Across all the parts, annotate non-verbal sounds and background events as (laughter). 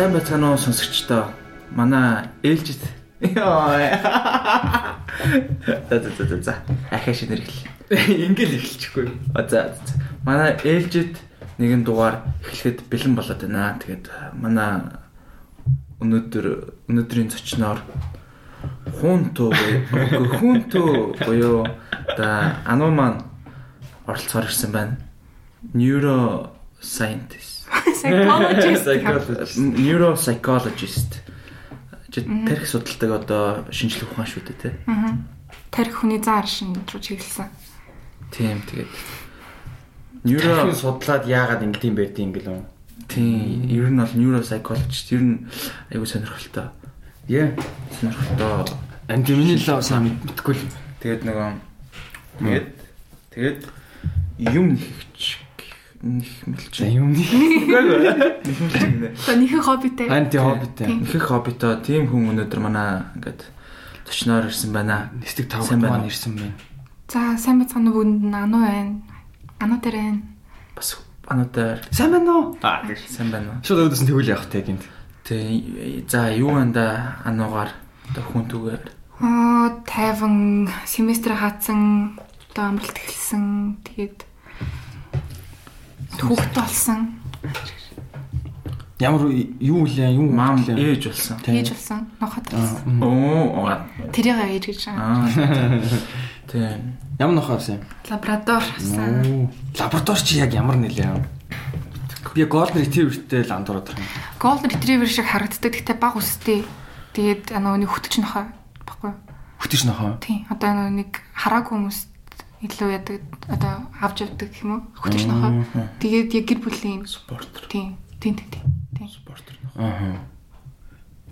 Сайн байцгаана уу сонсогчдоо. Манай ээлжид Яа. За за за за. Ахаа шинээр эхэллээ. Ингээл эхэлчихгүй. За за. Манай ээлжид нэгэн дугаар эхлэхэд бэлэн болоод байна. Тэгээд манай өнөөдөр өнөөдрийн зочноор буюу хуунту буюу да ануу маань оролцоор ирсэн байна. Neuro scientist. Psychologist. Neuropsychologist. Чи тарих судалдаг одоо шинжлэх ухаан шүү дээ, тий. Аа. Тарих хүний зан аршин руу чиглэсэн. Тийм тэгээд Neuro судлаад яагаад ингэдэм байд юм гэлөө. тийм ер нь бол neuropsychologist ер нь айгуу сонирхолтой. Яа. Сонирхолтой. Лав сайн мэдгүй л. Тэгээд нөгөө тэгээд тэгээд юм нэхч нэх мэлч. За юм. За нэхэ хоббитэй. Анти хоббитэй. Тийм. Нэхэх хоббито тийм хүн өнөөдөр манай ингээд зочноор ирсэн байна. Нэстэг байна маань ирсэн байна. За сайн бацгааны бүгд нь ануу байна. Ануу дээр байна. Бас ануудаар Сайн байна уу? Аа. сайн байна уу? Шууд өөдөөс нь тэгвэл явах те гинт. Тэг. За юу анда ануугаар одоо хүн түгээр Аа тайван семестр хаацсан одоо амралт эхэлсэн. Тэгээд хүүхэд болсон. Ямар юу лээ юу лээ. ээж болсон. Хийж болсон. Нохот болсон. Оо. Тэрийг ээж гэж байгаа. Аа. Тийм. Ямар нөх авсан? Лаборатори авсан. Оо. Лаборатори чи яг ямар нэлээ. Би Golden Retriever-тэй л андуураад юм. Golden Retriever шиг харагддаг. Гэхдээ баг өстэй. Тэгээд нөгөө нэг хөтөч нохоо баггүй. Хүтэж нөхөө. Тийм. Одоо нөгөө нэг хараагүй хүмүүст илүү ядаг одоо авч явдаг юм уу? Хөтөч нохоо. Тэгээд яг гэр бүлийн Спортер. тийм. Тийм тийм тийм. Тийм. Спортер. Аа.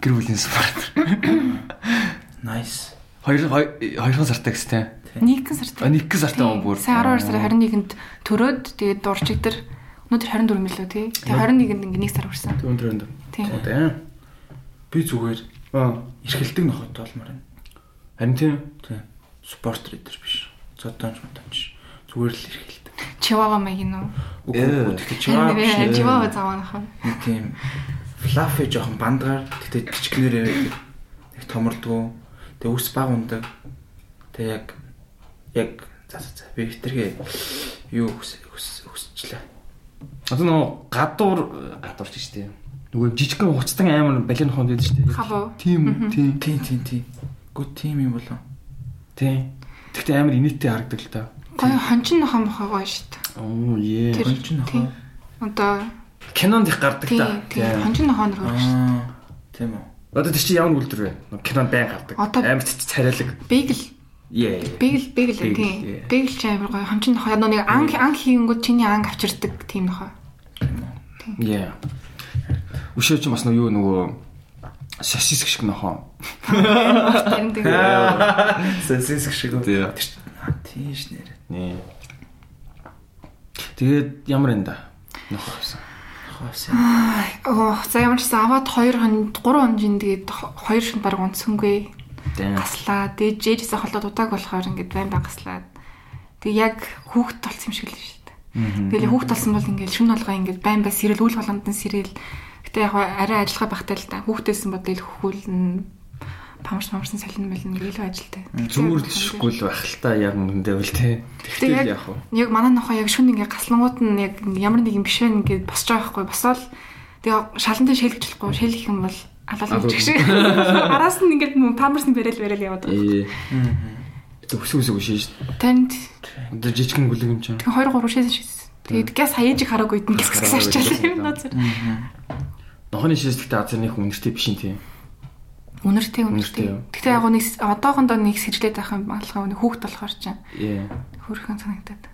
Гэр бүлийн спорт. Nice. Хоёр хоёр сартай гэстэй. Нэгэн сард. А нэг сартай юм бүр. Сая 12 сарын 21-нд төрөөд тэгээд дурчиг дээр өнөөдөр 24 мөлөө тий. Тэгээд 21-нд ингээ нэг сар хүрсэн. Өндөр өндөр. Тийм. Одоо. Би зүгээр Аа. эрхэлдэг нохотой болмоор байна. Харин тийм. Тийм. Спортер эдэр биш. Зодоонч модонч. Зүгээр л эрхэлдэг. Чивава маяг нөө. Үгүй Ээ. үгүй тэгэхээр чиваа биш. Чивава заваанах. Нэг тийм флафи жоохон бандгаар тэгтээ жижигнэрээ нэг томордгоо. Тэгээ ус баг ундаг. Тэгээ яг яг за за би хитргээ юу хүс хүс хүсчлээ. Одоо нөө гадуур гадуурч штэ. Нөгөө жижигхэн хуцтан амар балин хонд байдаг штэ. Хавуу. Тийм тийм. Тийм тийм тийм. Гү тийм юм болоо. Тийм. Тэгтээ амар инээдтэй харагдаг л та. Гоё хончин нохоо мохоо гоё шүү дээ. Оо е. Тэр- Хонч нохоо. Одоо Кинонд их гардаг та. тийм хончин нохоо нэр гоё шүү. Аа. Тийм үү. Одоо тийч ямар үйлдвэр вэ? Кинонд байн гардаг. Амар цэц царайлаг. Бэгл Е. бэгл бэгл тийм. yeah. Бэгл ч амар гоё хончин нохоо одоо нэг анх анх хийнгүүд чиний анх авчирдаг тийм нохоо. Е. Өшөө чи бас нөгөө юу нөгөө сосис гэх шиг нохоо. Харин тийм. Сосис шиг үү? Тийм. Тийш нэр. Нэ. Тэгээд ямар энэ да? Нохоо авсан. Хоосон. Оо за ямар ч гэсэн аваад 2 хон 3 хонжин тэгээд 2 шин баг унтсангүй. Гаслаа. Тэгээд жээжсээ холдоод удааг болохоор ингээд байн байн гаслаад. Тэг яг хүүхэд толсон юм шиг л шүү дээ. Тэгэл хүүхэд толсон бол ингээд шүн алгаа ингээд байн байн сэрэл үйл болгоомдон сэрэл. Гэтэ яг арай ажиллагаа багтай л та. Хүүхдээсэн бодвол хөхүүлэн памш памшсан солин мэлэн илүү ажилтай. Зүгээр л байх л та яг үнэндээ үл. Тэг Тэгтэл яг яг уу. яг манай нохоо яг шүн ингээ гаслангууд нь яг ямар нэг юм биш вэ ингээ босч байгаа байхгүй босоод тэгээ шалантай шэлгэжлэхгүй шэлгэх юм бол алаалж Алуу. шиг. (laughs) Араас нь ингээ памперс нь бэрэл бэрэл яваад байгаа. Өсөг шин шүү. Танд Одоо жижигхэн гүлэг юм чинь. тэгээ 2 3 шээс шээс. Тэгээд газ хаяжиг хараагүй идэн гис гис арчаал юм нозэр. Нохоны шийсдэгтэй азар нэг үнэртэй биш юм тийм. Үнэртэй Үнэртэй үнэртэй. Гэтэ яг нэг одоохондоо нэг сэржлээд байх юм алгаа нэг хүүхд болохоор чинь хөрхөн санагдаад.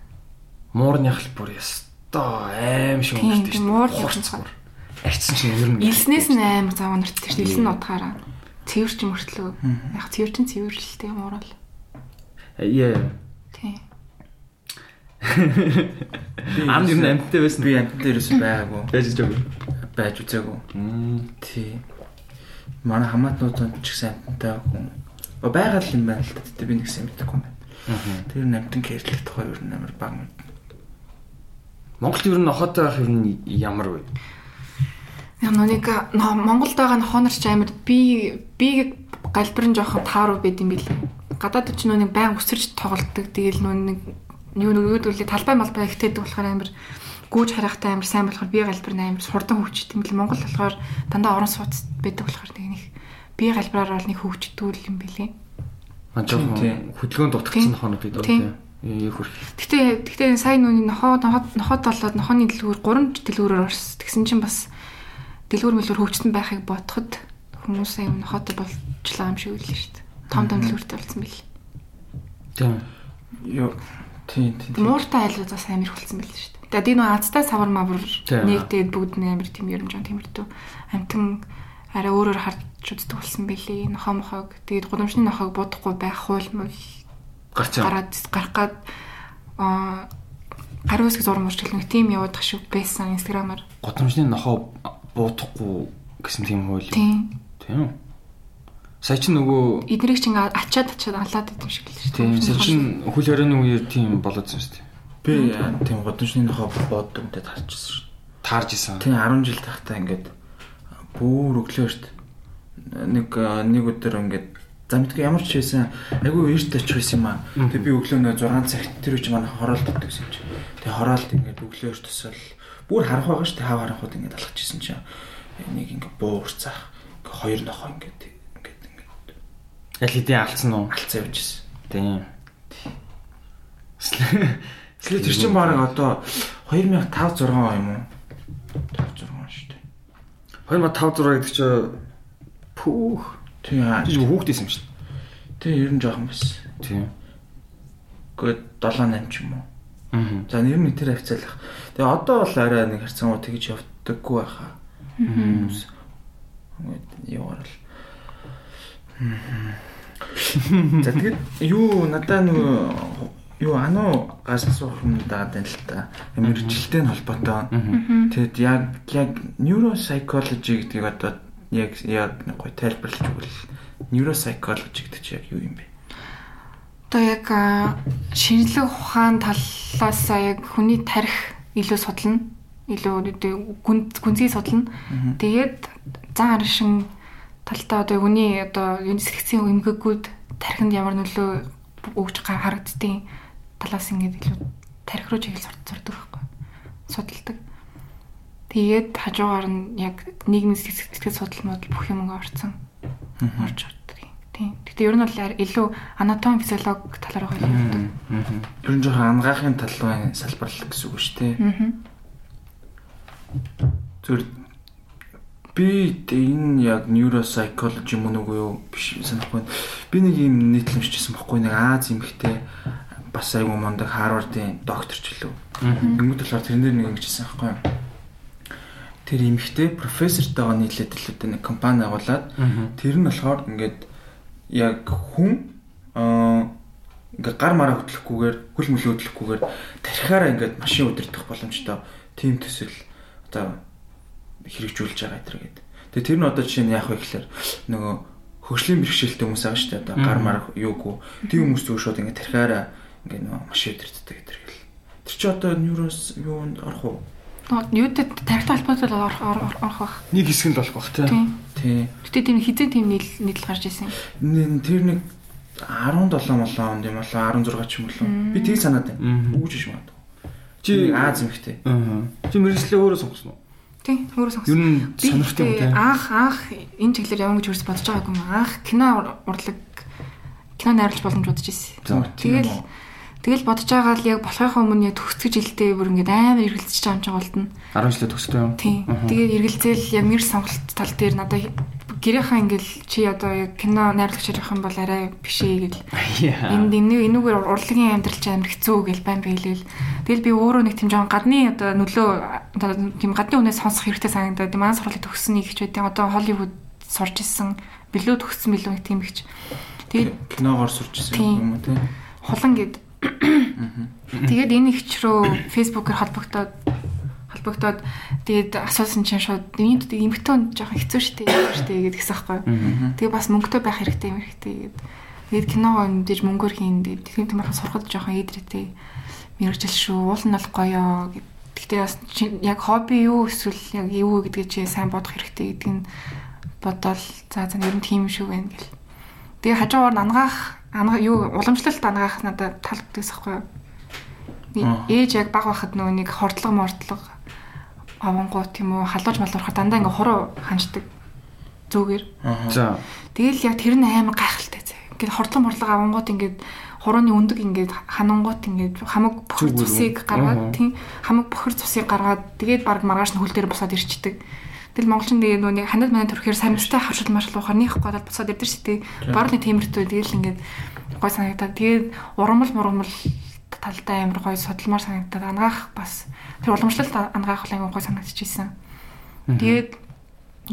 Муурны хал бүр ястаа аим шиг үнэртэй шүү. муур Хорц явсан. бүр. Арчсан чинь нь. Илснээс нь амар зав унартай шүү. Илсэн нь утгаараа. Цэвэр ч мөртлөө. Яг цэвэр чинь цэвэр л тийм уурал. Ээ. Тийм. Ам ер нь амттай байсан. Би амттай ерөөсөй байгаагүй. Байж жаагүй. Байж үзээгүй. Мм. Тий. Манай хамаатнууд ч гэсэн амттай хүн. Ба байгаа л юм байна л та. Тэ би нэгсэн мэдэхгүй байна. Тэр намтан кэрлэх тухай ер нь амар баг мэд. Монголд ер нь охотой байх ер нь ямар вэ? Яг нүг Монголд байгаа нохонор ч амар би би галбирын жоохон тааруу байд юм билээ. Гадаад ч нүг байн өсөрж тоглолдог. Тэгэл нүг юу нөгөөдөлөө талбай малбай ихтэйдэг болохоор амар гүүж харахтай амар сайн болохоор би галбир амар хурдан хөгждөг юм бэл Монгол болохоор дандаа орон сууц байдаг болохоор нэг нэг би галбираар бол нэг хөгждүүл юм билээ. А жоохон хөдөлгөөнд дутагдсан нохонод байдаг тийм. Гэтэ гэтэ сайн нүний нохоо нохоод болоод нохооны дэлгүүр 3 дэлгүүрээр орс. Тэгсэн чинь бас дэлгүүр мэлүүр хөгжсөн байхыг бодоход хүмүүс аян нохоотой болчлаа юм шиг үлээ шүү дээ. Том том дэлгүүртэй болсон бил. Тийм. Юу тийм тийм. Мууртай айлгаж бас амар хөлцсөн бил шүү дээ. Тэгээд энэ азтай савар мавар нэгдээд бүгд амар тийм ерөнжон тиймэрдүү амтан арай өөрөөр харж үздэг болсон бэлээ. Нохоо мохоог тэгээд гудамжны нохоог будахгүй байх хууль мөл гарч гараад гарах гад аа гарын үсэг зураг мөрчлөх нэг тим явуудах шиг байсан инстаграмаар. Годамжны нохоо буудахгүй гэсэн тийм хууль. Тийм. Тийм. Сая чи нөгөө эднийг чинь ачаад ачаад алаад идэв шиг л шүү дээ. Тийм. Сая чин хөл хорионы үеэр тийм болоодсан шүү дээ. Би тийм бууддаг үнтэй таарчихсан шүү. Таарж исэн. Тийм 10 жил тахтаа ингээд бүр өглөө шүү дээ. Нэг нэг өдөр ингээд За мэдгүй ямар ч байсан айгүй eerт очих байсан юм аа. Тэгээ би өглөө нөө 6 цагт тэр үчи манай хороолт өгдөг юм чи. Тэгээ хороолт ингээд өглөө өрт тусал бүр харах байгаа шүү дээ. Хав харахууд ингээд алхачихсан чинь нэг ингээд буурцаах. Ингээд хоёр нохоо ингээд аль хэдийн алдсан уу? алцаа явжсэн. Тийм. Тэгэхээр тэр чинь баг одоо 2005 6 он юм уу? 5 6 он шүү дээ. 2005 6 гэдэг чинь пүүх Тийм аа. чи хүүхдээс юм шин. Тэгээ ер нь жоохон байсан. Тийм. Гэхдээ 7 8 ч юм уу. Аа. За нэр нь тэр хавцаалах. Тэгээ одоо бол арай нэг харцсан уу тэгж явдаггүй байхаа. Хүмүүс яваар л. За тэгээд юу надаа нөгөө юу ануу гас асуух юм даад байна л та. Мэргэжилтэй холбоотой. Тэгэд яг яг neuropsychology гэдгийг одоо яг яг гоё тайлбарлаж өгвөл neuropsychology гэдэг чинь яг юу юм бэ? Одоо яг шинжлэх ухаан талаас яг хүний тарих илүү судлана. Илүү гүнзгий судлана. Тэгээд зан аршин талтаа одоо хүний одоо сэтгцийн эмгэгүүд тархинд ямар нөлөө өгч харагддгийг талаас ингээд илүү тарих руу чиглэл сурдаг байхгүй судалдаг. Тэгээд хажуугаар нь яг нийгмийн сэтгэл судлал модал бүх юм орцсон. Орж ордог юм. Тийм. Гэтэ ер нь бол илүү анатоми физиолог тал руу явдаг. Ер нь жоохон ангаахын талын салбарлал гэсэн үг шүү дээ. Зүр би энэ яг neuropsychology мөн үгүй юу биш санахгүй. Би нэг юм нийтлэмжчихсэн бохгүй нэг Аз эмхтэй бас айгу мондаг Харвардын докторч лөө. Ингээд болохоор тэрэн дээр нэг ингэжсэн байхгүй юу? тэр эмэгтэй профессортойгоо нийлээд илүүтэй нэг компани агуулад тэр нь болохоор ингээд яг хүн аа ингээд гар мараа хөдлөхгүйгээр хөл мөлөө хөдлөхгүйгээр тархиараа ингээд машин удирдах боломжтой тим төсөл одоо хэрэгжүүлж байгаа гэдэг гээд. Тэгээ тэр нь одоо жишээ нь яах вэ гэхээр нөгөө хөгжлийн бэрхшээлтэй хүмүүс байгаа шүү дээ. Одоо гар мараа юугүй. Тийм хүмүүс зөв шууд ингээд тархиараа ингээд нөгөө машин удирддаг гэдэг гэл. Тэр чи одоо нейрос юунд орох уу? Юудэд тарихтай холбоотой орох орох бах. Нэг хэсэг нь болох бах тийм. Тий. Гэтэ тийм хизээ тийм нийл нийл гарч ирсэн. Тэр нэг 17 молоо онд юм болоо 16 ч юм болоо. Би тийг санаад байна. Үгүй ч юм аа. Чи Аз эмхтэй. Аа. Чи мэрэгчлээ өөрөө сонгосон уу? Тийм, өөрөө сонгосон. Ер нь сонирхтой юм тийм. Анх анх энэ чиглэлээр явна гэж хөрс бодож байгаагүй юм. Анх кино урлаг кино найруулж боломж бодож ирсэн. Тэгэл Тэгэл бодож байгаа л яг болохынхаа өмнө яг төгсгөж жилдээ бүр ингээд амар эргэлзэж байгаа юм чинь болд нь. 10 жилээ төгсдөө юм. Тийм. Тэгээд эргэлзээл яг мэр сонголт тал дээр надад гэрийнхаа ингээл чи одоо яг кино найруулагч явах юм бол арай биш ээ гэл. Энд энэ энүүгээр урлагийн амьдрал чи амар хэцүү гэл байн байлээ. Тэгэл би өөрөө нэг тийм жоон гадны одоо нөлөө тийм гадны үнээс сонсох хэрэгтэй санагдаад тийм маань сургуулийг төгссөн нэг ч байдیں۔ Одоо Холливуд сурч исэн билүү төгссөн билүү нэг тийм ихч. Тэгээд киногоор сурч исэн юм уу тийм. Хулан гэд Тэгээд энэ ихч рүү фэйсбүүкээр холбогдоод холбогдоод тэгээд асуусан чинь шууд энд эмхтэн жоохон хэцүү шттэ шттэ гэдгийгс аахгүй. Тэгээ бас мөнгөтэй байх хэрэгтэй юм хэрэгтэй гээд тэгээд киногоо мэдээж мөнгөөр хийн тэгээд тийм тиймэрхүү сурахад жоохон ийдрэтэй мэрэгжил шүү уул нь бол гоё гэд Гэхдээ бас яг хобби юу эсвэл яг юу гэдгийг чи сайн бодох хэрэгтэй гэдгийг нь бодоол за за ер нь тийм шүү байна гэл. Тэгээ хажуугаар нь ангаах ангаа юу уламжлалт ангаах надад юу? Аа. Ээж яг баг байхад нөгөө нэг хордлого мордлого авангуу тийм үү халууж малуурахад дандаа ингээ хуруу ханждаг. Аа. За. Тэгэл яг тэр нь амар гайхалтай зэ. Ингээд хордлого морлого авангууд ингээд хурууны өндөг ингээд ханангууд ингээд хамаг үү? цусыг Аа. гаргаад тийм хамаг бохир цусыг гаргаад тэгээд баг маргааш нь хөл дээр босоод ирчдэг. Тэгэл монголчин тэгээд нэг ханад манад төрөхээр самстай хавшил маршал ухаар нэх годод босоод ирдэ шүү дээ. Барууны темиртүү тэгэл ингээд гой санагдаад тэгээд ургамал мургамал талдаа амар гой судалмаар санагдаад ангаах бас тэр уламжлалт ангаах л амар гой санагдчихсэн. Тэгээд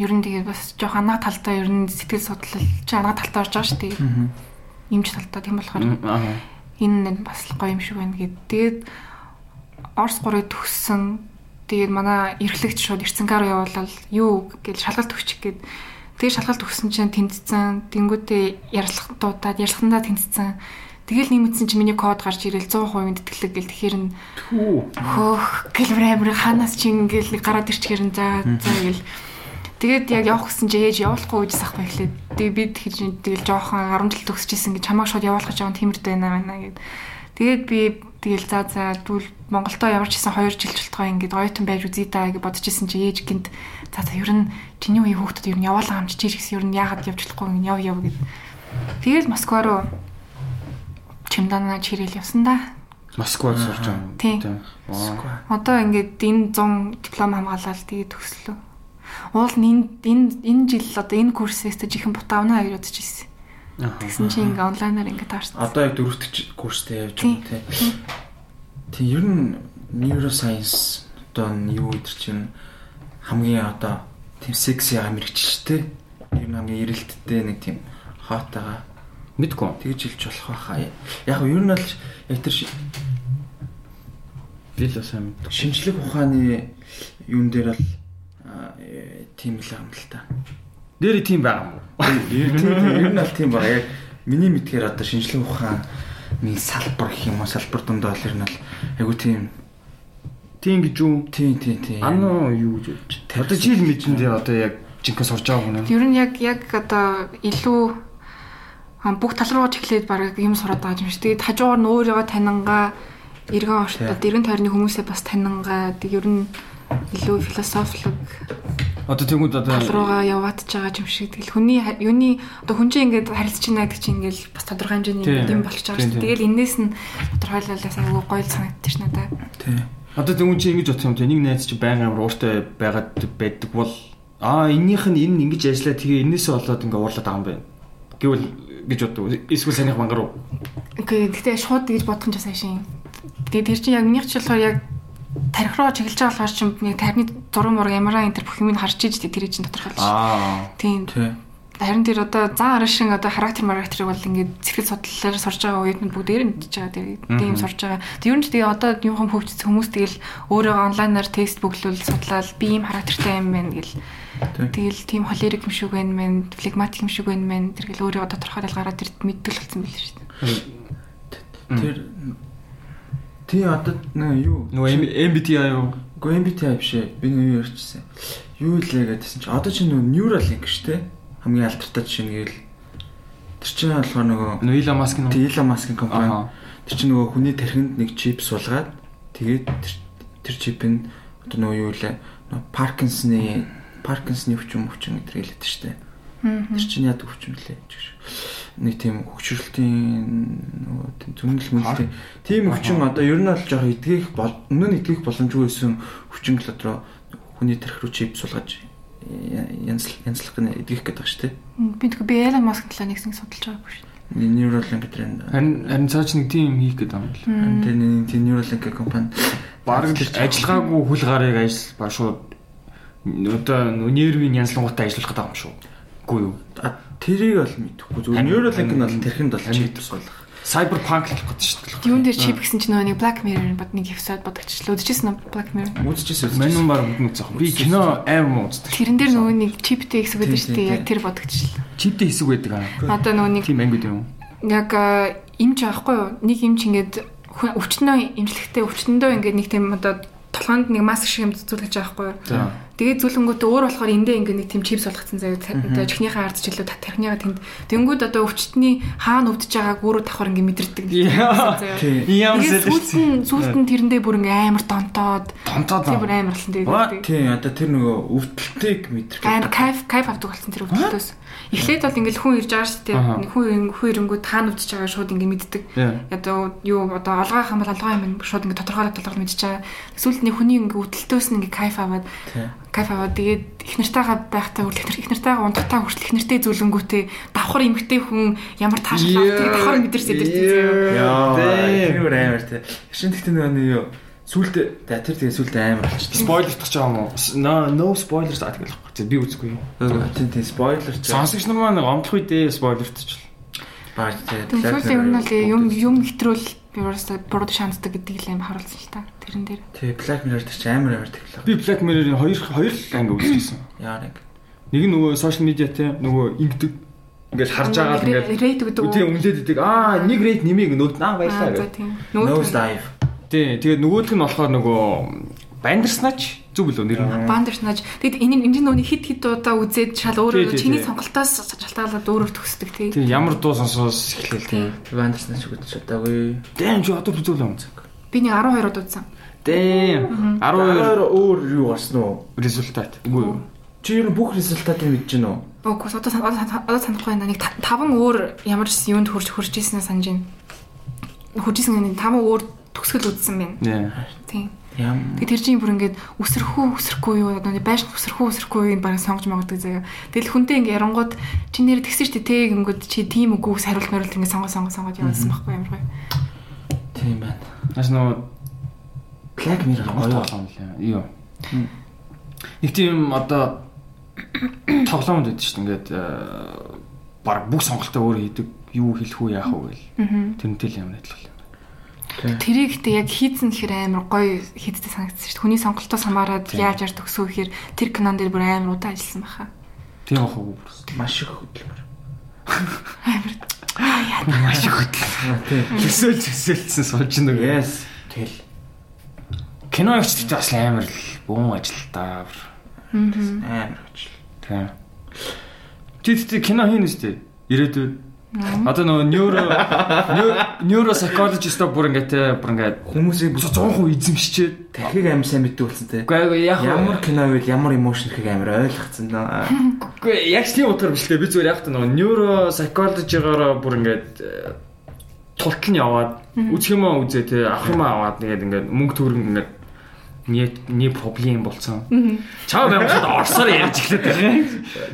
ер нь тэгээд бас жоох анаа талдаа ер нь сэтгэл судлал чи анаа талдаа орж байгаа шүү дээ. Имж талдаа тийм болохоор энэ нь бас гоё юм шиг байна гэд. Тэгээд Орс 3-ыг төгссөн. Тэгээд манай эрхлэгч шууд эрцэнгаар явуулал юу гэж шалгалт өгчих гээд тэгээд шалгалт өгсөн чинь тэнцсэн. Тэнгүүтээ ярилцлах дуудаад ярилцлагандаа тэнцсэн. Тэгэл нэмэгдсэн чинь миний код гарч ирэл 100% тэтгэлэг гэл тэгэхээр нь хөөх гэлбэр амир ханаас чи ингээл нэг гараад ирчихэр нь за за гэл Тэгээд яг явах гэсэн чи ээж явуулахгүй гэж сахгүй эхлээд тэгээд бид хийж тэгэл жоохон 10 жил төгсөжсэн гэж чамаа шууд явуулах гэж байгаа тиймэрдээ байна байна гэд. Тэгээд би тэгэл за за дүүл Монголдо ямар ч гэсэн 2 жил болтгоо ингээд оюутан байж үзье даа гэж бодож исэн чи ээж гинт за за ер нь чиний үеийн хүүхдүүд ер нь яваалаа хамч чи гэсэн ер нь яагаад явж болохгүй юм яв яв гэд. Тэгэл Москва руу чемдана чирэл явсан да. Москвад сурч байгаа. Тийм. Одоо ингээд энэ 100 диплом хамгаалаад тэгээд төгслөө. Уул энэ энэ энэ жил одоо энэ курсээс жихэн бутаавна гэж бодож ирсэн. Аа. Тэгсэн чинь ингээ онлайнаар ингээ таарсан. Одоо яг дөрөвт курстэй явж байгаа тий. Тэг ер нь neuroscience одоо нь юу гэдэр чинь хамгийн одоо тийм секси амирчтэй. Ер нь хамгийн эрэлттэй нэг тийм хот байгаа. Мэдгүй. Тэгж хэлж болох байхаа. Яг нь ер нь бол яг тэр Би л сайн мэдгүй. шинжлэх ухааны юун дээр бол э, тийм л юм л та. Дээр тийм байгаа юм уу? Ер нь бол тийм байна. Яг миний мэдгээр одоо шинжлэх ухааны салбар гэх юм уу салбар дондоо бол ер нь бол айгу тийм Тийм гэж үү? тийм тийм тийм. Ано юу гэж бодож. Одоо жил мэдэн дээр одоо яг жинхэнэ сурж байгаа хүн юм. Ер нь яг яг одоо илүү а, бүх тал руу чиглээд баг юм сураад байгаа юм шиг. Тэгээд хажуугаар нь өөрийгөө танингаа эргэн орчтод эргэн тойрны хүмүүсээ бас танингаа тэг ер нь илүү философик Одоо тэгмүүд одоо руугаа яваадж байгаа юм шиг. Тэгэл хүний юуны одоо хүн чинь ингээд харилцаж байна гэдэг чинь ингээд бас тодорхой хэмжээний юм болчих Тийм, байгаа шүү. Тэгэл энээс нь тодорхойлолоос аягүй гоё санагдчих ш надад. Тийм. одоо тэгмүүд чи ингэж бодсон юм те. Нэг найз чи байнгын ууртай байгаад байдаг бол аа эннийх нь энэ ингэж ажиллаа тэгээ энээсээ болоод ингээ уурлаад байгаа юм байна. Гэвэл гэж боддог. Эсвэл санийх мангар уу? Окей, гэхдээ шууд тэгж бодох нь ч сайн шин. Тэгээд тэр чинь яг минийх ч болохоор яг тарих руу чиглэж байгаа болохоор чинь нэг тархины зураг мураг ямараа энэ төр бүх юмыг харж иж тэр чинь тодорхойлж. Аа. Тийм. Харин тэр одоо зан арга шин одоо характер характерыг бол ингээд сэтгэл судлалаар сурж байгаа үед нь бүгдээр мэдчихэж байгаа. Тэгээд тийм сурж байгаа. Тэг ер нь тэгээ одоо юухан хөгжсөн хүмүүс тэгэл өөрөөгөө онлайнаар тест бүглүүл судлаад би ийм характертай юм байна гэл. Тэгэл тийм холерик юм шиг байна мэн, флегматик юм шиг байна мэн. Тэр гэл өөрийгөө тодорхойлол гараад ирд мэддэг болсон байл шүү дээ. Тэр тий одоо нөө юу Нөгөө MBTI юу? Гэхдээ MBTI биш ээ. Би юу ярьчихсан. Юу лээ гэдсэн чи одоо чи нөгөө Neuralink шүү дээ. Хамгийн алдартай жишээ нь гээл тэр чинь болохоор нөгөө Нөгөө Elon Musk нь. Тэг Elon Musk-ын компани. Тэр чинь нөгөө хүний тархинд нэг чип суулгаад тэгээд тэр, тэр чип нь одоо нөгөө юу лээ нөгөө Паркинсны Паркинсны өвчин өвчин гэдэг хэлээд дээ. Тэр чинь яадаг өвчин лээ гэж. Нэг тийм хөвчрөлтийн нөгөө тийм зүнэл мөнлтэй тийм өвчин одоо ер нь бол жоох эдгэх бол өмнө нь эдгэх боломжгүй байсан өвчин л одоо хүний тархи руу чип суулгаж янзлах янзлах гэнэ эдгэх гэдэг дээ. Би тэгвэл би Elon Musk талаа нэг нэг судалж байгаагүй шүү. Neuralink гэдэг нь Харин харин цаа чи нэг тийм хийх гэдэг юм л. энэ тийм Neuralink гэх компани Бараг л ажиллагаагүй хүл гарыг ажил ба шууд одоо нервийн янзлангуудтай ажиллах гэдэг юм шүү. Үгүй юу? Тэрийг бол мэдэхгүй. Зүгээр Neuralink нь бол тэрхэнд бол чип суулгах. Cyberpunk л гэдэг шүү дээ. Юун дээр чип гэсэн чинь нөгөө нэг Black Mirror бод нэг эпизод бодогчлаа. Өдөржсэн нь Black Mirror. Үзчихсэн. Манун баг бүгд үзэх. Би кино аим үздэг. Тэрэн дээр нөгөө нэг чиптэй хэсэг байдаг шүү Тийм, дээ. Тэр бодогчлаа. Чиптэй хэсэг байдаг аа. Одоо нөгөө нэг Тийм ангид юм. яг имж аахгүй юу? Нэг имж ингээд өвчтөнөө имжлэхтэй өвчтөндөө ингээд нэг тийм одоо толгоонд нэг маск шиг юм зүлгэж байгаа байхгүй юу. Тэгээд зүлэнгүүтээ өөр болохоор эндээ ингээ нэг тийм чипс болгоцсон заяа. Одоо чихнийхээ ард жилүү тархиныга тэнд. Тэнгүүд одоо өвчтний хаана өвдөж байгааг өөрөө давхар ингээ мэдэрдэг. Ямар сэлэлцсэн. сүүлд нь тэрэндээ бүр ингээ амар донтоод Тонтоод тийм бүр амар болсон тэгээд. Тий, одоо тэр нөгөө өвдөлтийг мэдрэх. Амар кайф кайф авдаг болсон тэр өвдөлтөөс. Эхлээд бол ингээл хүн ирж байгаа шүү дээ. Нэг хүн хүн ирэнгүүд таана өвдөж байгаа шууд ингээ мэддэг. Одоо юу одоо олгоо хам бол олгоо юм шууд ингээ тодорхойлоод толгойд мэдчихэж байгаа. Сүүлд нь хүний ингээ өвдөлтөөс нь ингээ кайф аваад кайф аваад тэгээд их нартайгаа байхдаа хүртэл их нартайгаа унтахтаа хүртэл их нартай зүлэнгүүтээ давхар эмгтэй хүн ямар таашаал авдаг давхар мэдэрсэй дэрсэн зөө. Яа. Тэр амар тий. Шин тэгтээ нөгөө нэг юу за тэр тэгээ сүултээ амар болчихсон. Спойлер тах жаа юм уу? No no spoilers аа тэгэл. За би үзэхгүй. Тий, тий, спойлер ч Сонсогч нар маань гомдлох үедээ спойлер тach. бааж тий. Тэгээд сүүлийн юм нь юм юм хэтрүүл би өөрөөсөө буруу шаанддаг гэдгийг л юм харуулсан л та. Тэрэн дээр. Тий, Black Mirror ч амар амар тэглээ. Би Black Mirror-ийн хоёр хоёр анги үзчихсэн. Яа нэг. Нэг нь нөгөө сошиал медиатэй нөгөө ингэдэг ингээд харж байгаа л ингээд рейт гэдэг тийм өнгөлөд идэг. Аа нэг рейд нэмийг нөгөөд наа Аа баярлаа гэх. тийм. Nose dive. Тий, тэгээд нөгөөх нь болохоор нөгөө Bandersnatch зүг билүү нэр нь. Бандерснаж. Тэгэд энэ энэ нөөний хит хит удаа үзээд шал өөрөө чиний сонголтоос шалтгаалаад өөрөөр төгсдөг тий. Тий, ямар дуу сонсоос эхлэв тий. Ч үгдэж чадаагүй. Дэм чи одоо үзүүлээ юм. Би нэг 12 удаа үзсэн. Дэм 12 12 өөр юу гарсан уу? результат. Үгүй юу? Чи ер нь бүх результатыг мэдэж гэнэ үү? Одоо сан- одоо одоо санахгүй байна. Нэг 5 өөр ямар ч юунд хурж хурж ийснээ санаж байна. Хурж ийсэн нэг 5 өөр төгсгөл үзсэн байна. Тийм. Ям. Тэгээ тэр чинь бүр ингээд өсөрхүү өсөрхгүй юу одоо нэг байш өсөрхүү өсөрхгүй юу баг сонгож магадгүй заяа. Тэгэл хүнтэй ингээд ярангууд чи нэр тэгсэн шүү дээ тэг ингээд чи тийм үгүй хариулт мариулт ингээд сонгоо сонгоо сонгоод явуулсан байхгүй ямар гоё. Тийм байна. Бас нөгөө Black Mirror гоё тоглоом лээ. Юу. Нэг тийм одоо тоглоомд байдаг шүү дээ. Ингээд баг бүх сонголтоо өөр хийдэг. Юу хэлэх үү яах вэ гэл. Тэрнтэй л юм адилхан. Тэрийг ихтэй яг хийцэн гэхээр амар гоё хийдтэй санагдсан шүү дээ. Хүний сонголтоос хамаарат яаж яаж төгсөө гэхээр тэр кинон дээр бүр амар удаан ажилласан баха. Тийм ах уу. Маш их хөдөлмөр. Маш их хөдөл. Тийм. Төсөөл төсөөлсөн суулж нэг. Yes. Тэгэл. Кино өвчтөд бас амар л бүүн ажил та. Амар гэж. Тийм. Чи тэгтээ кино хийн үстэй. Ирээдүйд. Одоо нөгөө нейро нейро psychologist бүр ингээд те бүр ингээд Хүмүүсийг 100% эзэмшчээд дахиг амар сайн мэддэг болсон те. Үгүй яг Ямар кино вэ? Ямар эмошн ихийг амар ойлгоцсон даа. үгүй яг тийм утгаар биш лээ. Би зүгээр яг та нөгөө нейро psychology-гоор бүр ингээд э, тултал нь яваад үзэх юм аа үзээ те авах юм аа аваад тэгээд ингээд мөнгө төгрөнгө ингээд не проблем болцсон. Чаа шууд орсоор ярьж эхлэв те.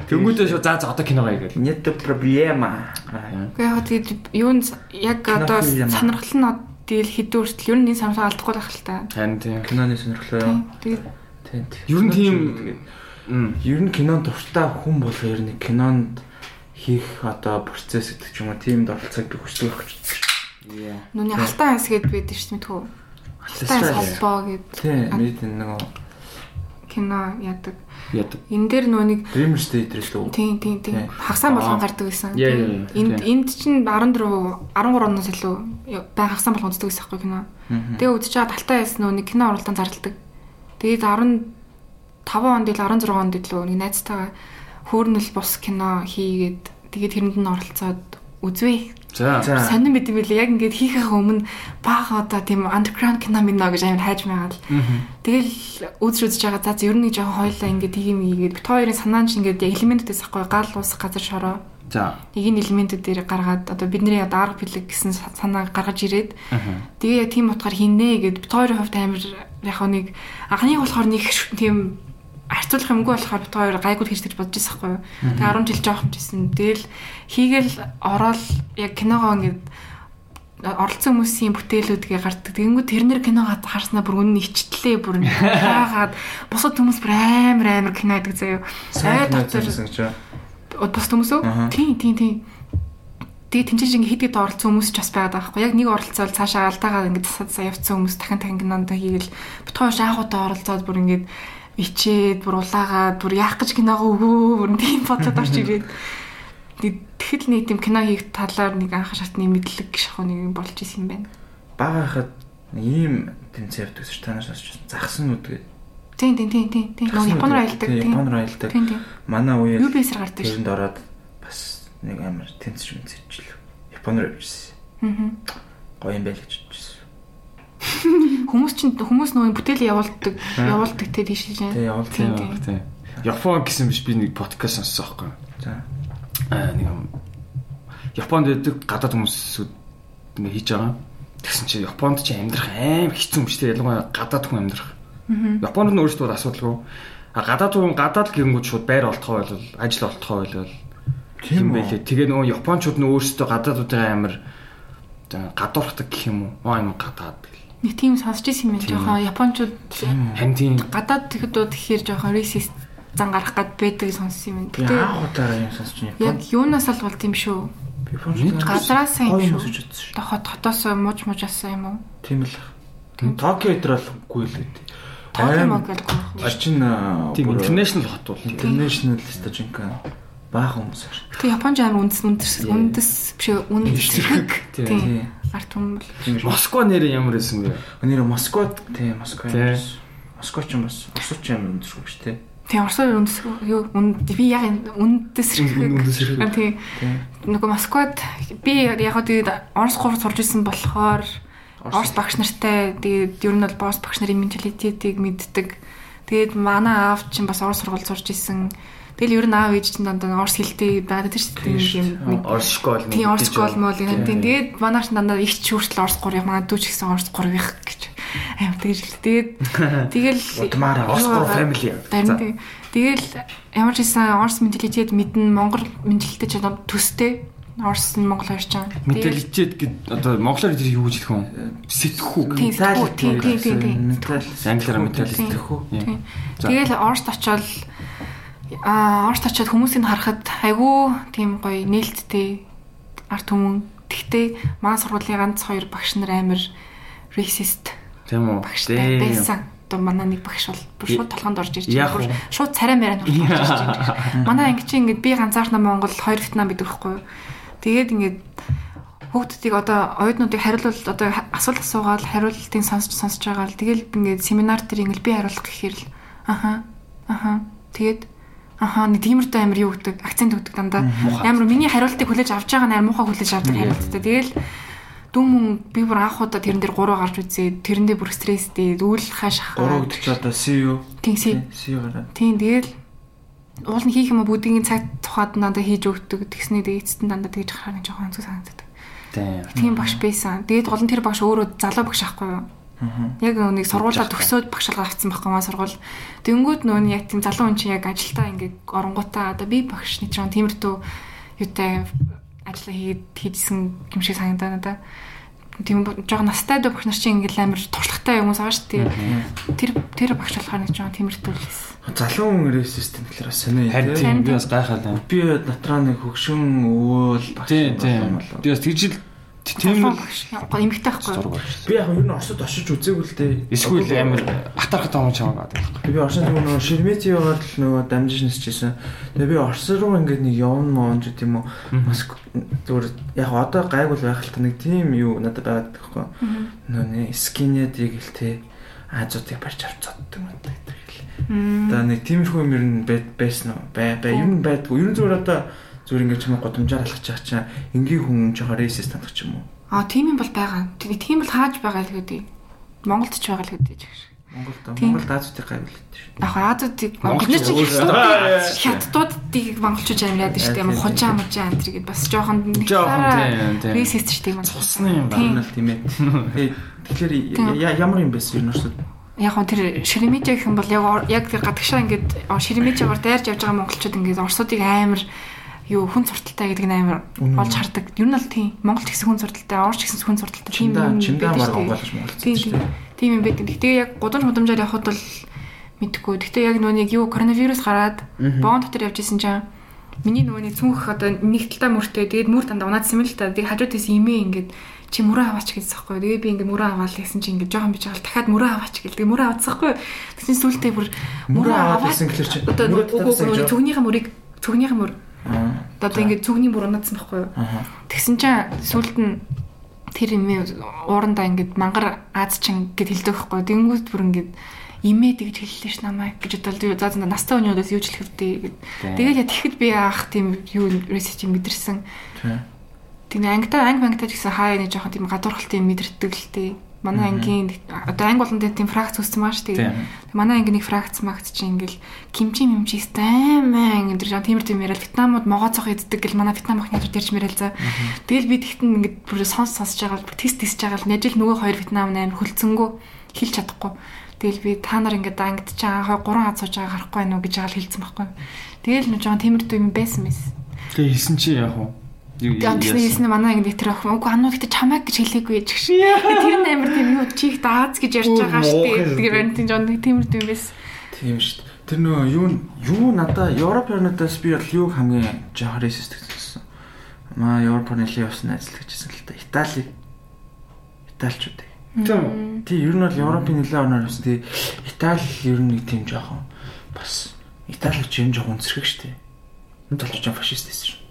Тэнгүүдээ шууд заа за одоо кино гая гэл. Нет проблема. Гэхдээ яг тэгээд юу н яг одоо сонирхол нь тэгэл хэдэн хүртэл ер нь энэ самсаа алдахгүй байх л та. Харин тийм. Киноны сонирхлоо юу? Тэгээд Тийм. Ер нь тийм. Ер нь кинонд дуртай хүн бол ер нь кинонд хийх одоо процесс гэдэг ч юм уу тиймд оролцоог би хүсдэг байх гэж. нүуний алтан анс гээд байдаг шүү дээ мэдхүү. Анс холбоо гэд Тийм, мэд нэг кино яадаг. Яд. Энэ дээр нөө нэг Dreamer State лөө. Тийм тийм тийм. Тийм. Хагсаан болгон гардаг гэсэн. Энд энд чинь 14 13 оноос илүү бай хагсаан болгон үздэг гэсэн байхгүй кино. Тэгээ үзэж байгаа талтаа ясна нөө нэг кино уралдаан зарладаг. Тэгээд 15 онд ил 16 онд илүү нэг найзтайгаа хөөрнөл бус кино хийгээд тэгээд тэрэнд нь оролцоод үзвээ. За. Сонин бид юм билээ. Яг ингээд хийхээ өмнө бага одоо тийм underground кино минь гэж амар хайж байгаа л. Тэгэл үзэж үзэж байгаа. За ер нь нэг жоохон хойлоо ингээд тийм ийгээд бит хоёрын санаа нь ч ингээд яг элементүүдээс ахгүй гал ус газар шороо. За. Нэг энэ элементүүд дээр гаргаад одоо бидний одоо арга бэлэг гэсэн санаа гаргаж ирээд тэгээ яг тийм утгаар хийнэ гэд бит хоёрын хувьд амар яг нэг анхныг болохоор нэг тийм харьцуулах юмгүй болохоор бит хоёр гайгүй хийж гэж бодож байсан юу. Тэгээ 10 жил жоох юмжсэн. Тэгэл хийгээл ороод яг киногоо ингээд оролцсон хүмүүсийн бүтээлүүдгээ гардаг. Тэгэнгүүт тэрнэр киногоо харснаа бүр үнэн ичтлээ бүр хаагаад бусад хүмүүс бүр амар амар кино гэдэг заяа. Гэж байна. бус хүмүүс үү? Тийм тийм тийм. Тэгээ тэнцэж ингээ хэд хэд оролцсон хүмүүс ч бас байгаад байгаа байхгүй яг нэг оролцоод цаашаа алдаагаа ингээ засаад засаа явцсан хүмүүс дахин кинонд хийгээл бутгоо шаахуудаа оролцоод бүр ингээ ичээд бүр улаагаад бүр яах гэж киногоо өгөө бүр тийм бодлоод орч ирээд Тэг- тэгэхэд нэг тийм кино хийх талаар нэг анх шатны мэдлэг шахуу нэг болж исэн юм байна. Бага хахад Нэг ийм тэмцээр төсөж танаас сонсч загсан нүд гэдэг. Тийм тийм тийм тийм тийм. Японоор аялдаг. Японоор аялдаг. Манай үеэр UBS-ээр гардаг шүү. тэрэнд ороод бас нэг амар тэмцэж мэдчихлээ. Японоор явжсэн. Аа. Гоё юм байл гэж бодчихсон. Хүмүүс чинь хүмүүс нөгөө бүтээл явуулдаг, явуулдаг те тийш л Тийм тийм. тийм. Япон гэсэн биш би нэг подкаст сонссон байхгүй. За. Аа нэг юм Японд байдаг гадаад хүмүүсүүд ингээ хийж байгаа. Тэгсэн чинь Японд чи амьдрах аим хэцүү юм шүү дээ. Ялангуяа гадаад хүн амьдрах. Японд нь өөрсдөө асуудалгүй. А гадаад хүн гадаад гэнгүүт шууд байр олтгоо бол ажил олтгоо бол тийм байлээ. Тэгээ нөгөө японочууд нь өөрсдөө гадаадуудын амир гадуурхдаг гэх юм уу? Аа юм гадаад. Нэг тийм сонсч ирсэн юм жоохон японочууд тийм гадаад тэгэхдөө тэгэхээр жоохон racist зан гарах гад байдаг сонссон юм. Би Гэтэ анх удаа юм сонсч яг Японд юунаас л болд юм шүү. Гадраас юм шүү. Хот хотоос мууж муужаасан юм уу? Тийм л. Токио дээр болохгүй л үү. Токио. Очин тийм интернэшнл хот бол. international стажинка баах хүмүүс ш. Гэтэ Японч амар үндэс үндэс үндэс биш үндэс. Тийм. Арт шүү. Москва нэр ямар байсан бэ? Тийм Москва Тий. юм. Москва ч юм бас Оросч юм өндөршгүй шүү дээ. Тийм Оросоор үндэс юу үнд би яг үндэс Үндэс зэрэг. зэрэг. Тийм. Тийм. Нөгөө Москвад би яг тэгээд Орос гур сурж исэн болохоор Орос багш нартай тэгээд ер нь бол босс багш нарын менталитетийг мэддэг. Тэгээд манай аав чинь бас Орос сургууль сурж исэн. Тэгэл ер нь аав ээж чинь дандаа Орос хэлтэй байдаг тийм шүү Тийм дээ. дээ. Орос школ Тийм Орос школ юм. Тийм. Тэгээд манай ч дандаа их ч хүртэл Орос гурыг манай дүүч гэсэн Орос гурыг гэж аим тэгж л. Тэгээд (laughs) тэгэл Юу гур байгаа. family. Харин тийм. Тэгэл ямар ч хэлсэн Орос менталитет мэднэ Монгол менталитет ч төстэй. Орос нь Монгол хоёр ч юм. Менталитет гэд одоо монголоор юу гэж хэлэх вэ? Тийм, сэтгхүү, тийм, тийм, тийм, тийм. Англиар ментал Тийм. сэтгхүү. Тийм. За. Тэгэл Оросд очоод аа Оросд очоод хүмүүсийг харахад айгүй тийм гоё нээлттэй арт түмэн. Тэгтээ маань сургуулийн ганц хоёр багш нар амар racist Тийм үү? багштай байсан. Одоо манай нэг багш бол шууд толгонд орж ирж уу? шууд царай мэрэн орж ирж байна. Манай анги чи ингээд би ганцаархнаа Монгол хоёр Вьетнам гэдэг байхгүй юу. Тэгээд ингээд хүүхдүүдийг одоо оюутнуудыг хариулвал одоо асуулт асуугаал хариултыг сонсч сонсч байгаа л тэгэл ингээд семинар дээр ингээд би хариулах гэхээр л аха аха тэгээд аха нэг тиймэртэй амир юу гэдэг акцент өгдөг дандаа амар миний хариултыг хүлээж авч байгаа нээр муухай хүлээж авдаг хариулттай тэгэл дүн мөн би бүр анх удаа тэрэн дээр гурав гарч үзээ тэрэндээ бүр стресстэй үйл хашах Гурав гэж одоо CU. Тинси CU гараад. Тийм тэгэл уул нь хийх юм уу бүгдийн цаг тухайд надад хийж өгдөг тэгснээ тэгээ эцэст дандаа тэгж харах нэг жоохон зүг санагддаг. Тийм. Тийм багш байсан. Тэгээд гол нь тэр багш өөрөө залуу багш аахгүй юу? Аа. Яг нэг сургуулаа төгсөөд багшлага авсан байхгүй маа сургууль. Тэнгүүд нөө нь яг тийм залуу хүн чинь яг ажилдаа ингээд оронгуудаа одоо би багш нэг жоон тиймэрдүү юутай ажиллаа хийгээд хийжсэн юм шиг санагдаа надаа. Тийм жоон настай дөө багш нар чинь ингээд амар туршлагатай хүмүүс байгаа шүү дээ. Тэр тэр багш болохоор нэг жоон тиймэрдүү л байсан. Залуу хүн ресистент гэхэлэр бас сонио. Харин тий. тийм би бас гайхаад байна. Би дотроо нэг хөгшин өвөл багш Тийм тийм. болов болов. Би бас тэгж л тийм л багш. Эмэгтэй байхгүй юу? байна. Би яг ер нь Оросд очиж үзээгүй л дээ. Эсвэл амар батархад таамаг чамаа байдаг. Би Оросд нөгөө Шерметиеваар л нөгөө дамжиж нисчихсэн. Тэгээ би Орос руу ингээд нэг явна мөн ч тийм үү. Моск зүгээр яг одоо гайгүй л байх л та нэг тийм юу надад байгаад байхгүй. Нөгөө нэг скинэдийг л те Азиотыг барьж авч цоддаг юм даа гэдэг л. Одоо нэг тиймэрхүү юм ер нь байсан уу? Бай бай ер нь байдгүй. Ер нь зүгээр одоо зүгээр ингээд чамаа годомжаар байгаа чинь энгийн хүн жоохон рейсис тандах ч юм уу? Аа тийм юм бол байгаа. Тэгээ тийм бол хааж байгаа л гэдэг. Монголд ч байгаа л гэдэг ч гэж. Монголд Тийм. Монголд Азиотыг гайгүй л дээ. Яг Азуудыг Монголч хятадуудыг монголчууд амьлаад шүү дээ. Хужаа мужаа энэ төр гэд бас жоохон Жоохон тийм, тийм. рейсист шүү дээ. Цусны юм. Байна л тийм ээ. Тэгэхээр ямар юм ер нь Оросд? Яг гоо тэр Шеремежа гэх юм бол яг яг тэр гадагшаа ингээд Шеремежагаар дайрж явж байгаа монголчууд ингээд орсуудыг амар юу хүн сурталтай гэдэг нь амар Үнэн. олж хардаг. Ер нь л тийм. Монгол ч гэсэн хүн сурталтай, Орос ч гэсэн хүн сурталтай. Тийм юм байдаг мар гонголж монголч Тийм тийм. юм байдаг. Гэтэ яг гудамж гудамжаар явхад бол мэдхгүй. Гэтэ яг нөгөө нэг юу коронавирус гараад боон дотор явж исэн чинь миний нөгөө нэг цүнх одоо нэг талдаа мөртэй тэгээд мөр дандаа унаадсан юм л та. Тэгээд хажууд тийс имээ ингээд чи мөрөө аваач гэсэн байхгүй. Тэгээд би ингээд мөрөө аваал гэсэн чи ингээд жоохон бич авал дахиад мөрөө аваач. Тэгээд мөрөө аваадсан байхгүй. Тэгсэн сүултээ бүр Мөрөө аваад байсан гэхэлэр чи одоо нөгөө цүгнийхээ мөрийг цүгнийхээ мөр Одоо ингээд цүгний мөр унаадсан байхгүй. Аа. Тэгсэн чинь сүулт нь тэр юм уурандаа ингээд мангар аазчин гэд хэлдэг байхгүй. Тэнгүүд бүр ингээд имээ тэгж хэллээ ш намайг гэж бодлоо. За за настай өнөөдөөс юу ч хэлэх вдээ гэд. Тэгээд яг тэгэхэд би аах тийм юу ресерч мэдэрсэн. Тийм ангитай анги ангитай ч гэсэн хаа нэг жоохон тийм гадуурхалтын мэдэрдэг л тээ. Манай ангийн одоо анги болон тийм фракц үүссэн маш тийм. Манай анги нэг фракц магц чинь ингээл кимчи мимчи стаймаа ингэ тэр тийм тийм яриад Вьетнамууд могоцох иддэг гэл манай Вьетнам охины хажууд ярьж мэрэл за. Тэгэл би тэгтэн ингэ бүр сонс сонсож байгаа бүр тест тестж байгаа л нажил нөгөө хоёр Вьетнам амар хөлцөнгөө хэлж чадахгүй. Тэгэл би та нар ингээд ангидж байгаа гурван хад сууж байгаа харахгүй байна уу гэж л хэлсэн байхгүй. Тэгэл нэг жоон тиймэрдүү юм байсан мэс. Тэгээ хэлсэн чи яг уу Тийм хэлсэн манай ингэ тэр охин үгүй анууд гэдэг чамайг гэж хэлээгүй гэж гэх шиг. Тэр нь амар тийм юу чих дааз гэж ярьж байгаа шүү дээ. Тэгээ барин тийм жон тиймэрдүү юм байсан. Тийм шүү дээ. Тэр нөгөө юу юу надаа Европ орнуудаас би бол юу хамгийн жоох ресист гэсэн. Маа Европ орны л явсан найзлах гэжсэн л та. Итали. Италичууд. Тийм. Тий, ер нь бол Европын нэлээд орноор явсан. Тий, Итали ер нь нэг тийм жоохон бас Италич юм жоохон үнсэрхэг штэ. Энэ толч жоохон фашист байсан шүү.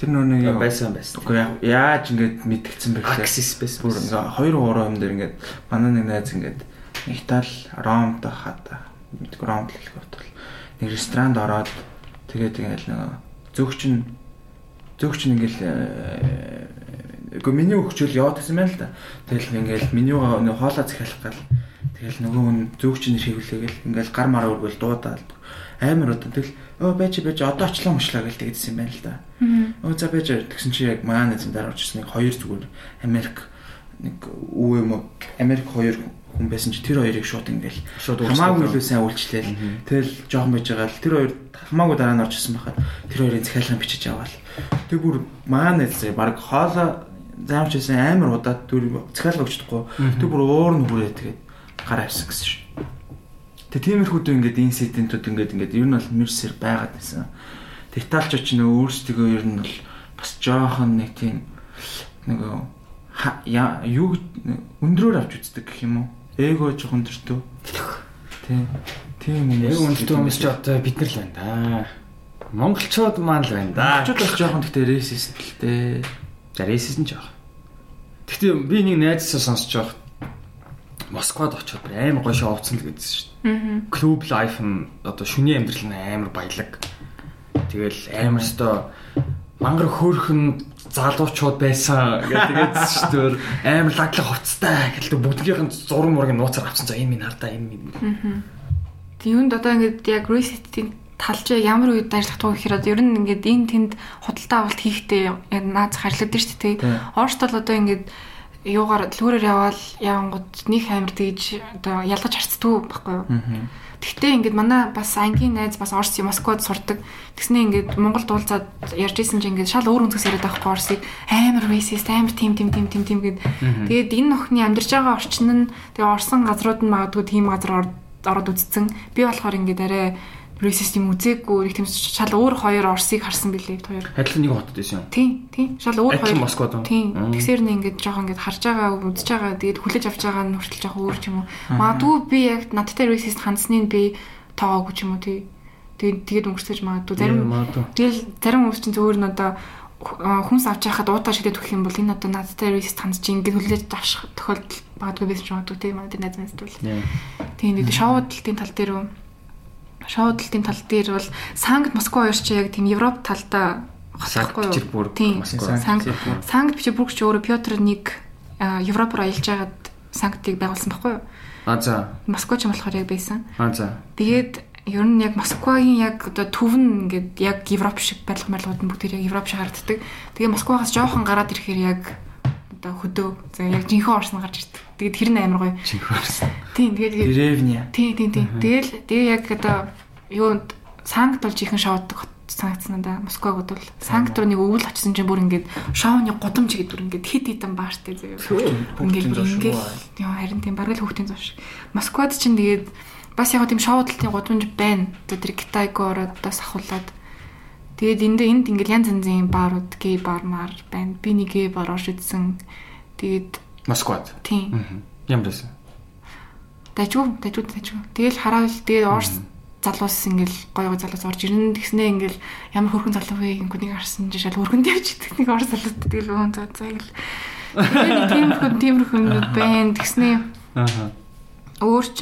Тэр нөө нэг байсан байсан. Үгүй яаж ингэж мэдгдсэн бэ гэхээр Аксис байсан. бүр ингээ 2 3 юм дээр ингээд манай нэг найз ингээд Итали Ромд хата мэдгүй Ромд л хэлэх бол нэг ресторанд ороод тэгээд ингээл нэг зөвч нь зөвч нь ингээл үгүй меню өгчөөл яваад гэсэн байл та. Тэгэл ингээл менюга нэг хоолоо захиалах гал тэгэл нөгөө хүн зөвч нь шивлээгээл ингээл гар мараа өргөл дуудаад амар удаа тэгэл өө байж байж одоо очлоо мочлаа гэл тэгдсэн юм байна л да. Өө за байж тэгсэн чи яг маань эзэн дараа очсон нэг хоёр зүгээр Америк нэг үү юм уу Америк хоёр хүн байсан чи тэр хоёрыг шууд ингээл Шууд хамаагүй илүү сайн үйлчлээл. Тэгэл жоохон байж байгаа л тэр хоёр хамаагүй дараа нь орчихсон байхад тэр хоёрын захиалгын бичиж аваад тэг бүр маань эзэн баг хоолоо заамч байсан амар удаад түр захиалга өгчдөхгүй. Тэг бүр уур нь хүрээ тэгээд гараа авсан гэсэн шүү. Тэг тиймэрхүүд ингээд инсидентүүд ингээд ингээд ер нь бол мэрсэр байгаад байсан. Италч ч нөө өөрсдөө ер нь бол бас жоохон нэг тийм нөгөө юу өндрөөр авч үздэг гэх юм уу? Эго жоохон өндөртөө. Тийм. Тийм юм. Яг үнэтэй хүмүүс ч одоо бид нар л байна да. Монголчууд маань л байна да. Монголчууд бас жоохон гэхдээ рейсист л дээ. За рейсист нь жоох. Гэхдээ би нэг найзсаа сонсож байгаа. Москвад очиод амар гоё шоу авцсан л гэдсэн шүү дээ. Клуб лайф нь одоо шүний амьдрал нь амар баялаг. Тэгэл амар өстой мангар хөөрхөн залуучууд байсан гэдэг шүү дээ. Амар лаглах хувцтай гэлээ бүгднийх нь зураг мураг нууцаар авсан. За энэ минь хардаа энэ минь. Тэг юунд одоо ингээд яг reset-ийн талж ямар үед ажиллах туу гэхээр ер нь ингээд энэ тэнд худалдаа авалт хийхдээ яг нааз харлагдаг шүү дээ. Оршд бол одоо ингээд юугаар лүүрээр яваал явангууд нэг амир тэгж одоо ялгаж харцдгүй байхгүй юу. Тэгтээ ингээд манай бас ангийн найз бас Орос Москвад сурдаг. Тэгснээ ингээд Монголд уулзаад ярьж исэн чинь ингээд шал өөр өнцгөөс яриад байхгүй Оросыг амар racist амар тим тим тим тим тим гэд. Тэгээд энэ охины амьдарч байгаа орчин нь тэгээ Орсон газрууд нь магадгүй тийм газар ороод үзсэн. Би болохоор ингээд арай юм үзээгүй нэг тийм шал өөр хоёр Оросыг харсан билээ хоёр. Адилхан нэг хотод байсан юм. Тийм, тийм. Шал өөр хоёр. Москвад? Тийм. Тэгсээр нэг ингээд жоохон ингээд харж байгаа, үзэж байгаа, тэгээд хүлээж авч байгаа нь хүртэл жоохон өөр ч юм уу. Магадгүй би яг надтай racist хандсныг би тоогоогүй ч юм уу тий. Тэгээд тэгээд өнгөрсөж магадгүй зарим тэгэл зарим хүмүүс чинь зөвөр нь одоо хүнс авч яхад уудаа шидэт өгөх юм бол энэ одоо надтай racist хандж ингээд хүлээж авах тохиолдол магадгүй байсан ч магадгүй тий. Манай найз найз бол. Тийм тэгээд шоудлтын тал дээр үү шоудлтын тал дээр бол Санкт Москва хоёр ч яг тийм Европ талдаа Санкт-Петербург, Тийм. Москва. Санкт Санкт-Петербург ч өөрөө Пётр нэг Европ руу аялж хагаад Санктыг байгуулсан байхгүй юу? А за. Москва ч юм болохоор яг байсан. А за. Тэгээд ер нь яг Москвагийн яг одоо төв нь ингээд яг Европ шиг барилга барилгууд нь бүгд яг Европ шиг харагддаг. Тэгээ Москвагаас жоохон гараад ирэхээр яг одоо хөдөө за яг жинхэнэ орсон гарч ирдэг. Тэгээд тэр нь амар гоё. Чихвэрсэн. Тийм тэгээд Деревня. Тийм тийм тийм. Тэгэл тэгээ яг одоо юунд Санкт бол жихэн шоудаг хот санагдсан да. Москвагд бол Санкт руу нэг өвөл очсон чинь бүр ингээд шоуны гудамж гэдэг бүр ингээд хит хитэн баартай заяа. Ингээд ингээд яа харин тийм бараг л хүүхдийн зов шиг. Москвад чинь тэгээд бас яг тийм шоудлтын гудамж байна. Одоо тэр Китайг ороод бас ахуулаад Тэгээд энд энд ингээл янз янзын баарууд, гей бар мар байна. Би нэг гей бар орж идсэн. Тэгээд Москвад. тийм Ямар байсан? дажгүй дажгүй дажгүй. Тэгэл хараад тэгээд Орс залуус ингээл гоё гоё залуус орж ирнэ тэгснээ ингээл ямар хөрхөн залуу вэ гингүй нэг харсан чинь шал хөргөнд явж идэг нэг Орс залуутай тэгэл өө за за гэл. Тиймэрхүү тиймэрхүү юмнууд байна. Тэгснээ Аа. өөр ч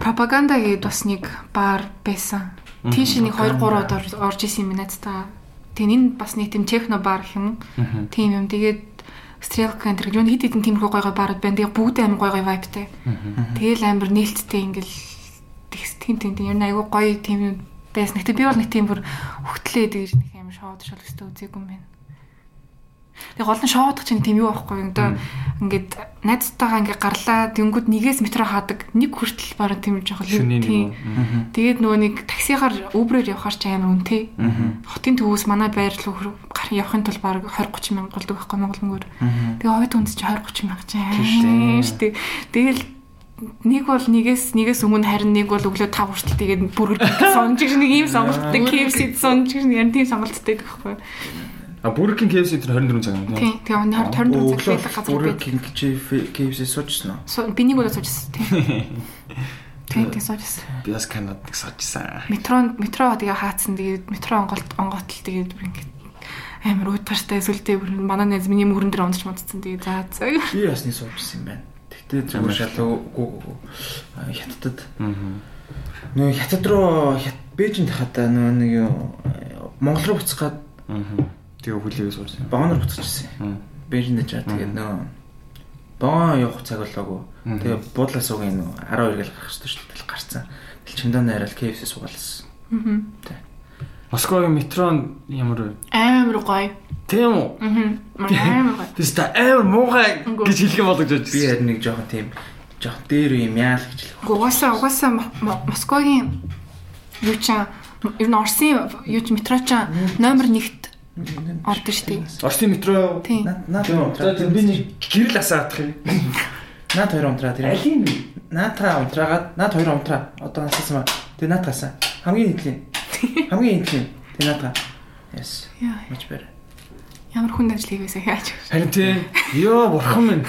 пропаганда гэдэг бас нэг бар байсан. Тийш нэг 2 3 удаа орж исэн юм надтай. Тэгээ энэ бас нэг тийм техно бар гэх юм. Тийм юм. Тэгээд Стрелка энэ юу хэд хэдэн тиймэрхүү гой гой барууд байна. Тэгээ бүгд амар гой гой вайптай. Тэгэл амар нээлттэй ингээл тийм тийм тийм ер нь айгүй гоё тийм юм байсан. Гэтэ би бол нэг тийм бүр хөтлөө тэгж нэг амар шоуд шол өстө үзээгүй юм байна. Тэгээ гол нь шоудах чинь тийм юу байхгүй юм даа. Ингээд найзтайгаа ингээд гарлаа тэнгууд нэгээс метро хаадаг. Нэг хүртэл бараг тийм жоохон тийм. Тэгээд нөгөө нэг таксигаар Uber-ээр явахаар ч амар үнэтэй. Хотын төвөөс манай байр руу гар явахын тулд бараг 20 30 мянга голдог байхгүй Монгол мөнгөөр. Тэгээ ойд үнд чи 20 30 мянга ч Тийш шүү дээ. Тэгэл нэг бол нэгээс нэгээс өмнө харин нэг бол өглөө 5 хүртэл тэгээд бүр сонж гэж нэг ийм сонголттой KFC сонж гэж нэг тийм сонголттой байхгүй. А Burger King KFC тэр 24 цаг юм тийм. Тэгээ оны 24 цаг хэлэх газар Burger байдаг. King KFC суучсан уу? Би нэг удаа суужсэн тийм. (laughs) Тийм тийм суужсэн. Би бас Канадад саажсан. Метро метро тэгээ хаацсан тэгээд метро онголт онготл тэгээд бүр ингээд амар уйтгартай сүлдээ бүр манай найз миний мөрөн дээр унтж модцсон тэгээд за за. Би бас нэг суучсан юм байна. Тэгтээ зүгээр шалуу гүү хятадд Аа. нөө хятад руу Бээжинд хата нөө нэг Монгол руу буцах гад Аа. Тэгээ хүлээгээ суурсан. богоноор буцчихсан. Бээжинд жаа тэгээд нөө богоо явах цаг болоогүй. Тэгээ буудлаа суугийн нөө 12 гэл гарах шүү дээ. Тэл гарцсан. Тэл чимдаа найрал KFC суугаалсан. Аа. Москвагийн метрон ямар вэ? Амар гоё. Тийм үү? Аа. Амар гоё. Тэс та амар муухай гэж хэлэх юм болгож байна. Би харин нэг жоохон тийм жоохон дээр юм яа л гэж хэлэх. Угаасаа угаасаа Мо- Мо- Москвагийн юу ч ер нь Орсын юу ч метро ч номер 1-т шүү дээ. Орсын метро. Наад унтраа. За би нэг гэрэл асаадах юм. Наад хоёр унтраа тэр. Алин Наад та унтраагаад наад хоёр унтраа. Одоо асуусан маа. Тэгээ наад тасаа. Хамгийн нэтлээ. Хамгийн нэтлээ. Тэгээ наад та. Yes. Яа, Much better. Ямар хүн ажил хийгээсэ яаж. Харин тийм. Йоо бурхан минь.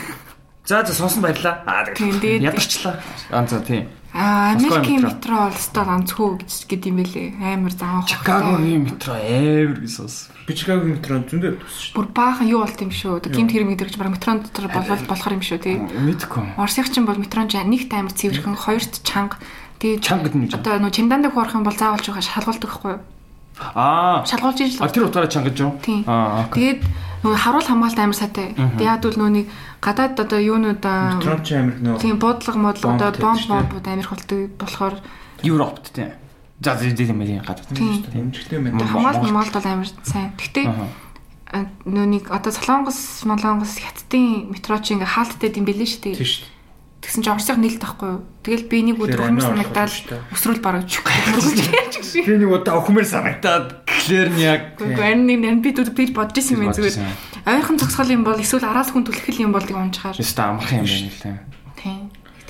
За за сонсон баярлаа. Аа тэгээд- ядарчлаа. Аа за тийм. Аа, Америкийн метро. өстой ганцхүү гэж гэдэг юм бэлээ. Амар заан. Чикагогийн метро эвэр гэсэн. Би Чикагогийн метро зөндөө туссан шүү. Бүр баахан юу болт юм шүү. Тэг гимт хэрэг мэдэрч бараг метрон дотор болол болохоор юм шүү тий. Мэдгүй. Орсынх чинь бол метрон ч нэгт амар цэвэрхэн, хоёрт чанга. Тэгээд Чанга гэдэг нь одоо нөө чимдаандаа хуурах юм бол заавал жоо шалгуулдаг байхгүй юу? Аа. Шалгуулж иж л. А тэр утгаараа чангаж юу? Аа. Тэгээд нөгөө харуул хамгаалт амар сайтай. Тэгээд бол нөө нэг гадаад одоо юунуудаа Метро ч амир нөө. тийм буудлага модлоо одоо Бомб бомбууд амар холтой болохоор Европт тийм. За тийм юм гадаад. тийм Хэмжигтэй метро. хамгаалт хамгаалт бол амар сайн. Гэхдээ нэг одоо Солонгос, Молонгос хятадын метро чи ингээ хаалттай юм бэлээ шүү дээ. Тийм шүү. Тэгсэн чинь Оросынх нийлт тахгүй юу? Тэгэл би нэг өдөр хүмүүс санагдаад шүү дээ. өсрүүл бараг (laughs) яаж шиг. Би нэг удаа өхмөр санагтаад гэхлээр нь яг энэ нэг би дүүд би бодож исэн юм зүгээр. Ойрхон цогцгол юм бол эсвэл араас хүн түлхэл юм бол тийг унчаар. Juste амархан юм байна л тийм.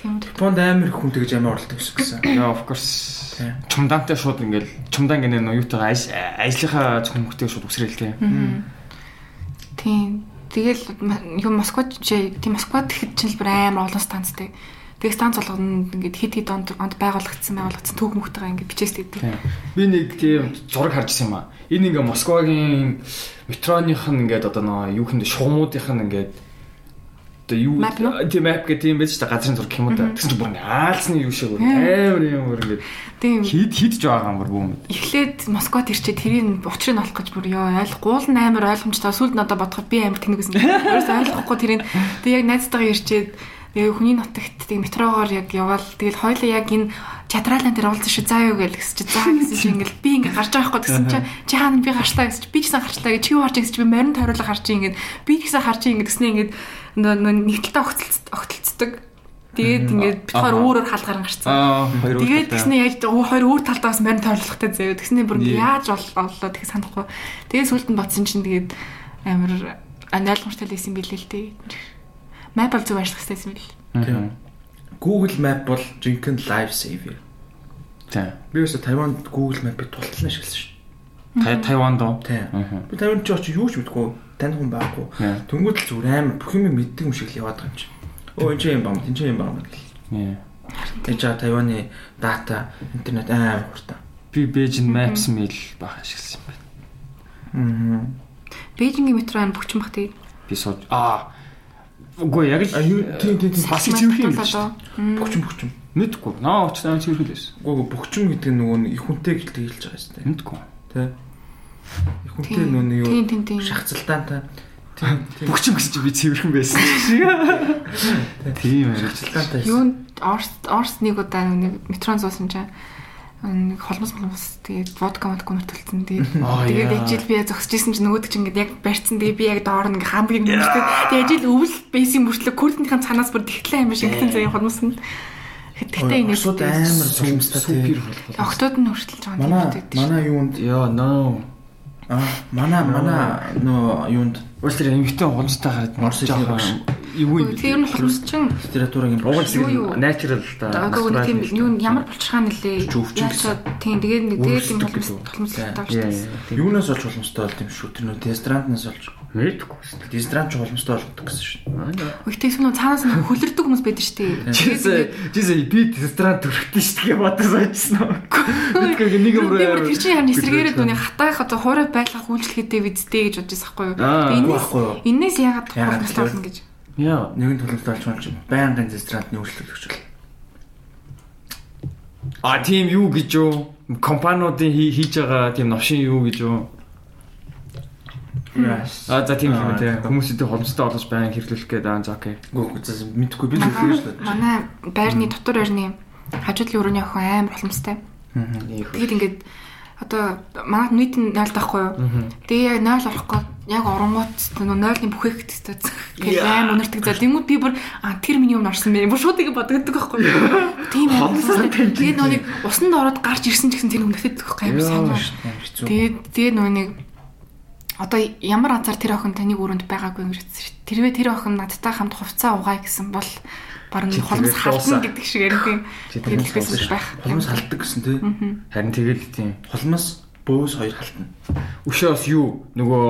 Тийм. Японд амир хүн тэгж амир оролдог гэсэн (coughs) гэсэн. Yeah, of course. Тийм. Чумдаантай шууд ингээл чумдаан гэнэ нөө юутайгаа ажлынхаа зөвхөн хүмүүстэй шууд үсрээл тийм. Тийм. Тэгэл м- юу Москвад чи тийм Москвад ихэд чинь л бүр амар олон станцтай. Тэгээ станц болгоно ингээд хит хит онд онд байгуулагдсан байгуулагдсан түүх мөхтэйгээ ингээд бичээстэй. Тийм. Би нэг тийм зураг харж ирсэн юм аа. Энэ ингээ Москвагийн метроных нь ингээд одоо нөө юу хүнд шугамуудынх нь ингээд одоо юу тийм map гэх тийм байж та газрын зураг гэх юм уу та. Тэгсэн чинь бүр ингээ аалсны юу шиг бүр амар юм бүр ингээд Тийм. хид хидж байгаа юм бүр бүүм. Эхлээд Москвад ирчээ тэрийг учрыг олох гэж бүр ёо ойлгох гуул амар ойлгомжтой. Сүүлд нь одоо бодоход би амар тэнэг гэсэн. Ерөөс ойлгохгүй тэрийг тэг яг найзтайгаа ирчээд тэгээ хүний нутагт тэг метрогоор яг яваал тэгэл хоёлаа яг энэ чатралан дээр уулзсан шүү заа юу гэл гэсэн чи заа гэсэн чи ингээл би ингээ гарч байгаа хгүй гэсэн чи чи хаана би гарчлаа гэсэн чи би гэсэн гарчлаа гэж чи юу харж гэсэн чи би морин тойруулга харж ингээд би гэсэн харж ингээд гэснээ ингээд нөө нөө нэгтэлтэй огтолцдог огтолцдог тэгээд ингээд бид хоёр Аха. өөр өөр хаалгаар гарцсан Тэгээд тэгснэ яаж хоёр өөр талдаа бас морин тойрлохтой заяа. Тэгснэ бүр яаж бол- боллоо тэг санахгүй. Тэгээд сүлд нь бодсон чинь тэгээд амар аналогчтой лсэн билээ л дээ. Map бол зөв ажиллах хэрэгтэй юм бил. Тийм. Google Map бол жинхэнэ life saver. Тийм. Би өсө Тайванд Google Map-ыг тултална ашигласан шүү. Тай Тайванд уу? Тийм. Би Тайванд ч очиж юу ч мэдгүй. Тань хүн байхгүй. Тэнгүүд л зүгээр амар бүх юм мэддэг юм шиг л яваад байгаа юм чи. Өө энэ ч юм бам, энэ ч юм бам гэл. Yeah. Энд чаа Тайваны дата, интернет амар хурдан. Би Beijing Maps mail баг ашигласан юм байна. Аа. Бээжингийн метро айн бүгч бах тий. Би сууж аа. Үгүй яг л юу- тийм, тийм, бас цэвэрх юм биш. Бөхчм бөхчм. Мэдгүй. Наа очтой цэвэрх л байсан. Гүг бөхчм гэдэг нь нөгөө их хүнтэй гэлтэй хэлж байгаа юм байна. Мэдгүй. Тэ. Их хүнтэй Тийм юу тийм. Бүгчм гэсэн чи би цэвэрхэн байсан шиг. Тийм ээ. Шахацалтаантай. Юунд Орс Орс нэг удаа нэг метрон зуусан чинь нэг холмос холмос тэгээд водка модка мөртөлцөн тэгээд (laughs) тэгээд ажил би зогсчихсэн чинь нөгөөд чинь ингээд яг барьцсан. Тэгээд би яг доор ингээд хамгийн нэмэртэй тэгээд ажил өвөл бейсийн мөртлөө куртынхаа цанаас бүр тэгтлээ юм шиг гэтэн заяа холмос нь Тэгтээ энэ Оросууд амар болов. октод нь хүртэл жоо Манай тийм дээ. манай юунд? Яа, no. Аа манай манай нөө юунд Уус тэр эмхтэн гонцтой хараад хэлний багш. Юу юм бэ? Тэр нь чинь литературагийн Угаас natural да. Нэг тийм юу ямар булчирхаа нэлээ. Гэсэн. Тийм тэгээд нэг тэгээд юм яа. юунаас олж боломжтой болд юм шүү. Тэр нөө дестрантнаас олж. Мэдгүй. Дестрантч боломжтой болгодог гэсэн шүү. Гэхдээ эсвэл цаанаас нь хөлөрдөг хүмүүс байдаг шүү дээ. Жисэн жисэн би ресторан төрхтөн шүү дээ бодож сойжсэн уу. Мэдгүй нэг юм руу. тэр чинь харин эсрэгээрээ дүүний хатаах одоо хуурай байлгах үйлчлэгээтэй визтэй гэж бодож байхгүй юу? Энэс энэс яагаад гэвэл- болно гэж. Яа. Нэгэн төлөвлөлт олж болж байнгын дестрантны үйлчлүүлэгч бол. А тийм юу гэж юу? Компаниудын хий- хийж байгаа тийм новшин юу гэж юу? Яас. А за тийм юм Аа, тий. тийм. Хүмүүсийн холбоотой олж баян хэрэглүүлэх гэдэг аа за окей. Гүг зас мэдхгүй би л хэлж шүү дээ. Манай байрны дотор байрны хажуудлын өрөөний охин амар холмостой. Тэгээд ингээд одоо манай нийт нь 0 таахгүй юу? Тэгээ яг 0 орохгүй яг оронгууд нөө 0-ын бүхээх гэдэг тэгээд аим өнөртөг зал. Тэнгүүд би бүр а тэр миний юм орсон бэ. Бүр шууд ингэ бодогддог байхгүй юу? (laughs) Тийм холмостой. Тэгээд нөө нэг усанд ороод гарч ирсэн ч гэсэн тэр өмнөдөд байхгүй юм сайн. Хэцүү. Тэгээд тэгээ нөө нэг одоо ямар азар тэр охин таны өрөөнд байгаагүй юм шүү. Тэрвээ тэр охин надтай хамт хувцаа угаая гэсэн бол баран тэгээд халтна гэдэг шиг хэлбэсэн халдаг байх. Холмос халдаг гэсэн тий. Харин тэгэл тийм. Холмос бөөс хоёр халтна. Өшөөс юу нөгөө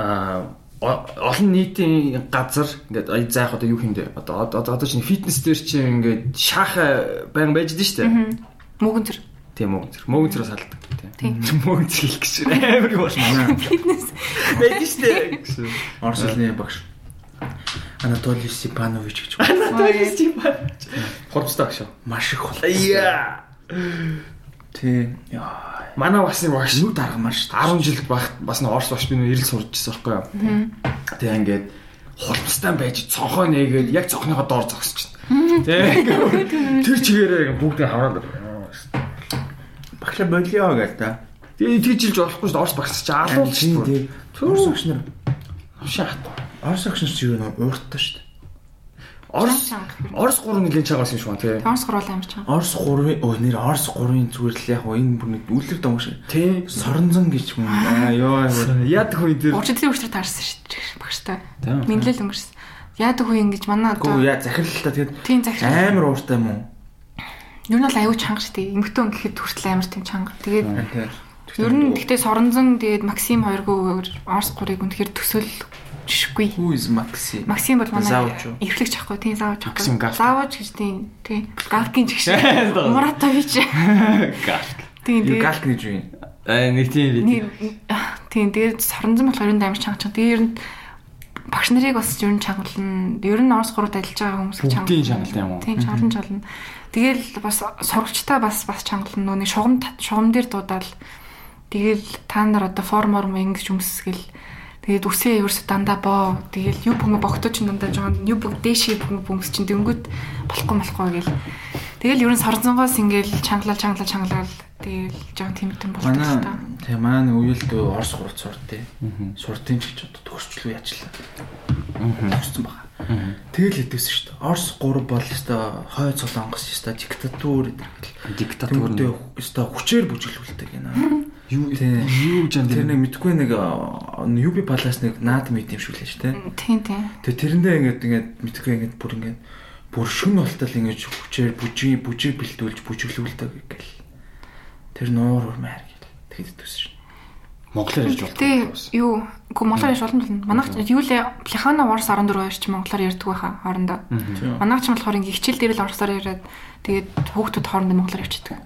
а олон нийтийн газар ингээд ая заах одоо юу хийндэ одоо одоо чинь фитнес дээр чинь ингээд шааха баян байж дэ штэ Мөгөн тэр. Тийм үү тэр мөнгө зэрэг салдаг Тийм. тийм. Мөнгө зэрэг хэлэх гэж амар юм байна Фитнес. байж штэ. Орос хэлний багш. Анатолий Степанович гэж. холбостой гэж Маш их хол. яа. Тий. Яа. манай бас нэг багш. Юу дарга маш 10 жил багт бас нэг орс багш би нөө ирэл сурч ирсэн байхгүй юу? Тэгээ ингээд холбостой байж цонхоо нээгээд яг цонхныхоо доор чинь (laughs) тэгээ (laughs) тэр чигээрээ бүгдээ хавраад багш болио гэж та. Тэгээ тэгжилж болохгүй шүү дээ. Орос багш чи Тийм шүү дээ. Орос багш нар Шаат. Орос багш нар чи юу нэ ууртаа шүү дээ. Орос. Орос гурван нэлийн чагаас юм байна тий. Томс гурвал амар чанга. Орос 3-ын өө нэр Орос 3-ын зүгээр л яг энэ бүр нэг үлэр дом шиг. Тий. Соронзон гэж хүн аа ёо. Яд хөө дээр. Уржлын өчтөр таарсан шүү дээ. Багштай. Мэдлэл өнгөрсөн. Яадаг хөө ингэж манай Гүү одоо яа захирал та тэгээд тийм захирал. амар ууртай юм уу? Юу нь бол аюу чанга шүү дээ. Эмгтэн гэхэд хүртэл амар тийм чанга. Тэгээд ер нь гэхдээ соронзон тэгээд Максим хоёргоо Орс гурыг үнэхээр төсөөл жишгүй. Who is Maxi? Максим бол манай эрхлэгч ахгүй тийм заавч ахгүй. Максим. Заавч гэж тийм тийм Галкин (laughs) гэж. (laughs) Муратович. Галк. Тийм тийм. галк гэж юу юм? Аа нэг тийм. Нэг тийм тэгээд соронзон болохоор ер нь амар чанга чанга. Тэгээд ер нь багш нарыг бас ер нь чангална. Ер нь Орос гурав ажиллаж байгаа хүмүүс Бүгдийн чангалтай юм уу? Тийм чангалан чангална. Тэгэл бас сурагчтай бас бас чангална. Нэг шугам шугам дээр дуудаал. Тэгэл та нар одоо формор ингэж өмсгөл. Тэгээд үсээ ерөөсө дандаа боо. Тэгэл юу бүмэ богтоо ч дандаа жоо юу бүг дээшээ бүмэ бөмс чин дөнгөд болохгүй болохгүй гэл. Тэгэл ерөн сорзонгоос ингээл чангалал чангалал чангалал. Тэгэл жоо тэмтэн Манай та. тэг маань үеэлд Орос гурав суртээ. Суртын ч гэж одоо төгсчлөө яачлаа. Төгссөн бага. Тэгэл хэдвсэн шүү дээ. Орос гурав бол өстой хой цолонгос өстой диктатур гэдэг. Диктатур өстой хүчээр бүжиглүүлдэг гинэ. (laughs) юу Тий. юу гэж Тэр ам нэг мэдгүй нэг UB палас нэг наад мэд юм шүү лээ шүү дээ. Тийм тийм. Тэгээ тэрэндээ ингээд ингээд мэдгүй ингээд бүр ингээд бүр шүн болтол ингээд хүчээр бүжиг бүжиг бэлтүүлж бүжиглүүлдэг гэл. Тэр нуур урмаар гэл. Тэгэд төсөн шүү. Монголоор ярьж Тэ болдог. юу гоо монголоор ярьж болно. Манайх юу лээ Плехана Орос 14 хоёр ч монголоор ярьдаг байхаа хоорондоо. Манайх ч болохоор ингээ хичээл дээр л орсоор яриад тэгээд хүүхдүүд хоорондоо монголоор ярьчихдаг.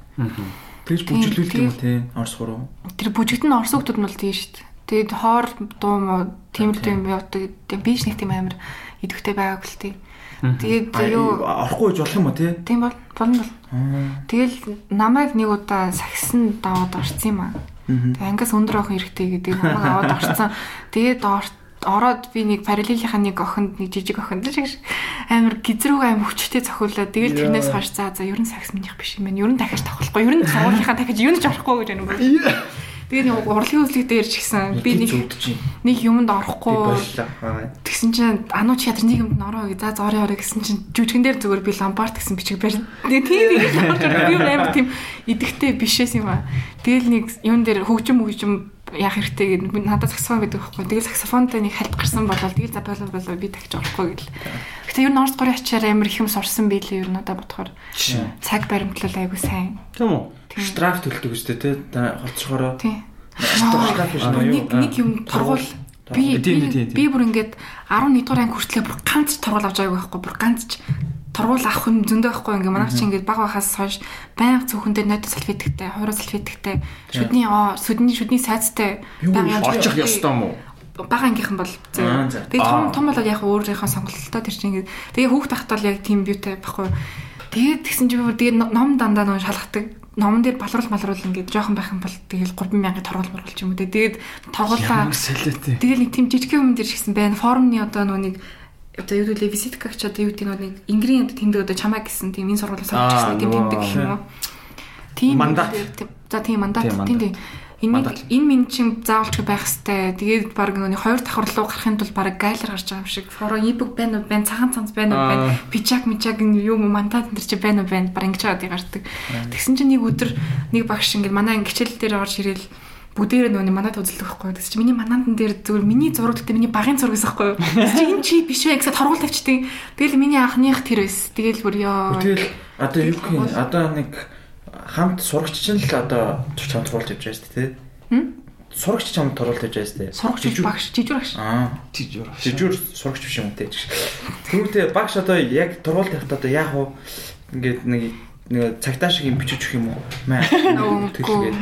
Тэгж бүжиглүүлдэг юм тий. Орос гурав. Тэр бүжигдэн орос хүүхдүүд нь бол тийм шүү дээ. Тэгээд хоор дуу мó тийм л юм явдаг. Биш нэг тийм амар идэвхтэй байгааг л тий. Тэгээд юу орохгүй гэж болох юм уу тий? тийм бол болно бол. Тэгэл намайг нэг удаа сагсан даваад орсон юм аа. Тэгээд ангаас өндөр охин эрэхтэй гэдэг намайг аваад орсон. Тэгээд ороод би нэг параллелийнхаа нэг охинд нэг жижиг охинд шиг амар гизрүүг аим хүчтэй цохиулаад тэгэл тэрнээс хойш за за ер нь сакс минийх биш юм байна. Ер нь дахиж тавхахгүй. Ер нь сургуулийнхаа дахиж юу ч орохгүй гэж (laughs) байна. Тэгээд нэг урлагийн үзлэг дээр ч гэсэн би нэг нэг юмд орохгүй. Тэгсэн чинь ануу чи ядар нэг юмд ороо гэж за зороо ороо гэсэн чинь жүжигэн дээр зүгээр би ламбарт гэсэн бичиг барь. Тэгээд тийм би амар тийм идэхтэй бишээс юм аа. Тэгэл нэг юм дээр хөгжим хөгжим яах хэрэгтэй гэдэг надад саксофон гэдэг байхгүй. Тэгэл саксофонтой нэг хальт гарсан болол тэгэл за болоо би дахиж орохгүй гэл. Гэтэ ер нь орос горын ачаар амар их юм сурсан бийлээ ер нь надад бодохоор. Цаг баримтлал айгу сайн. Тийм үү? Штраф төлдөг үстэй тий. Та хорцохороо. Тий. Штраф биш? Нэг нэг юм тургуул би Тийм, тийм, тийм. би бүр ингээд 11 дугаар анги хүртлээр бүр ганц тургуул авч байгааг байхгүй бүр ганц ч тургуул авах юм зөндөө байхгүй ингээ манайх чи ингээд баг байхаас хойш байнга зөвхөндөө нойтон салфетиктэй, хойроо салфетиктэй, шүдний оо сүдний шүдний сайцтай Очих ёстой юм уу? бага ангийнхан бол за. Тэгээ том том болоод яг өөрийнхөө сонголттой тэр чинь ингээд тэгээ хүүхд тахтал яг тийм бьютэй байхгүй. Тэгээд тэгсэн чинь бүр тэгээ ном дандаа нөө шалгадаг. Номон дээр балруул малруул ингээд жоохон байх юм бол тэгэл 3000 торгол мөргөл ч юм уу. Тэгээд солиотой. тэгэл нэг тийм жижиг юм дээр шигсэн байна. Форумны одоо нэг одоо юу гэдэг визитка ч одоо юу гэдэг нэг ингрийн одоо тэмдэг одоо чамаа гэсэн тийм энэ сургуулиас авчихсан тийм тэмдэг гэх юм уу. Тийм Мандат. За тийм мандат тийм тийм. Энийг энэ минь чин заавалч байх хэвээр. Тэгээд баг нөгөө хоёр давхар руу гарахын тулд баг гайлар гарч байгаа юм шиг. Форо ибг байна уу байна, цагаан цанц байна уу байна, пичак мичак юм мандат энэ чи байна уу байна, баг ингэж чад гардаг. Тэгсэн чинь нэг өдөр нэг багш ингээд манай хичээл дээр орж ирэл бүгдээрээ нөгөө манад үзэлдэг байхгүй. Тэгс чи миний мандан дээр зүгээр миний зураг гэдэг миний багын зураг гэсэн байхгүй. Тэгс чи энэ чи биш вэ гэсэн торгуул тавьчихдээ. Тэгэл миний анхных тэр эс. Тэгэл бүр ёо. Тэгэл одоо юу гэх юм одоо нэг хамт сурагч чинь л одоо чамд туруулж явж байгаа шүү дээ тий. Сурагч чамд туруулж явж байгаа шүү дээ. Сурагч багш, жижиг багш. Аа. Жижиг. Жижүүр сурагч биш юм тий. Тэгвэл багш одоо яг тургуул тавьт одоо яах вэ? Ингээд нэг нэг цагтаа шиг юм бичиж өгөх юм уу? Маа. (laughs) Үгүй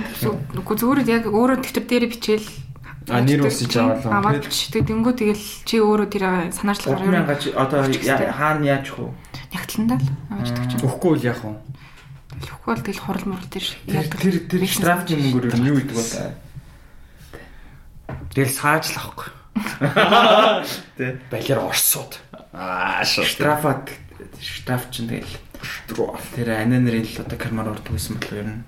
үгүй зүгээр яг өөрөө дэвтэр дээр бичээл А, нэр үсэж аваад л. аваад бичдэг. Тэнгүү тэгэл чи өөрөө тэр санаачлал 3000 чи одоо я- хаана яаж вэ? ягтландаа л аваачдаг ч. Өгөхгүй л яах вэ? Тэгэхгүй бол тэгэл хурал мурал дээр Тэр тэр тэр штрафын мөнгөөр юу гэдэг бол Тэгэл саажлахгүй. (laughs) тий. Балер орсууд. Аа шүү. Штрафад штраф чинь тэгэл тэр ананерын л одоо кармар ордог гэсэн бол ер нь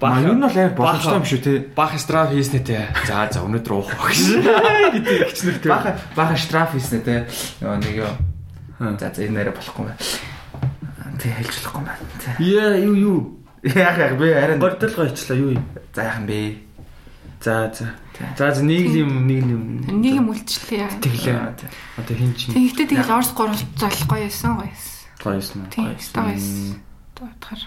Баа юу нь бол амар боломжтой юм шүү тий. Баах штраф хийснэ те. За за өнөөдөр уух гэж. (laughs) Гэдэг ихчнэр те. Баха баха штраф хийснэ тий. Нөгөө нэг юу. За за энэ нэрэ болохгүй байна. Тий хэлж болохгүй байна. Яа юу юу. Яг яг би арай Гордолгоо ичлаа юу юм. за яхан бэ. За за. За за нэг юм нэг юм. нэг юм үлчлээ яа. Тэглээ. Одоо хин чинь Тэгэхдээ тэгэл орс гурал золох гоё байсан гоё байсан. гоёсэн уу? Тийм гоё байсан. Тоотхоор.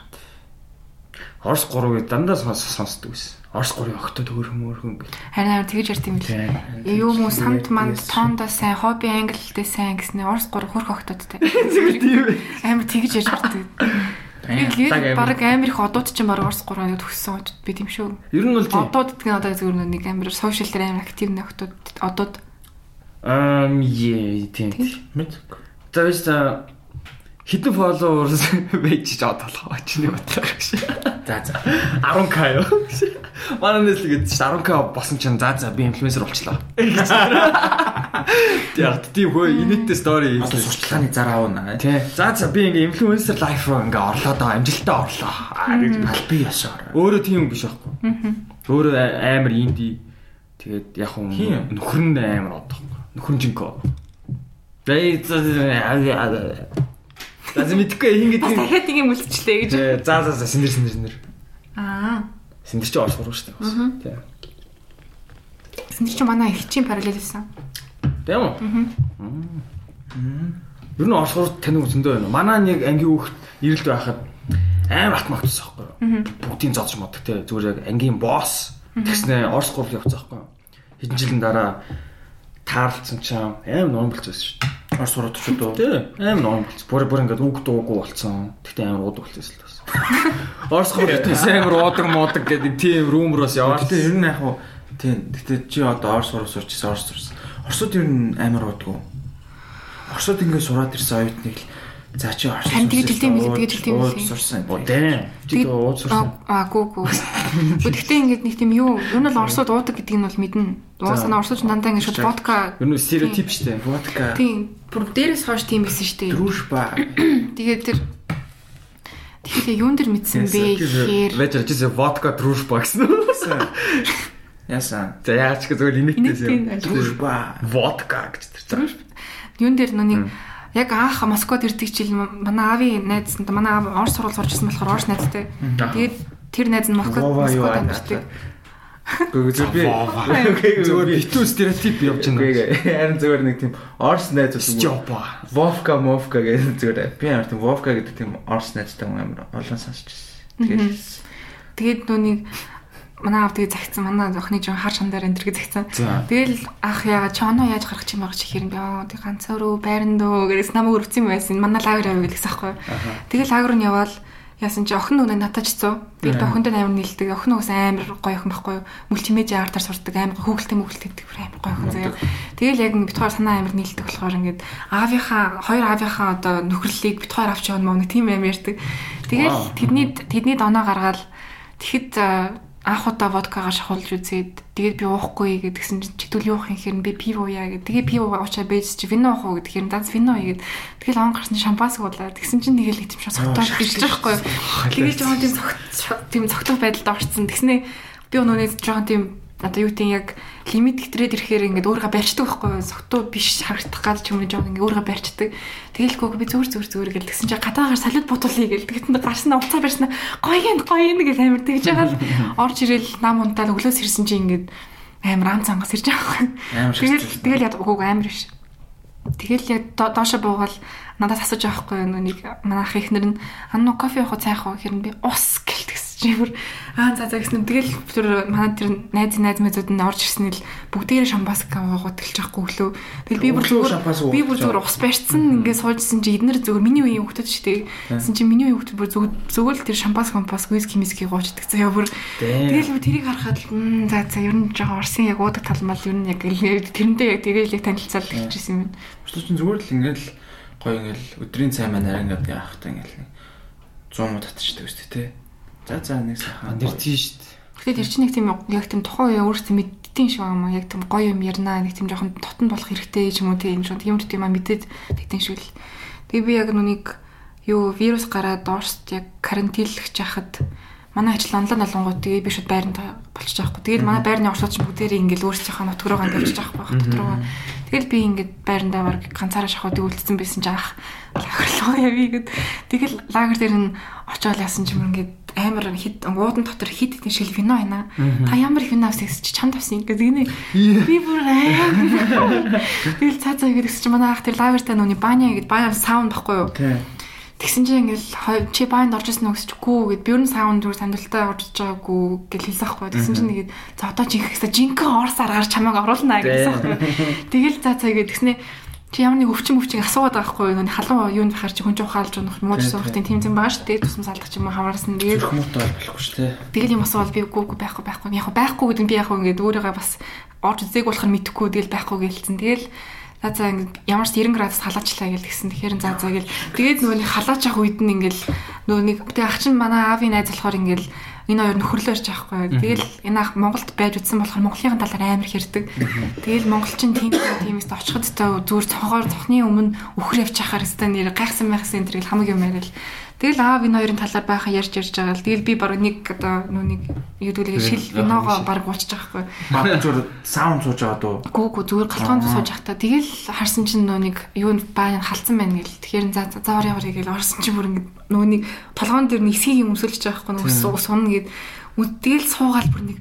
Орс 3 гэдэг дандаа сонс сонсдог байсан. Орс 3-ын огтод өөр хөмөрхөн гэх. Харин амар тэгж ярьд юм Тийм. бил. Юу мө самт манд тоондоо сайн, хобби англитэй сайн гэснээр орс гур хөрх октодтэй. (laughs) Амар тэгж ярьж байдаг. Яг баг амар их одууд ч юм баг орс гур аяд төгссөн очд би тийм шүү. Ер нь бол тийм. Одууд гэдэг нь одоо зөвхөн нэг амар сошиал дээр амар актив нөхдүүд одууд Ам е тийм. Мэд. За биш та хитэн фолловерс (laughs) байж ч од болох очны бодлоо гэж. За за. 10k юу? (laughs) Манай нэс л чинь 10k босон чинь за за би инфлюенсер болчлоо. (laughs) Яг тийм хөө инээдтэй стори Одоо сурчлагын зар аавна. Тий. За за би ингээ инфлюенсер лайф руу ингээ орлоо доо амжилттай орлоо. Аа гэж Алби яшаар. Өөрөө тийм биш байхгүй. Өөрөө амар инди. Тэгээд яг хүн нөхөр нь амар од. Нөхөр нь жинко. За мэдхгүй хин гэдэг. дахиад нэг юм үлдчихлээ гэж. Э, За за за синдэр синдэр синдэр. Аа. Синдэр чи орс гурав шүү дээ. Тийм. Тэнд чи манай их чинь параллел байсан. Тийм үү? Ер нь орс гурав таныг зөндөө байна. Манай нэг ангийн хүүхд ирэлд байхад амар атмагтсан байхгүй юу? Бүгдийн зодж моддаг те. Зүгээр яг ангийн босс тэгснэ орс гурав явцсан байхгүй юу? Хэдэн жилийн дараа таарлцсан ч амар ном болчихсон шүү дээ. Орс сураад ч удаа. Тий, амар ном болчихсон. Бүр бүр ингээд үг дуугүй болцсон. Тэгтээ амар уудаг болчихсон л бас. Гурав тэгтээ амар уудаг муудаг гэдэг тийм румроос яваад. Гэтэ ер нь яг хуу Тийм. Гэтэ чи одоо орс сурах сурчсан орс сурсан. Орсууд ер нь амар удгүй. Орсууд ингээд сураад ирсэн оюутныг л за чи орс. Харин тэгээд хэлдэм билээ тэгээд хэлдэм билээ. Сурсан. Удаа. Чи ууд сурсан. Аа гүү гүү. Гэхдээ ингээд нэг тийм юу, юу нь бол орсууд уудаг гэдгийг нь бол мэднэ. Уусаа орсууд ч дандаа ингээд шууд водка Ер нь стереотип шүү дээ. Водка. тийм бүр дээрээс хойш тийм байсан шүү дээ. Дружба. Тэгээд тэр Тэгэхээр юун дээр мэдсэн бэ гэхээр Вечер чи водка дружба гэсэн. Яасан. За яаж ч зүгээр Инээдтэй инээдтэй. Дружба. Водка гэж тэр. юун дээр нүг яг анх Москвад ирдэг чил манай аавын найз нь манай аав орс сургууль сурч ирсэн болохоор орс найзтай. Тэгээд тэр найз нь Москвад Москвад амьдардаг. Гэхдээ зөв би Зүгээр битүү стереотип явж байна. (laughs) Харин зүгээр нэг тийм орс найз болсон. Стёпа. Вовка Мовка гэдэг (laughs) зүгээр би амар тийм Вовка гэдэг тийм орс найзтай хүн амар олон сонсч байсан. Тэгээд Тэгээд нүг манай аав тэгээд загцсан манай охины жоо хар шандар энэ төр загцсан. За. Тэгэл ах яага чи оноо яаж гарах юм байгаа чи хэрэг би аа тэг ганц өөрөө байран дөө гэсэн намайг өрөвцөн байсан. Манай лагер авъя гэсэн аахгүй. Тэгэл лагер нь яваал яасан чи охин нүг натаачцсан. Би Аа. охиндоо амар нийлдэг. Охин нүгс амар гоё охин байхгүй юу? Мультимедиа артаар сурдаг амар хөөгөлтэй мөгөлтэй гэдэг бүр амар гоё охин заяа. Тэгэл яг бит хоёр санаа амар нийлдэг болохоор ингээд аавынхаа хоёр аавынхаа одоо нөхрөлийг бит хоёр авч явна мөн тийм амар ярьдаг. Тэгэл тэдний тэдний доноо гаргаад тэгэхэд анх удаа водкагаар шахуулж үзээд тэгээд би уухгүй гэдгсэн чинь чидүүл юу хин хэрн би пиво яа гэд. Тэгээ пиво уучаа бэж чи вино уух уу гэд хэрн дац вино игээд тэгэл он гарсан шампанс уулаа. Тэгсэн чинь тэгэл нэг тийм бийж байгаа байхгүй. Тэгээ жоохон тийм цогт тийм цогтох байдалд орцсон. Тэгснээ би өнөөний жоохон тийм одоо юу тийм яг лимит гэтрээд ирэхээр ингээд өөрийгөө барьчдаг байхгүй юу? Согтуу биш харагдах гал ч юм уу жоохон ингээд өөрийгөө барьчдаг. Тэгэлгүй би зүгээр зүгээр зүгээр гэл тэгсэн чинь гадаагаар салют бодуулъя гэл тэгэхэд гарснаа уцаа барьснаа гоё юм гоё юм гэж амар тэгж байгаа л (laughs) орж ирэл нам унтаад өглөөс ирсэн чинь ингээд амар ам цангас ирж байгаа байхгүй. Тэгэл тэгэл яд үгүй амар биш. Тэгэл яг до- доошо буугаал надад асууж байгаа байхгүй юу нэг манай ах ихнэр нь анну кофе явах уу цай явах уу нь би ус гэлтгсэн чинь бүр аа за за гэсэн. Тэгэл тэр манай тэр найз найз мэзүүд нь орж ирсэн л бүгдээрээ шампанска уугаад эхэлж байхгүй өглөө тэгэл би бүр зүгээр би бүр зүгээр ус барьцсан ингээд суужсэн чи эднэр зүгээр миний үеийн хүүхдүүд шүү дээ. Гэсэн чи миний үеийн хүүхдүүд бүр зүг зүгэл тэр шампанс компас виски миски гоочдаг заяа бүр тэгэл тэрийг харахад л «Мм, за за ер нь жоохон орсын яг уудаг талмал ер нь яг тэрэндээ яг тэгэл яг танилцал хэлчихсэн юм. Бусдад чинь зүгээр л ингээл гоё ингээл өдрийн цай маань арай ингээд яахтай ингээл нэг 100 муу татчихдаг үстэй те. За за нэг сайхан. Нэр тийм шүү дээ. Тэгэхээр тэр чинь нэг тийм яг тийм тухайн үе өөрсдөө мэдтiin шиг юм аа яг тийм гоё юм ярина нэг тийм жоохон тотон болох хэрэгтэй ч юм уу тийм шүү тийм тийм аа мэдээд тэгтэн шиг л. Тэгээ би яг нүг юу вирус гараад доорст яг карантинлэх жахад манай ажил онлайн олонгууд тэгээ би шууд байранд болчих жоохгүй. Тэгээд манай байрны оршууд ч бүгдээрээ ингээл өөрсдийнхөө нутгаруугаа тавьчих жоохгүй хат дотроо. Тэгэл би ингээд байрандаа баг ганцаараа шахуудыг үлдсэн байсан чи ах лагерлоо явъя гэд. Тэгэл лагер дээр нь очиод яасан ч юм ингээд амар хит уудан дотор хит хитэн шил вино байна. Та ямар их вино авсагс чи чамд авсан ингээд згний би бүр амар. (laughs) Тэгэл цаа цаа гэдэг чи манай ах тэр лагертаа нүний баня гэд баня саунд баггүй юу? Тэгсэн чинь ингээл чи баанд орж ирсэн үгсчгүй гэд би ер нь саунд зүгээр сандалтай орж байгаагүй гэж хэлсэн байхгүй. Тэгсэн чинь тэгээд за одоо чи ихсэ жинхэнэ орс аргаар чамайг оруулнаа гэсэн байхгүй. Тэгэл за цаа гэд тэгснэ чи ямар нэг өвчин өвчин асуугаад байгаа байхгүй нүг халуун юунд бахаар чи хүн жуухаалж унах мууж суухтын тийм зэн байгаа шүү дээ тусмас алдах ч юм хамаарсан тэгээд муутай болохгүй шүү те. Тэгэл юм асуувал би үгүй үгүй байхгүй байхгүй. Яг байхгүй гэдэг нь би яг ингээд өөрийгөө бас орж үзээг болохоор мэдэхгүй тэгэл байхгүй гэлцэн. Тэгэл за за ингээд ямар ч 90 градус халаачлаа гэл гисэн. Тэгэхээр за за гэл тэгээд нөгөө нэг халаач ах үед нь ингээд нөгөө нэг тэгээ ах чинь манай аавын найз болохоор ингээд энэ хоёр нөхөрлөө ирж байхгүй. Тэгэл энэ ах Монголд байж үтсэн болохоор Монголын талаар амар хэрдэг. Тэгэл монголчин тийм тиймээс очиход та зүгээр цонхоор цохны өмнө өхөр явж хахаар өстой нэр гайхсан майхсан энэ төрөл хамаг юм яриад Тэгэл аав энэ хоёрын талаар байхаа ярьж ярьж байгаа л. Тэгэл би баг нэг одоо нүү нэг юудүүлээ шил виногоо баг уучж байгаа хгүй. Бат зур саунд сууж байгаа дөө. Гүүгүү зүгээр галгаанд сууж ахта тэгэл харсан чинь нөө нэг юу баа халдсан байна гэл. Тэгэхээр за за за орё орё гэл. Орсон чинь бүр ингэ нэг толгоон дээр нэг хэсгийг өмсөлж байгаа хгүй нөө сунна гэд Тэгэл суугаал бүр нэг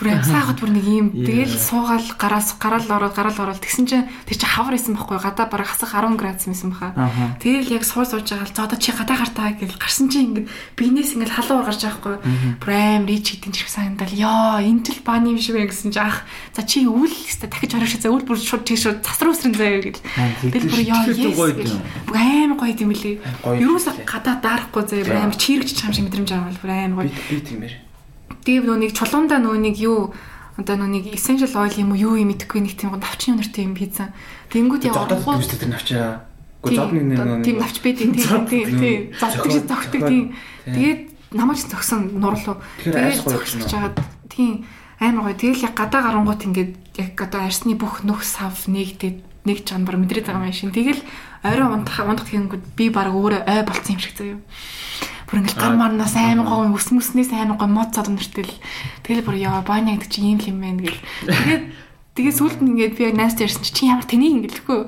бүр амсаагаад бүр нэг юм тэгэл суугаал гараас гараал ороод гараал ороод тэгсэн чинь тэр чи хавар исэн байхгүй гадаа бараг хасах 10 градус байсан баха. Тэгэл яг сууж сууж байгаа л за одоо чи гадаа гартаа гэл гарсан чи ингээд биенээс ингээд халуун гарч байгаа байхгүй. Бүр аим рич хитэн чирх санагдал ёо энэ тэл бааны юм шиг байх гэсэн чи ах за чи үл өстө дахиж орох шээ үл бүр шууд тийш засар үсрэн заяа гэл. Тэгэл бүр ёо. Бүр аим гоё юм лээ. Юуса гадаа даарахгүй заяа аим чирэгч чам шиг мэдрэмж аваад бүр аим гоё. Би тиймэр. Тэгээ нөө нэг чулуунда нөө нэг юу одоо нүг essential oil юм уу юу юм мэдэхгүй нэг тийм навчны өнөртэй юм хийсэн. Тэнгүүд Зодод оронгууд дүүстэй тэр навчаа. Гэхдээ зодны нэг тийм навч байдаг тийм тийм тийм зогтдаг зогтдаг тийм. Тэгээд намайг зогсон нурлуу. Гоё зогсож юм. жагаад тийм амар гоё. Тэгэл яг гадаа гарангууд ингээд яг одоо арсны бүх нүх сав нэгдээд нэг ч амар мэдрээд байгаа юм шин. Тэгэл орой ундах ундах тэгэнгүүт би баг өөрөө ой болцсон юм шиг заяа. Бүр ингээд гар марнаас аймаг гоё ус мүснээс аймаг гоё мод цад өнөртэл тэгэл бүр яа баня гэдэг чи ийм л юм байна гэл. Тэгээд тэгээд сүүлд нь ингээд би найстай ярьсан чи чи ямар тэнийг ингээд лэхгүй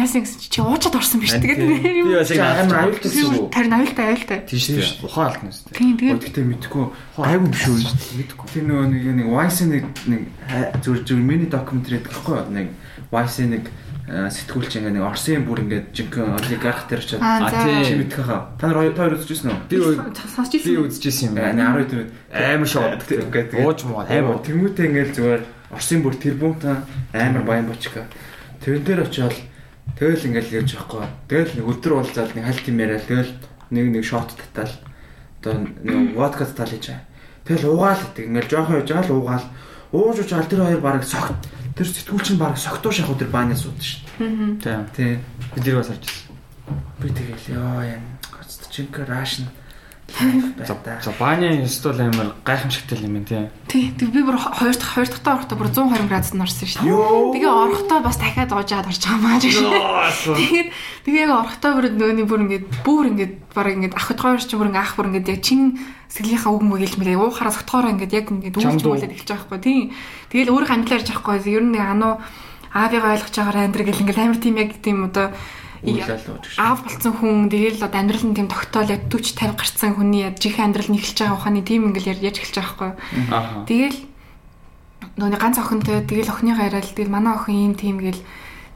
яасан гэсэн чи чи уучаад орсон биш тэгээд Би бас яг амар аюултай гэсэн үү? Тэр аюултай аюултай. Тийм шүү. Ухаан алдна шүү. Тийм тэгээд Гэхдээ мэдхгүй гайгүй юм шүү. Мэдхгүй. Тэр нөгөө нэг нэг Vice нэг нэг зүр зүр мини докюментари гэхгүй юу? Нэг Vice нэг сэтгүүлч ингээ нэг Орсын бүр ингээ жинхэнэ олигарх за. тийм. чи мэдэх хаа. Та нар та хоёр үзчихсэн үү? Би би үзчихсэн юм Э, байна. нэг 12 Амар шууд ингээд ууж муу амар. Тэмүүтэ ингээл зүгээр Орсын бүр тэрбумтаа амар баян бочка. Тэрэн дээр очиод тэгэл ингээл яаж байхгүй. Тэгэл нэг өдөр уулзаад нэг хальт юм яриад тэгэл нэг нэг шот татаал. Одоо нэг водка татаал хийж байгаа. Тэгэл уугаал гэдэг ингээл жоохон яж байгаа л уугаал. Ууж ууж ал тэр хоёр бараг согт. Тэр сэтгүүлч нь бараг согтуу шахуу тэр бааны сууд шүү Тийм. дээ. Тий. Бид нэр бас ирсэн. Би тэгэл ёо юм. Гоцт чинка рашн. За бааны стол амар гайхамшигтай юм байна. Тий, тэг би бүр хоёр дахь хоёр дахь орохдоо бүр 120 градусд орсон шүү дээ. Тэгээ орохдоо бас дахиад уужаад орж байгаа маа гэж. Тэгээд тэгээ яг орохдоо бүр нөгөөний бүр ингээд бүр ингээд бараг ингээд ах хотгоор чи бүр ингээд ах бүр ингээд яг чин сэлгийнхаа үг мөг хэлж мэлээ уухаараа согтгоороо ингээд яг ингээд үүсч уу? мүүлээд эхэлж байгаа байхгүй тий. Тэгэл өөрөө байгаа байхгүй. Ер нь нэг ануу аавыгаа ойлгож байгаараа амьдр гэл ингээд амар тийм яг тийм одоо. Аав болсон хүн тэгэл одоо амьдрал нь тийм тогтоол яг 40 50 гарцсан хүний яг жинхэнэ амьдрал нь эхэлж байгаа ухааны тийм ингээл ярьж эхэлж байгаа байхгүй. Тэгэл нөгөө ганц охинтой тэгэл охиныхоо яриад тэгэл манай охин ийм тийм гэл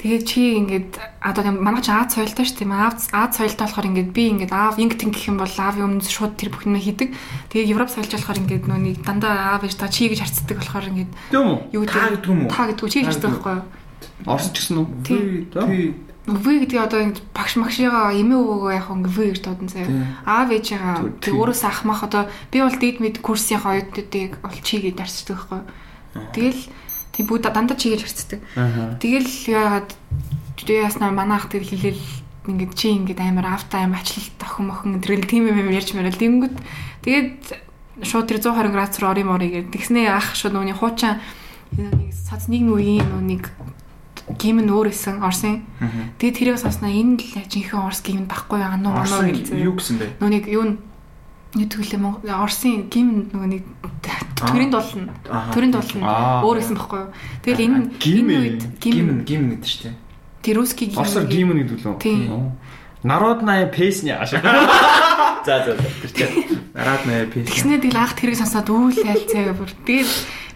тэгээ чи ингээд одоо манай ч Аз соёлтой шүү дээ. Аз Аз соёлтой болохоор ингээд би ингээд аав инг тэн гэх юм бол аавын өмнө шууд тэр бүхнээ хийдэг. Тэгээ Европ соёлж болохоор ингээд нэг дандаа аав ээж та чи гэж харцдаг болохоор ингээд Тийм үү? юу Та гэдэг юм уу? Та гэдэг чи гэж харцдаг байхгүй юу? Орсон ч гэсэн үү? Тий. Ви гэдэг одоо ингэ багш магшигаа эмээ өвөөгөө яг ингэ ви гэж дуудсан заяа. Аав ээжигаа Түр- тэг өөрөөсөө ахмах одоо би бол дид мэд курсынхаа оюутнуудыг бол чи гэж дарцдаг байхгүй. Тэгэл тийм бүгд дандаа чи гэж харцдаг. Тэгэл яагаад тэгээ яснаа манай ах тэгэл хэлээл ингээд чи ингээд амар автаа амар ачлалт охин мохин тэрэл тийм юм ярьж мэрэл тэнгүүд тэгээд шууд тэр 120 градус руу орим орё гэдэг. Тэгснээ ах шууд нүуний хуучаан нэг сац нэг нүгийн нүунийг гимн өөр исэн орсын. Тэгээд тэрийг сонсноо энэ л жинхэнэ орс гимн байхгүй ануу ануу Орсон гэлзээ. юу гэсэн бэ? Нүунийг юу н юу тэгэлээ Монгол орсын гимн нөгөө нэг төрийн дулна. Төрийн дулна өөр исэн байхгүй юу. Тэгэл энэ энэ үед гимн гимн гэдэг чинь. тэр русский гимн. Орсоор гимн гэдэг лөө. Тийм. Народная песня ашиг. (laughs) За за за. Тэр чинь Нараад нэ пэс. Тэгснээ тэгэл анх тэрийг сонсоод үйл айлцаа бүр. Тэгээд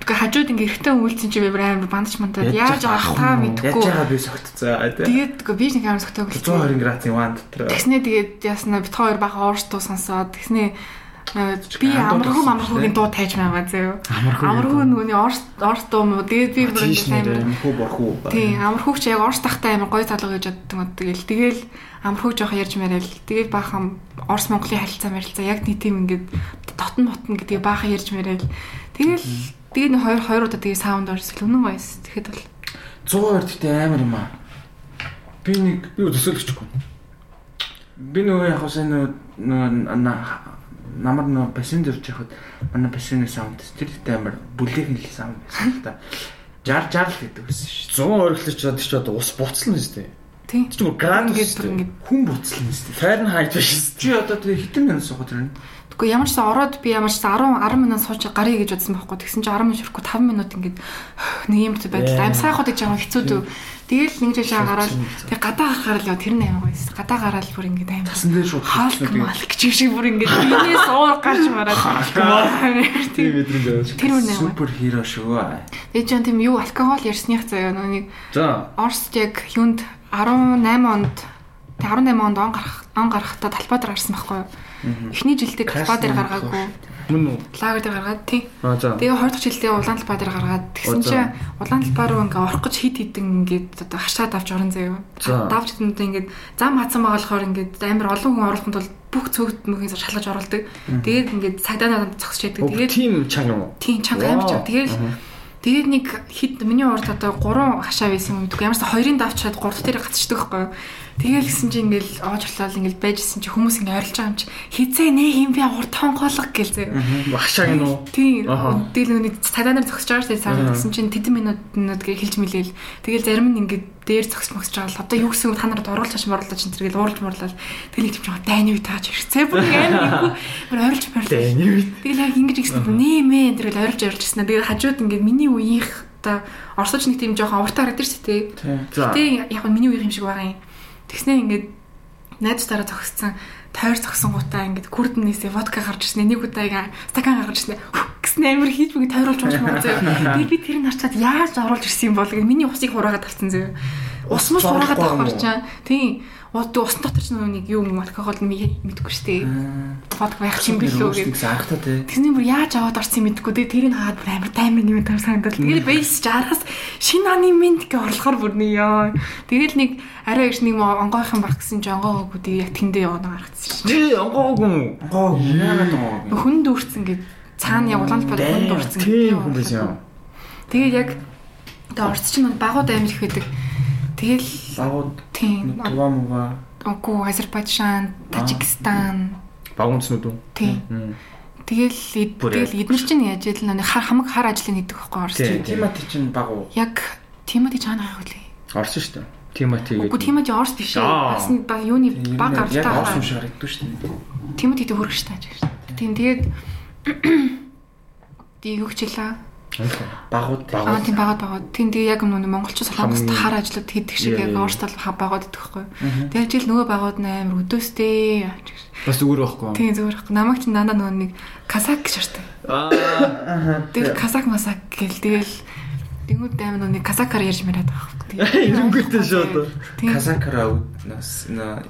үгүй хажууд ингээ эртээ үйлцэн чи би бүр амар бандаж мандаад яаж авах та Яаж мэдэхгүй. байгаа би согтцоо тий. Тэгээд үгүй би нэг амар согтойг. 120 градусын ван дотор. Тэгснээ тэгээд яснаа бит хоёр баха уурстуу сонсоод тэгснээ э, би амархуу амархуугийн дуу тайж байгаа заяа. Амархуу Амархуу нөгөөний орс орс дуу мó тэгээд би бүр тийш ингээ нэрээ. амар Хөө борхуу. Тийм амархууч яг орс тахтай амар гой залуу гэж боддог тэгэл тэгэл амархуу жоох ярьж мэрэл тэгэл баахан орс монголын харилцаа мэрилцаа яг нэг тийм ингээд дотн ботн гэдгийг баахан ярьж мэрэл тэгэл тэгээ нэг хоёр хоёр удаа тэгээ саунд орс лүнэн гоёс тэгэхэд бол 120 гэхдээ амар юм аа. Би нэг би төсөөлөгчгүй. би нөгөө яг хаа нөгөө нөгөө на- намар нөгөө пассенжер явахад манай пассенжер саунд стилтэй амар бүлээх хэл саунд байсан л та. Жар жар л гэдэг байсан шүү. 100 орхилж чад чи одоо ус буцлана шүү дээ. тийм Чи зүгээр градус ингээд шүү бүр дээ. Хүн буцлаа юм шүү. Шүү дээ. Чи одоо тэгээ хитэн минут суугаад ирнэ. Тэгэхгүй ямар ч сан ороод би ямар ч сан 10 10 минут сууж гарыг гэж бодсон байхгүй. Тэгсэн чинь 10 минут ширэхгүй 5 минут ингээд нэг юм байдал Yeah. амьсгаахад гэж байгаа хэцүү дүү. Тэгэл нэг жишээ гараад тэг гадаа гарахаар л яа тэр нь амар гоёс. Гадаа гараад бүр ингээд амар Тасан дээр шууд хаалт малк чиг шиг бүр ингээд бинээс уур гарч мараад. Тэр амар. супер хиро шүү. Тэгээ ч юм тийм юу алкогол ярьсных заяа нэг За. Орст яг юунд 18 онд тэг 18 онд он гарах он гарахтаа талбай дээр гарсан байхгүй юу? Эхний жилдээ талбай дээр гаргаагүй. Мөн үү? Лагер дээр гаргаад тий. Тэгээ 20 дахь жилдээ улаан талбай дээр гаргаад тэгсэн чинь улаан талбай руу ингээ орох гэж хит хитэн ингээд одоо хашаад авч орон заяа. За. Давж хэдэнтэй ингээд зам хатсан байгаа болохоор ингээд амар олон хүн оруулахын тулд бүх цогт мөхийн шалгаж оруулдаг. Тэгээд ингээд цагдаа надад зогсож яадаг. Тэгээд Тэгээд тийм чанга юм уу? тийм чанга амар чанга. Тэгэл Тэгээд нэг хит миний урд одоо 3 хашаа байсан юм гэдэггүй. Ямарсаа хоёрын давчаад 3 дээр гацчихдаг байхгүй юу. Тэгэл гисэн чи ингээл оож орлол ингээл байжсэн чи хүмүүс ингээ ойрлож байгаа юм чи хизээ нэг юм би урд тонголго гэл зөө. Багшааг нь уу? Тийм. Тэгэл нүг цадаанаар зогсож байгаа шүү дээ. Цаадаа гэсэн чинь тэдэн минутнууд гээ хэлж мэлээл. Тэгэл зарим нь ингээд дээр зогсож могсож байгаа л одоо юу гэсэн үг та нарт оруулж хаш морлоо чинь тэргээл уурж морлол. Тэгэл нэг тийм дайны үе тааж ирцээ. Бүр ингээ нэг бүр ойрлж морлоо. Дайны үе. Тэгэл яг ингэж ихсэн нэмээ тэргээл ойрлж ойрлж ирсэн. Тэгээд хажууд ингээд миний үеийнх та орсож нэг тийм жоохон авартаа гараад ирсэн тий. За. Гэтэ яг миний үеийн юм шиг байгаа юм. Тэгснээ ингээд найзтаараа зогссон тойр зогсон гутаа ингээд күрднээсээ водка гарч ирсэн. Нэг удаа яг стакан гарч ирсэн. Гэсэн амар хийж бүг тойруулж унш маа зөө. Тэр би тэрийг харчаад яаж оруулж ирсэн юм бол гэж миний усыг хураагаад тавцсан зөө. Ус мус хураагаад авах барчаа. Тийм. Ус ус дотор ч нэг юм алкогол мэдгүй шүү дээ. Водка байх юм билүү гэж. Тэгс анхтаа тий. Тэсний бүр яаж аваад орсон юм мэдгүй. Тэгээ тэрийг хаад бүр амар таймер юм таар санагдал. Тэгээ бейс жараас шинэ оны минт гэ орлохоор бүр нэг ёо. Тэгэл нэг арай ирс нэг онгойхон баг гэсэн чи онгойгоо тэгээ яг тэндээ явна гаргацсан шин. Тий, онгоогүй. Гоо яагаад юм. Хүн дүүрсэн гэд цаана яг улаан бод хүн дүүрсэн. Тийм хүн байсан юм. Тэгээ яг тэгээ орц чинь багууд амир их байдаг. Тэгэл Багууд тийм тува мува. Угу Азербайджан, Тажикстан Багуунцнууд уу? тийм Мм. Тэгэл яг. тэгэл эдгээр чинь яаж ял нэг хар хамаг хар ажлын нэгдэг байхгүй орс. Тийм. Тимати чинь баг уу? Яг Тимати чаана гайх үлээ. Орсон шүү дээ. Тимати гэдэг. Үгүй Тимати орс биш ээ. Бас баг юуны баг Яг автаа. орс юм шиг харагддаг шүү дээ. Тимати дэ хөргөж тааж байна. Тийм тэгээд Ди юу хичээлээ? Багууд Аа тийм багад багад. Тийм тэгээ яг нүг монголчууд солонгост хар ажиллаад хийдэг шиг яг яа. орс тал багад идэх байхгүй. Тэгээд жил нөгөө багууд амар өдөөстэй. Бас зүгээр байхгүй. Тийм зүгээр байхгүй. Намайг чинь дандаа нөгөө нэг казак гэж шаардтай. Аа. Тэгэл казак масак гэл тэгэл Тэнгүүд нөгөө нэг казакаар ярьж мэрээд байгаа байхгүй. (laughs) Эренгүүтээ шууд. Тийм. Казакара нас на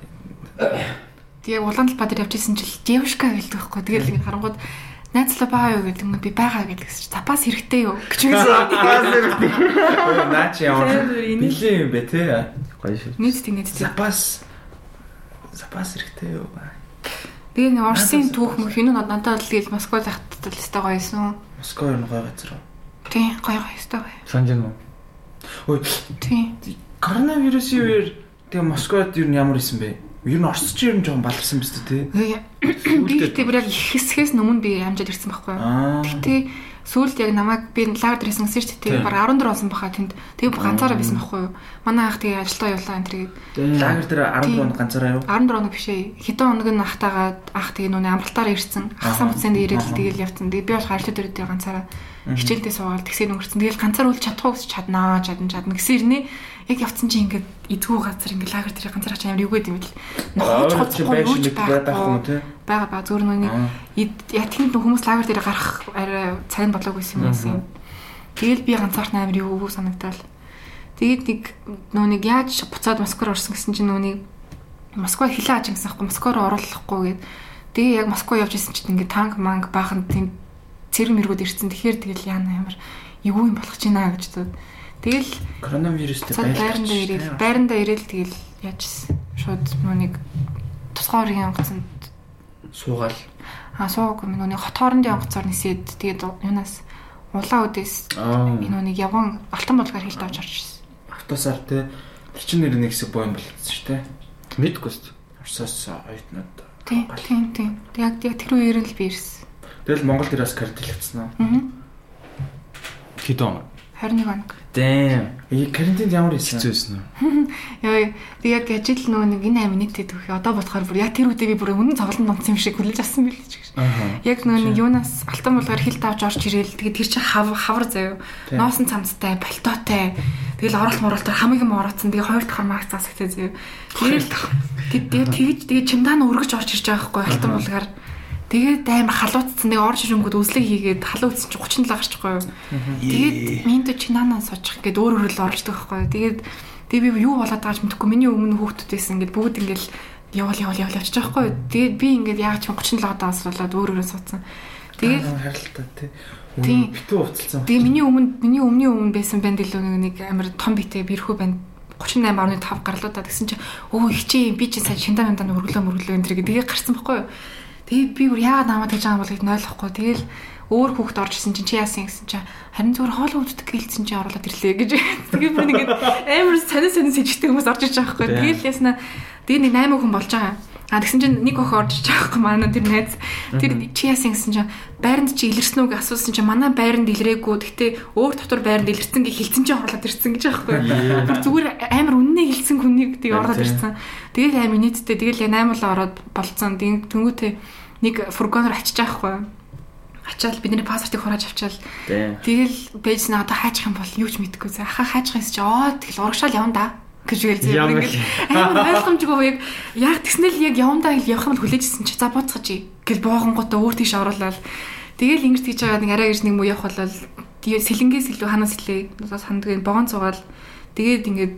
Тэгээ улаан талбай дээр явж исэн чил девушка гэлдэг байхгүй. Тэгэл ингэ харангууд найзлаа байгаа юу гэдэг нь би байгаа гэдэг чинь запас хэрэгтэй юу гэж байсан. (laughs) наа чи ямар Тэр энийг- бэлэн юм бэ те. Гоё шүү. Нийт тийм. Запас запас хэрэгтэй юу? Тэгээ нэг Орсын түүх мөх энэ надад л тэгэл Москва захтад л өстой гоё байсан. Москва юу гой газар. уу? Тийм гоё гоё өстой гоё. Санаж нь уу? Ой, Тийм. коронавирусын үеэр тэгээ Москвад юу ямар исэн бэ? Юу н орсч ер нь жоохон баларсан биз дээ те. Би ихтэй бүр яг их хэсгээс өмнө би амжаад ирсэн байхгүй юу. Гэтэ сүүлд яг намайг би лагер дээр хийсэн шүү дээ. Баг 14 болсон баха тэнд. Тэгээ ганцаараа байсан байхгүй юу. Манай ах тэгээ ажилдаа явлаа энэ тэрийг. Лагер дээр 14 он ганцаараа юу? 14 хоног биш ээ. Хэдэн хоног нь ахтагаад ах тэгээ нүний амралтаар ирсэн. Ах сан буцаанд ирээд л тэгэл явцсан. Тэгээ би бол ажилтаа дээр дээр ганцаараа хичээлдээ суугаад тэгсээ өнгөрцөн. Тэгэл ганцаар үл чадахгүй гэж чаднаа, чадна чадна гэсэн ирнэ. Яг явцсан чи ингээд эзгүй газар ингээд лагер дээр ганцаараа ч амар юу гэдэг юм бэл. Нохооч хоцохгүй юу ч байхгүй юм те. байгаа ба зүгээр нүний Аа. яг нөх хүмүүс лагер дээр гарах арай бодлого байсан юм байсан. Тэгэл би ганцаарх амар юу санагдал. Тэгээд нэг нэг яаж буцаад Москваар орсон гэсэн чинь нэг Москва хилээ аж гэсэн аахгүй Москва руу оруулахгүй гээд тэгээ яг Москва явж исэн чинь ингээд танк манг баахан тийм цэрэг мэргүүд ирсэн. Тэгэхээр тэгэл яана амар эвгүй юм болох ч ийна гэж бод. Тэгэл Коронавирустэй байранда ирээл байранда ирээл тэгэл яажсэн. Шууд тусгай өргийн онгоцонд суугаал. А сууг нөгөө нэг хот хоорондын онгоцоор нисээд тэгээд юунаас улаан үдээс нөгөө нэг явган алтан болгоор хэлд авч. Автосаар те. Тэр чинь нэр нэг хэсэг боон болчихсон шүү дээ. Мэдгүй шүү. Орсоос оюутнууд. Тийм тийм тийм. Яг яг тэр үеэр л би ирсэн. Тэгэл Монгол дээр бас аа. Аа. Хитон. 21 хоног. Дэм. Э карантинд ямар исэн? Хэцүүсэн үү? Яа тэг яг ажил нөгөө нэг энэ аминит гэдэг одоо бодохоор бүр яг тэр үедээ би бүр үнэн цоглон донцсон юм шиг хүлээж авсан байл ч гэж. Аа. Яг нөгөө нэг юунаас алтан булгаар хилд авч орж ирээл тэгээд тэр чинь хав хавар заяо. Ноосон цамцтай, пальтотой. Тэгэл оролт моролтоор хамаг юм ороцсон. Тэгээ хоёр дахь марк засагтай заяо. Тэгээд тэгээд тэгж тэгээд чимдаан өргөж орж ирж байгаа байхгүй алтан булгаар. Тэгээд амар халууцсан. Тэгээ орж ирэнгүүд үзлэг хийгээд халууцсан чинь 37 гарчихгүй юу. Тэгээд минь ч наанаа суучих гээд өөр өөр л орждог байхгүй юу. Тэгээд тэгээ би юу болоод байгааж мэдэхгүй. Миний өмнө хүүхдүүд байсан ингээд бүгд ингээд явал явал явал явчих жоохгүй юу. Тэгээд би ингээд яг ч 37 даас болоод өөр өөрөө суудсан. Тэгээд харалтаа тий. Тийм. Битүү уцалсан. Тэгээ миний өмнө миний өмнө өмнө байсан банд илүү нэг амар том битэй бэрхүү банд 38.5 гарлуудаа тэгсэн чинь өө их чи би чи сайн шиндаа миндаа өргөлөө мөргөлөө энэ төр гэдгийг гарсан байхгүй юу. Тэгээд би бүр яагаад намайг тэгж байгаа юм бол гэж ойлгохгүй. Тэгэл өөр хүүхд орж исэн чинь чи яасан гэсэн чинь харин зүгээр хоол өвддөг гэлцсэн чинь оруулаад ирлээ гэж. Тэгээд бүр ингээд амар сонин сонин сэжигтэй хүмүүс орж иж байгаа байхгүй. Тэгэл яснаа тэгээд нэг 8 хүн болж байгаа. А тэгсэн чинь нэг охин орж иж байгаа байхгүй манай тэр найз. Тэр чи яасан гэсэн чинь байранд чи илэрсэн үг асуусан чинь манай байранд илрээгүй. Гэхдээ өөр дотор байранд илэрсэн гэж хэлсэн чинь оруулаад ирсэн гэж байхгүй. Зүгээр амар үннээ хэлсэн хүнийг тийг оруулаад ирсэн. Тэгэл амар нийтдээ тэгэл 8 л ороод болцсон. Тэнгүүтээ нэг фургоноор очиж байхгүй ачаал бидний паспортыг хурааж авчаал. Тэгэл бэйс наа одоо хайчих юм бол юу ч мэдэхгүй. Аха хайчих юм чи оо тэгэл урагшаал явна да гэж үйл зэ ингээд амар ойлгомжгүй яг яг тэгснэл яг явандаа хэл явах юм хүлээжсэн чи. За буцгаж гэл боогонгуудаа өөр тийш оруулаад тэгэл ингэж тийж байгаа нэг арай гэж нэг муу явах болол сэлэнгээс илүү ханаас илээ сандгийн богон цугаал. Тэгээд ингээд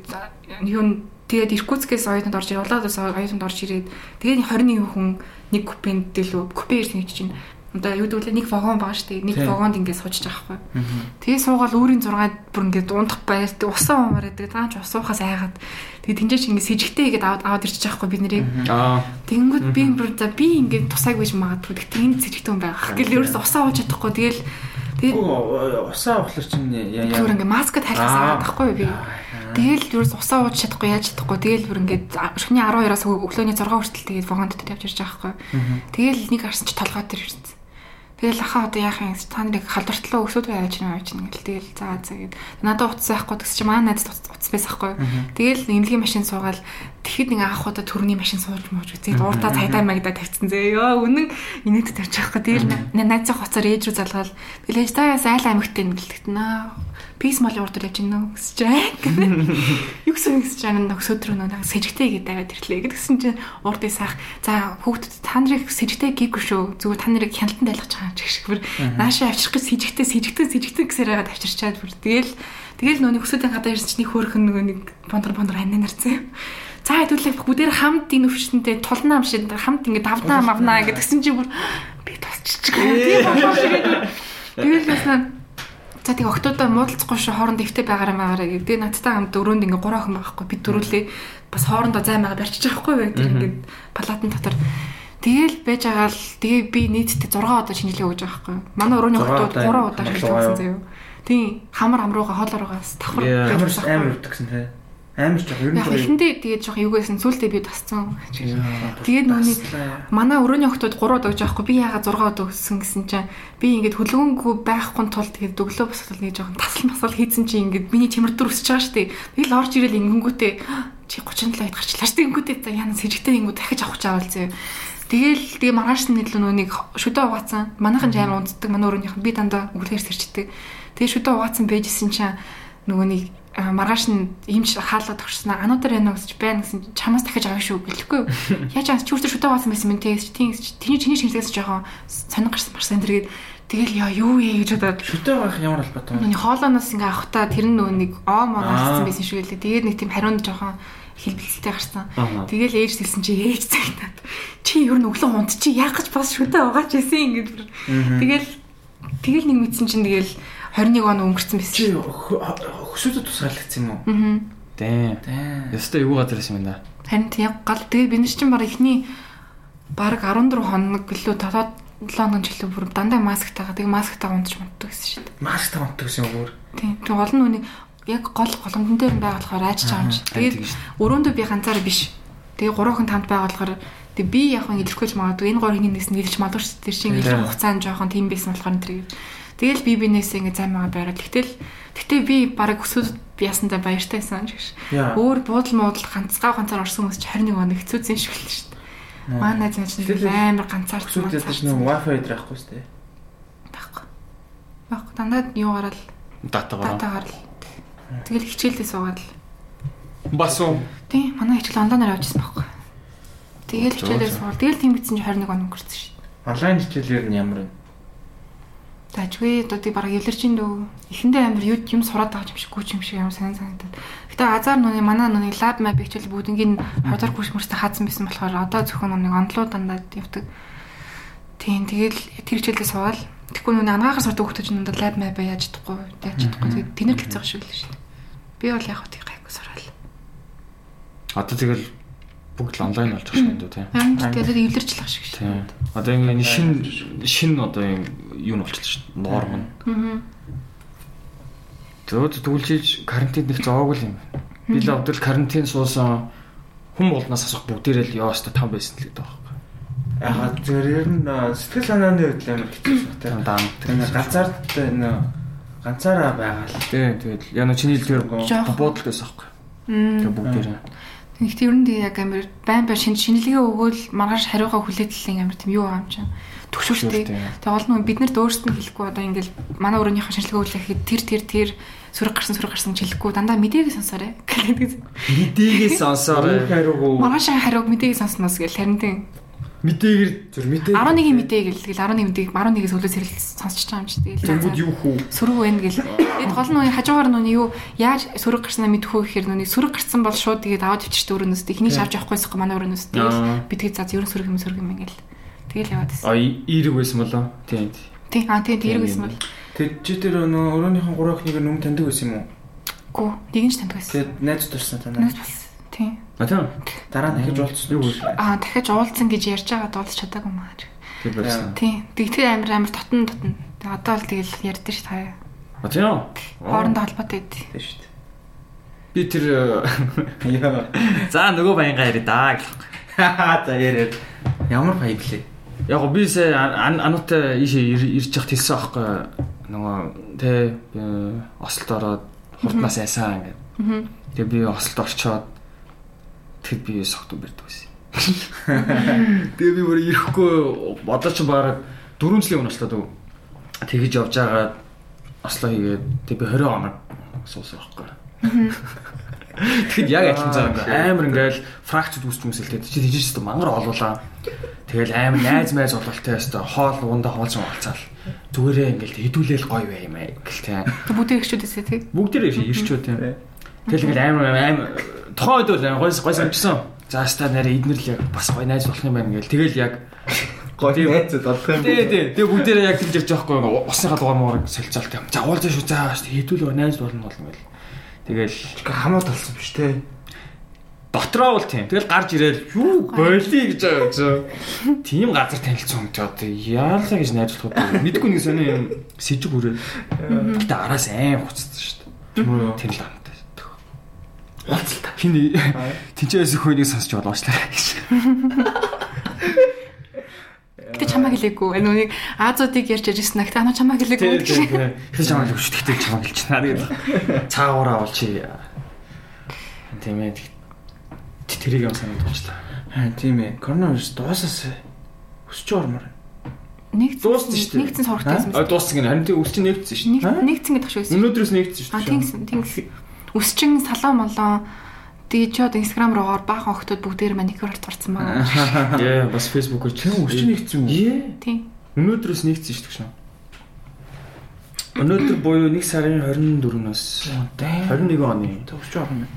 юу тэгээд Иркутскээс оюутанд орж ирээ улаадаас оюутанд орж ирээд тэгээд 21 хүн нэг купенд дэлүү купе ирсэн гэж чинь Одоо юу гэвэл нэг вагон шүү дээ. Нэг вагонд ингээд суужиж байгаа хгүй. Тэгээ суугаад өөрийн 6 бүр ингээд унтах байр. Тэг усан умаар гэдэг. Цаан ч ус суухаас айгаад. Тэгээ тэнцээч ингээд сэжигтэй игээд аваад аваад ирчих байхгүй бид нарыг. Тэнгүүд би бүр за би ингээд тусайг гэж магадгүй. Тэгтээ энэ сэжигтэй хүн байгаа. Гэл ерөөс усаа ууж чадахгүй. Тэгэл Тэгээд усаа уухлаар чинь яа яа. Зүгээр ингээд маскад хайлахаас аваад байхгүй би. Тэгэл ерөөс усаа ууж чадахгүй яаж чадахгүй. Тэгэл бүр ингээд шөнийн 12-аас өглөөний 6 хүртэл тэгээд вагонд дээр явж ирж байгаа байхгүй. Тэгэл нэг харсан чи толгой дээр ирсэн. Тэгэл ахаа одоо яах юм та нарыг халдвартлаа өсөд байж байна гэж нэг л тэгэл заа заа гэд. Надад утас байхгүй гэсэн чи манай найзад утас байхгүй. Тэгэл эмнэлгийн машин суугаад тэгэхэд нэг анх удаа төрний машин сууж мууж үзээ. Ууртаа цайдаа магада тавьчихсан зөө. Йоо үнэн инээд тавьчих байхгүй. Тэгэл найзын хоцоор ээж рүү залгаал. Тэгэл ээж та яс айл аймагтай юм гэлдэгт наа пис молын урд явж гинөө гэсэж байна. (laughs) Юу гэсэн гэсэж байна нөх сөдрөө нөө сэжигтэй гэдэг аваад ирлээ. Гэдгсэн чинь урдыг саах. За хүүхдэд та нарыг сэжигтэй гээгүй шүү. Зүгээр та нарыг хяналтанд байлгаж байгаа ч гэх шиг бүр наашаа авчрах гэж сэжигтэй сэжигтэй сэжигтэй гэсээр хагаад авчирчаад бүр тэгэл тэгэл нөө өсөдийн гадаа ирсэн чинь нэг хөөрхөн нөгөө нэг бондор бондор ханаа нарцсан. За хэдүүлээ бүгдээр хамт энэ өвчтөнтэй тулнаа амшид хамт ингэ давнаа мавнаа гэдгсэн чинь бүр (gasps) би тусчих. (laughs) Шигээд тэгэл яснаа За тэг октодоо муудалцахгүй шүү хооронд дэвтэй байгаараа маагаараа гэдэг. Надтай хамт дөрөнд ингээ гурван охин байхгүй. Бид дөрүлээ бас хоорондоо займаага барьчих байхгүй бай. Тэр ингээ палатан дотор Тэгэл байж байгаа л тэгээ би нийтдээ 6 удаа шинжилгээ өгж байгаа байхгүй. Манай өрөөний хотод 3 удаа шинжилгээ өгсөн заяа. Тийм хамар амрууга хоолоорогоос давхар амар амар өгдөг гэсэн тий. Амар жоох ер нь яг эхэндээ тэгээд жоох юу гэсэн сүултээ би тасцсан. Тэгээд нүуний манай өрөөний охтууд 3 удаа өгж байхгүй би яагаад 6 удаа өгсөн гэсэн чинь би ингээд хөлөөнгөө байхгүй тул тэгээд өглөө босгол нэг жоох тасал масал хийсэн чинь ингээд миний температур өсөж байгаа дээ. Тэгэл орж ирэл ингэнгүүтээ чи 37 хэд гарчлаа дээ. Ингэнгүүтээ яна сэжигтэй ингэнгүү дахиж авах чаавал зөө. Тэгэл тэгээ маргааш нь нэлээд нүунийг шүдэ угаацсан. Манайхан жаам унтдаг, манай өрөөнийх нь би дандаа өглөөр сэрчдэг. Тэгээ шүдэ угаацсан байжсэн чинь нөгөөний маргааш нь иймч хаалга тогшсноо ануудаар байна гэж байна гэсэн чамаас дахиж авах шүү гэлэхгүй. (laughs) Яаж чамаас чи үртэ шүтээ баасан байсан мэн тэгээс тийм тэний чиний шинжилгээс жоохон сонир гарсан марсан энэ тэгээд тэгэл яа юу ээ гэж бодоод шүтээ авах ямар албатай вэ? Хоолооноос ингээ авахтаа тэр нөгөө нэг оо моо гарсан байсан шүү гэлээ. Тэгээд нэг тийм хариунд жоохон хэлбэлцэлтэй гарсан. Тэгэл ээж хэлсэн чи ээж цагтаад чи ер нь өглөө унт чи яах гэж бас шүтээ угаач исэн ингэж тэгэл тэгэл нэг мэдсэн чинь тэгэл 21 он өнгөрцөн байсан. Чи хөсөөдөд тусгаарлагдсан юм уу? Аа. Дээ. Ястай эвгүй газар юм да. Харин яг гал тэгээд бид нар чинь баг ихний баг 14 хоног гэлөө татаад 7 хоног жилүү бүр дандаа маск таагаа. Тэгээд маск таа унтж мундаг гэсэн шүү дээ. Маск таа унтдаг гэсэн өөр. Тийм. Тэг гол нь үнийг яг гол голомдон дээр байгаа болохоор айж байгаа юм чи. Тэгээд өрөөндөө би ганцаараа биш. Тэгээ гурван хүн тамд байгаа болохоор тэг би яг хин илэрхийлж магадгүй энэ гурван хин нэс нийлж магадгүй шүү дээ. Тэр чинь илэрх хугацаанд жоохон тийм байсан болохоор тэр Тэгэл би бинээсээ ингэ займаа байгаад тэгтэл тэгтээ би баг өсөд ясандаа баяртай байсан гэж. Өөр буудал муудал ганцгаа ганцаар орсон хүмүүс 21 хоног хэцүүсэн шиг л шүү дээ. Манай найз чинь амар ганцаар уу. Тэс нэг wifi дээр авахгүй шүү дээ. Баггүй. Баггүй дандаа юу гараад датагаар. Датагаар л. Тэгэл хичээлдээ суугаад л. Бас уу. Тийм манай хичээл онлайнаар явуулсан байхгүй. Тэгэл хичээлээ суугаад тэгэл тийм битсэн чинь 21 хоног өнгөрсөн шүү дээ. Онлайн хичээлээр нь ямар вэ? Дажгүй одоо тий бараг илэрчин дөө. Эхэндээ амар юу юм сураад байгаа юм шиг гүч юм шиг амар сайн санагдаад. Гэтэ азар нүний манай нүний лаб мап хичээл бүгднийг хавдар гүш мөрстэй хаацсан байсан болохоор одоо зөвхөн нүг онлоо дандаа явдаг. Тийм тэгэл тэр хичээлээ суугаал. Тэгэхгүй нүний ангаахаар сурдаг хүмүүс чинь надад лаб мап яаж чадахгүй яаж чадахгүй тэгээд тэнэг хэлцэх шиг л шүү дээ. Би бол яг хөө тий гайгүй сураал. Одоо тэгэл бүгд л онлайн болж байгаа юм дүү тий. Тэгээд эвлэрчлэх шиг шүү. Одоо ингэ шин шин одоо юм юу нь болчихлоо шүү. дээ. Норм нь. Аа. Зөөд түлжиж карантинд нэг зоог л юм. Би л одол карантин суусан хүн болноос асах бүгдээрээ л ёо өстө там байсан л гэдэг байхгүй. Ягаад зөвөр ер нь сэтгэл санааны хувьд амар хэцүү шүү дээ. Даан. Тэгээ ганцаард энэ ганцаараа байгаа л. Тийм тэгээд яна чиний хэлдгээр Жоох. буудалтай байсан байхгүй. Мм. Тэгээд бүгдээрээ. Тэгэхдээ ер нь яг амар байн байн шин шинжилгээ өгөөл маргааш хариугаа хүлээдлийн амар тийм юу байгаа Төгшүүлтэй. Тэгээ гол нь биднэрт өөрсдөө хэлэхгүй одоо ингээл манай өрөөнийхөө шинжилгээ хүлээхэд тэр тэр тэр сүрэг гарсан сүрэг гарсан гэж хэлэхгүй дандаа мэдээгээ сонсоорой. (laughs) Мэдээгээ (laughs) сонсоорой. хайруугүй. Маргааш хариуг мэдээгээ сонсноос гэл харин тийм Мэдээгээр Зүр мэдээ. 11-ийн мэдээ гэл тэгэл 11 мэдээ 11-ээс өлөөс хэрэл сонсч байгаа юм чи тэгэл. тэнгууд юу хүү? Сүрэг байна гэл. Тэгэд гол нь хажуугаар нүний юу яаж сүрэг гарснаа мэдхүү гэхээр нүний сүрэг гарсан бол шууд тэгээд аваад өвчтэй өрөөнөөс ихнийг авч явахгүйсэхгүй манай өрөөнөөс тэгэл би тэгээд за ерөн сүрэг юм сүрэг юм гэл. Тэгэл яваад байсан. А ирэг байсан болоо. Тийм. Тий, аа тий тэрэг байсан бол. Тэр чи тэр нөө өрөөнийхэн гурав охиныг нүм таньдаг байсан юм уу? Гүү, нэг нь ч танд байсан. Тэгээд найз турсан танаа. Нас бас. Тий. А тийм. Дараа дахиж уулзсан Юу вэ? Аа дахиж уулзсан гэж ярьж байгаа дуулж чадаагүй маа. Тэр байсан. Тий. Тэгтээ амар амар тотон тотон. Тэгээ Одоо л тэгэл ярьдэн ш таа. А тийм. Хоорондоо холбоотой байд. Тийм шүү дээ. Би тэр Яа. за нөгөө баянга яриа даа гэх. За ярээр. Ямар баян блэ? Яг би сая ан- ануутай ийшээ ир- ирж явах хэлсэн аахгүй нөгөө тэ би Ослд ороод хурднаас айсан ингээд. Тэгээ би Ослд орчоод тэгэд би согтуу бэрдэг байсан. (laughs) Тэгээ би бүр ирэхгүй одоо ч баг 4 жилийн өмнө ослоо дөө. Тэгэж явж байгаа ослоо хийгээд тэг би 20 хоног суусан байхгүй. (laughs) Тэгэхэд яг адилхан ингээ амар ингээл фракцд үүсч юмсэл тэгээд чи тийж ч мангар олуулаа. Тэгэл амар найз майз бололтой өстой хоол ундаа хоолсон болцаал. Зүгээрээ ингээл хэдүүлээл гоё бай юм аа гэл тээ. Тэг бүдээ ихчүүдээсээ тий. Бүгд ирж ирчүү тийм. Тэгэл ингээл амар амар тухайн үед бол гойс гойс амжсан. За ста нэрэ эднэр л яг бас гой найз болох юм байна гээл. Тэгэл яг Гоё найзууд болох юм. тий тий тэгээ бүгдээрээ яг тэгж ярьж байхгүй усныхаа дугаар муур солилцоолт юм. За уулзаа шүү заа шүү хэдүүл найз болно болно гэл. Тэгэл Хамаа талсан биш те. дотроо бол тийм. Тэгэл гарч ирээд юу болий гэж байгаа чи. Тим газар танилцсан юм чи одоо яалаа гэж найзлах уу. Мэдгүй нэг сони юм сэжиг үрээ. Гэтэ араас аим хуцсан шүү дээ. Тэр л амтай. Уулзалт. Хин (laughs) тэнцээс хөөнийг сонсч болоочлаа гэж. (laughs) Гэтэ чамаа хэлээгүй. Энэ үнийг Азуудыг ярьж ярьсан нагт анаа чамаа хэлээгүй. Тийм тийм. Тэр чамаа л өшөлттэй чамаа гэлч наа гэдэг. Цаагаараа олчи. Тийм ээ. Тэрийг юм санагдчихлаа. Аа тийм ээ. Коронавирус дуусаас өсч ормор. Нэг Дууссан шүү дээ. Нэгцэн сурахтай байсан. А дууссан гэнэ. Харин тийм өсч нэгдсэн шүү Нэг нэгцэн гэдэг дээ. Өнөөдрөөс нэгдсэн шүү А дээ. тэгсэн тэгсэн. Өсчин салаа молоо Тэгээ чи одоо инстаграм руугаар баахан охтууд бүгдээр маникюр арт барцсан байгаа. (laughs) Яа, бас фэйсбүүкээр ч юм уу? Ээ. Тийм. Өнөөдрөөс нэгдсэн шүү дээ. Өнөөдөр буюу 1 сарын 24-нөөс Дай. 21 оны. Өсч ормор.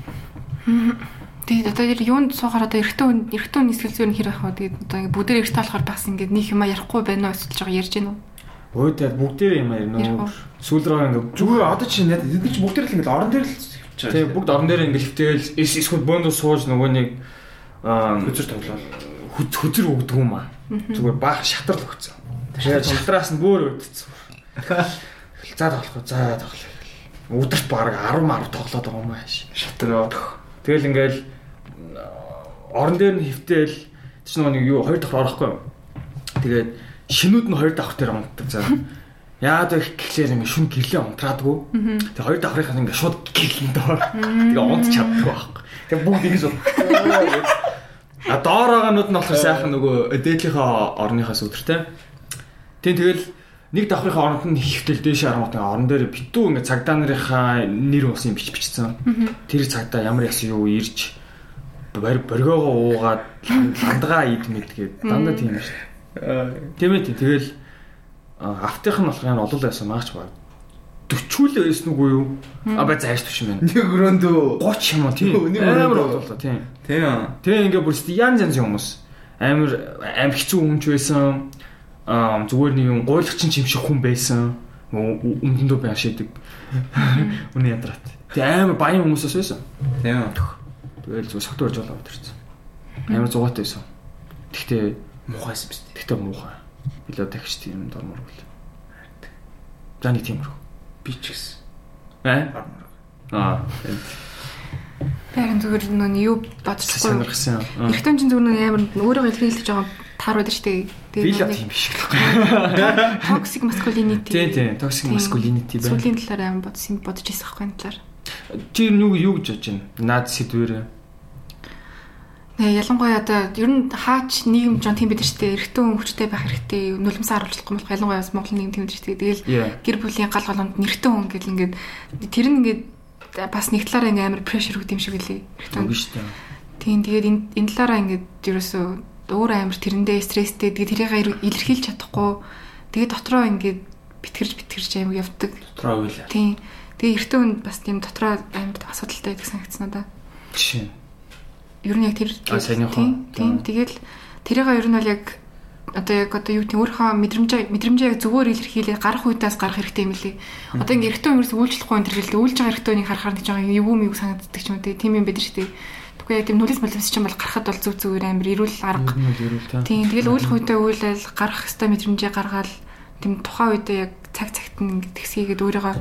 Тэгээд одоо тэр юунд суухаар одоо эрэгтэй хүн эрэгтэй хүн сэтгэл зүйн хэр байх вэ? Тэгээд одоо ингэ бүгдээр эрэгтэй болохоор бас ингэ нэг юм ярихгүй байна уу эсвэл жоо ярьж гин үү? Бөөдөө бүгдээрээ юм ярина. уу? Сүүл рүү ингэ Зүгээр одоо чи яа эдгээр чи бүгд л ингээл орон дээр л Тэгээ бүгд орон дээр ингээл хөвтэйл эсвэл бөөндөө сууж нөгөө нэг аа хөзөр тоглоал. хөз- хөзөр өгдөг юм аа. Зүгээр баах шатрал өгцөн. Тэгээд шатраас нь бөөр өгдсөн. (laughs) За тоглох уу? За тоглох. Өдөрт баг 10 10 тоглоод байгаа юм ааш. Шатраа. Тэгэл ингээл орон дээр нь хөвтэйл чи нөгөө нэг юу хоёр давхар орохгүй? Тэгээд шинүүд нь хоёр давхар дээр унтдаг за. (laughs) Яагаад вэ гэхлээр ингээ шүн гэрлээ унтраадгүй. Тэгээ хоёр давхрынхаа ингээ шууд гэрлэн доор. Тэгээ унт чаддаг байхгүй. Тэгээ бүгд ингэж бол. А доороогаанууд нь болохоор сайхан нөгөө дээдлийнхаа орныхаас өдөртэй. Тийм тэгэл нэг давхрынхаа оронд нь хөвтөл харангуут ингээ орон дээр битүү ингээ цагдаа нарын нэр ус юм бич бичсэн. Тэр цагдаа ямар ясан юу ирж бор боргоогоо уугаад ландгаа идмэдгээд дандаа тийм шүү. Тийм ээ. Тэгэл а, автынх нь болохоор олол байсан маач баг. 40 л байсан үгүй юу? А бай зааш төш юм байна. Нэг өрөөндөө 30 юм уу тийм. Нэг Амар ололоо тийм. Тийм. Тэгээ ингээ бүр янз янз хүмүүс амар амар хэцүү хүмч байсан. Аа зүгээр нэг юм гуйлагчин юм шиг хүн байсан. Өмдөндөө бай шидэг. Үнэ ядрат. Тэгээ амар баян хүмүүсээс байсан. Тийм. Тэгэл зүгээр согтуу орж болоо өдөрцөн. Амар зугаатай байсан. Тэгтээ Мухайс биз дээ. тэгтээ муухай. Билээ дахиж тийм дормор үл. За нэг тиймэрхүү. Би ч гэсэн. Аа. Гармаар. Аа. Харин зүгээр нөө юу бодчихгүй. Сонирхсан. Эрэгтэй чинь зүгээр нэг амар өөрийгөө илэрхийлж байгаа таар байдаг шүү дээ. Би л нэг тийм биш гэх. (laughs) toxic masculinity. Тийм тийм. Toxic masculinity байна. Сүлийн талаар амар бодсон бодож ирсэн байхгүй энэ талаар. Чи юу юу гэж бодож байна? Наад сэдвэр. Ялангуяа одоо ер нь хаач нийгэм жон тийм байдаг шүү дээ. Эрэгтэй хүчтэй байх хэрэгтэй. Нулимсаа харуулахгүй болох ялангуяа бас Монгол нийгэм тийм байдаг шүү дээ. Тэгэл гэр бүлийн гал голомд нэртэй хүн гэл ингээд тэр нь ингээд бас нэг талаараа ингээд амар прешэр өгд юм шиг үлээ. Эрэгтэй. Үгүй шүү дээ. Тийм тэгээд энэ энэ талаараа ингээд ерөөсөө өөр амар тэрэндээ стресстэй тэгээд тэрийг илэрхийлж чадахгүй тэгээд дотроо ингээд битгэрж битгэрж амар явдаг. Дотроо уйлаа. Тийм. Тэгээд эртөө хүнд бас тийм дотроо амар асуудалтай байдаг санагдсан надаа. Жишээ. Ер нь яг тэр тийм тэгэл тэрийг ер нь бол яг одоо яг одоо юу тийм өөрийнхөө мэдрэмжээ мэдрэмжээ яг зүгээр илэрхийлээ гарах үедээс гарах хэрэгтэй юм лээ. Одоо ингээ эртөө юмс үйлчлэхгүй энэ төрөлд үйлж байгаа эртөө нэг харахаар нэг жоо юу юм санагддаг ч юм уу тийм юм байдаг шүү дээ. Тэгвэл яг тийм нүлэс молимс чинь бол гарахад бол зүг зүгээр амар эрүүл арга. Тийм тэгэл үйл хөдөө үйлэл гарах хэвээр мэдрэмжээ гаргаал тийм тухайн үедээ яг цаг цагт нь ингээд тэгсгийгээд өөрийгөө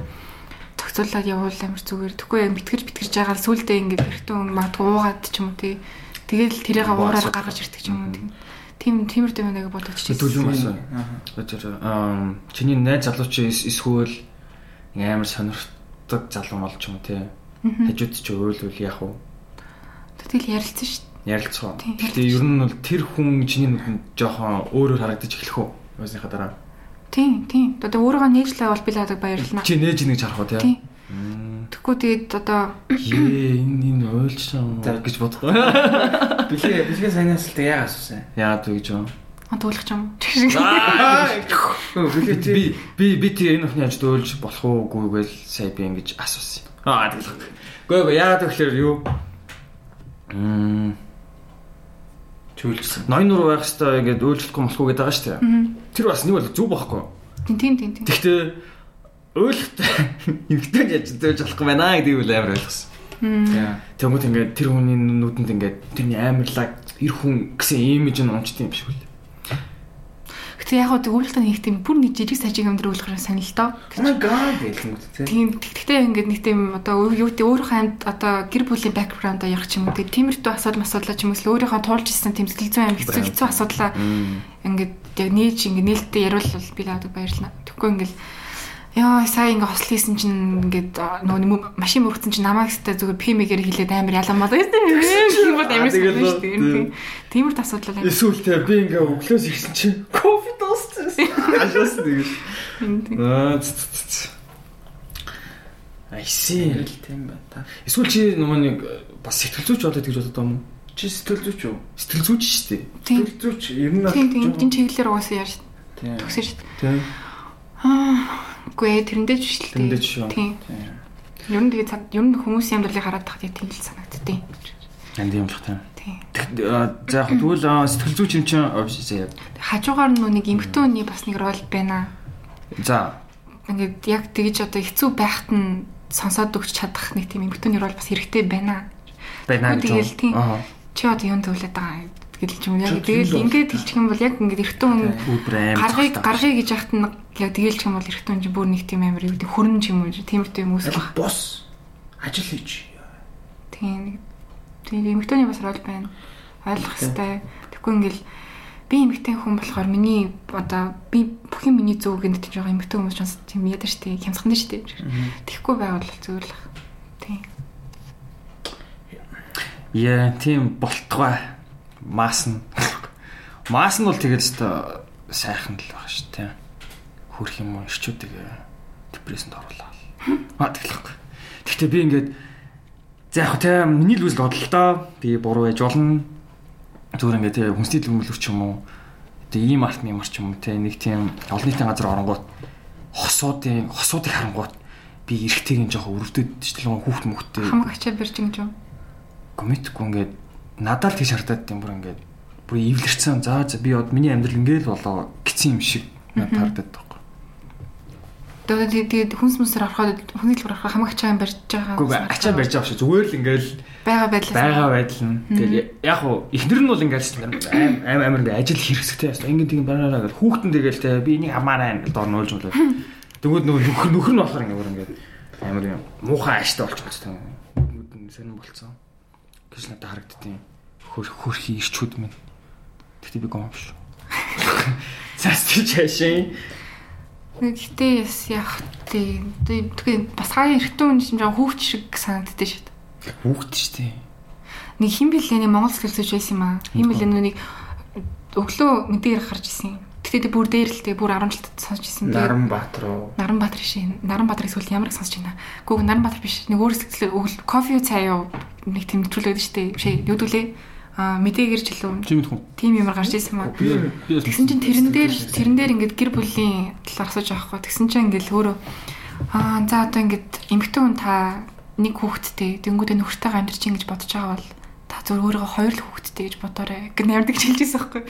зохицуулаад явуул амар зүгээр. Тэгэхгүй яг битгэж битгэж байгаа л сүулдэ ингээд эртөө магадгүй уугаад ч юм уу тий. Тэгэл тэрийг уураар гаргаж ирдэг ч юм уу тийм. Тийм тиймэр тийм нэг бодож чижээ. Төлөв бас. Аа. Чиний найз залууч эс- эсвэл ингээ амар сонирхдаг залуу мол ч юм уу те. Хажууд ч уйл үйл яах вэ? Тэгэл ярилцсан шүү дээ. Ярилцгаа. Тийм, Гэтэ ер нь бол тэр хүн чиний нүдэнд жоохон өөрөөр харагдаж эхлэх үү? Ясныхаа дараа. Тийм тийм. Одоо өөрийгөө нээжлээ бол би л одоо баярлнаа. Чи нээж нэг харах уу? Тийм. Тэгэхгүй тэгээд одоо Ээ энэ энэ ойлцсон За. гэж бодохгүй. (laughs) Бэлгээ бэлгээ санаас л яа асуусан. Яагаад вэ гэж юм? (laughs) юм. Хөө бэлгээ чи Би би би тий энэ өхний ажид ойлж болох уугүй гээл сая би ингэж асуусан. Аа тэгэл. Гөө гөө яагаад гэхээр юу? Мм ноён нур байх хэвээр ингээд ойлжлохгүй болохгүй гэдэг байгаа шүү дээ. Тэр бас нэг бол зүг байхгүй. Тийм тийм тийм. тийм. Гэхдээ ойлхтой эмхтэн яаж зөөж болохгүй байна гэдэг үл амар ойлгосон. Тэгмэд ингээд тэр хүний нүдэнд ингээд тэрний амарлаг эр хүн гэсэн имиж нь унцд юм шиг үл. Гэтэ яг хөө өвлөлтөнд хийх тийм бүр нэг жижиг сажиг амьдрал өвлөхөр сонир л доо. Oh my god гэлэн үү те. Тийм тэгтээ ингээд нэг тийм одоо юу гэдэг өөрийнхөө одоо гэр бүлийн бэкграундаа ярих ч юм уу тийм тиймэрхүү асуудал асуудлаа ч юм уу өөрийнхөө туулж ирсэн тийм сэтгэл зүйн амин хэцүү хэцүү асуудлаа ингээд яг нээж ингээд нээлттэй яриулвал би л баярлна. Тэгэхгүй ингээд Яа сая ингээ хосл хийсэн чинь ингээд нөгөө машин мөрөгцөн чинь намайг өстэй зүгээр пимэгээр хилээд амар яламаа гэдэг юм бол амар л- шүү дээ. Тиймэр асуудал байна. Эсвэл те би ингээ өглөөс ирсэн чинь кофе дууссан. Ажаас тэгэж. Аа see. Ярил тийм байна та. Эсвэл чи нөгөө нэг бас сэтгэл зүйч болоод гэж бодод юм уу? Чи сэтгэл зүйч үү? Сэтгэл зүйч шүү дээ. Тийм Сэтгэл зүйч ер нь тийм тийм чиглэлээр угаасаа яаж Тийм. төгсөн шүү дээ. Тийм. Аа үгүй ээ тэрэндээ ч биш л дээ. Тэрэндээ ч шүү. Тийм. Ер нь тэгээд цаг- ер нь хүмүүсийн амьдралыг хараад тахад тийм л санагдтыг. Энд юм болох тийм. Тийм. За яг тэгвэл сэтгэл зүйч юм чинь оо, за яг. Хажуугаар нь нэг эмхтэн хүний бас нэг рол байна. За Ингээд яг тэгж одоо хэцүү байхад нь сонсоод өгч чадах нэг тийм эмхтэн рол бас хэрэгтэй байна. байна Тэгэл, гэж. тийм. Аа. Чи одоо юунд төвлөд байгаа гэдэг ч юм. Яг тэгэл ингээд хэлчих юм бол яг ингээд эртэн хүн гаргыг гаргыг гэж яхад нь яг тэгэлж юм бол эртэн хүн бүр нэг тийм амир юу гэдэг хөрөн ч юм уу тиймэрхүү юм үүсэх баг. бос ажил хийж. Тийм. Тийм эмэгтэйний бас рол байна. Ойлгох хэрэгтэй. Тэгэхгүй ингээл би эмэгтэй хүн болохоор миний одоо би бүх юм миний зөв гэнэ тийм жоохон эмэгтэй хүмүүс ч тийм ядар штэ хямсхан штэ. Тэгэхгүй байвал л. Тийм. Яа, тийм болтгой. Маас нь. Маас нь бол тэгээд өстой сайхан л байгаа шүү дээ. Хөрх юм уу ирчүүдийг депрессэнд оруулаа. Аа тэглэхгүй. Гэхдээ би ингээд за яг тэ миний л үзэл бодол доо. Би буруу байж болно. Зүгээр ингээд тэ хүнсний төлөвлөлт ч юм уу. Тэ ийм арт юм ч юм уу тэ нэг тийм олон нийтийн газар оронгууд хосуудын хосуудыг харангууд би эргэтэйгийн жоохон өрөвдөд дэжлэн хүүхд мөхтэй Хамаг ачаа барьж юм жоо. коммитгүй ингээд надад л тийш хардаад тийм бүр ингээд бүр ивлэрсэн. За за би од миний амьдрал ингээд л болоо гिचсэн юм шиг надад хардаад байхгүй. Тэгээд тэгээд хүнс мүсээр ороход хүний төлбөр ороход хамаач чагаан барьж байгаа. Үгүй ачаа барьж байгаа шүү. Зүгээр л ингээл байгаа байдлаа. байгаа байдал нь. Тэгээд яг хуу эхнэр нь бол ингээл аим аим амар ингээ ажил хэрэгсэхтэй яста. Ингээ тийм бараараа гэл хүүхдэн тэгэл те би энийг амаараа ингээл дор нуулж болоо. Тэгвэл нөгөө нөхөр нөхөр нь болохоор ингээ бүр ингээ амар юм муухай ааштай болчихсон сонирн болцсон. Гэж надад харагдтiin. Хөр хөрхи ирчүүд минь. Тэгтээ би гомш. Цаст чашаа. Гэтэ яс яах тий. Тэгээ бас хаяа эргэтэн хүн юм жаа хүүхд шиг санагддээ шүү дээ. Хүүхд шүү дээ. Нэг хин бэлээ нэг Монгол сэтгэлзүйч байсан юм аа. Хин бэлээ нүг өглөө мэдээр гарч исэн. Гэтэ бүр дээр л дээ бүр 10 жилд сонсч исэн. Наранбаатар уу? Наранбаатар шин. Наранбаатар эсвэл ямар их сонсч байна. Гүг Наранбаатар биш. Нэг өөр сэтгэл кофе цай юу нэг тэмдэглүүлээд шүү дээ. Биш ээ. Юудүүлээ а мэдээгээр ч илүү Тийм юмар гарч ирсэн маа. Тэгсэн чинь тэрэн дээр тэрэн дээр ингээд гэр бүлийн талаар асууж байгаа хгүй. Тэгсэн чинь ингээд өөрөө аа за одоо ингээд эмэгтэй хүн та нэг хүүхэдтэй тэнгүүдээ нөхөртэйгээ амьдарч ин гэж бодож байгаа бол та зөв өөрийгөө хоёр л хүүхэдтэй гэж бодоорой гэж намирдаг хэлжсэн байхгүй.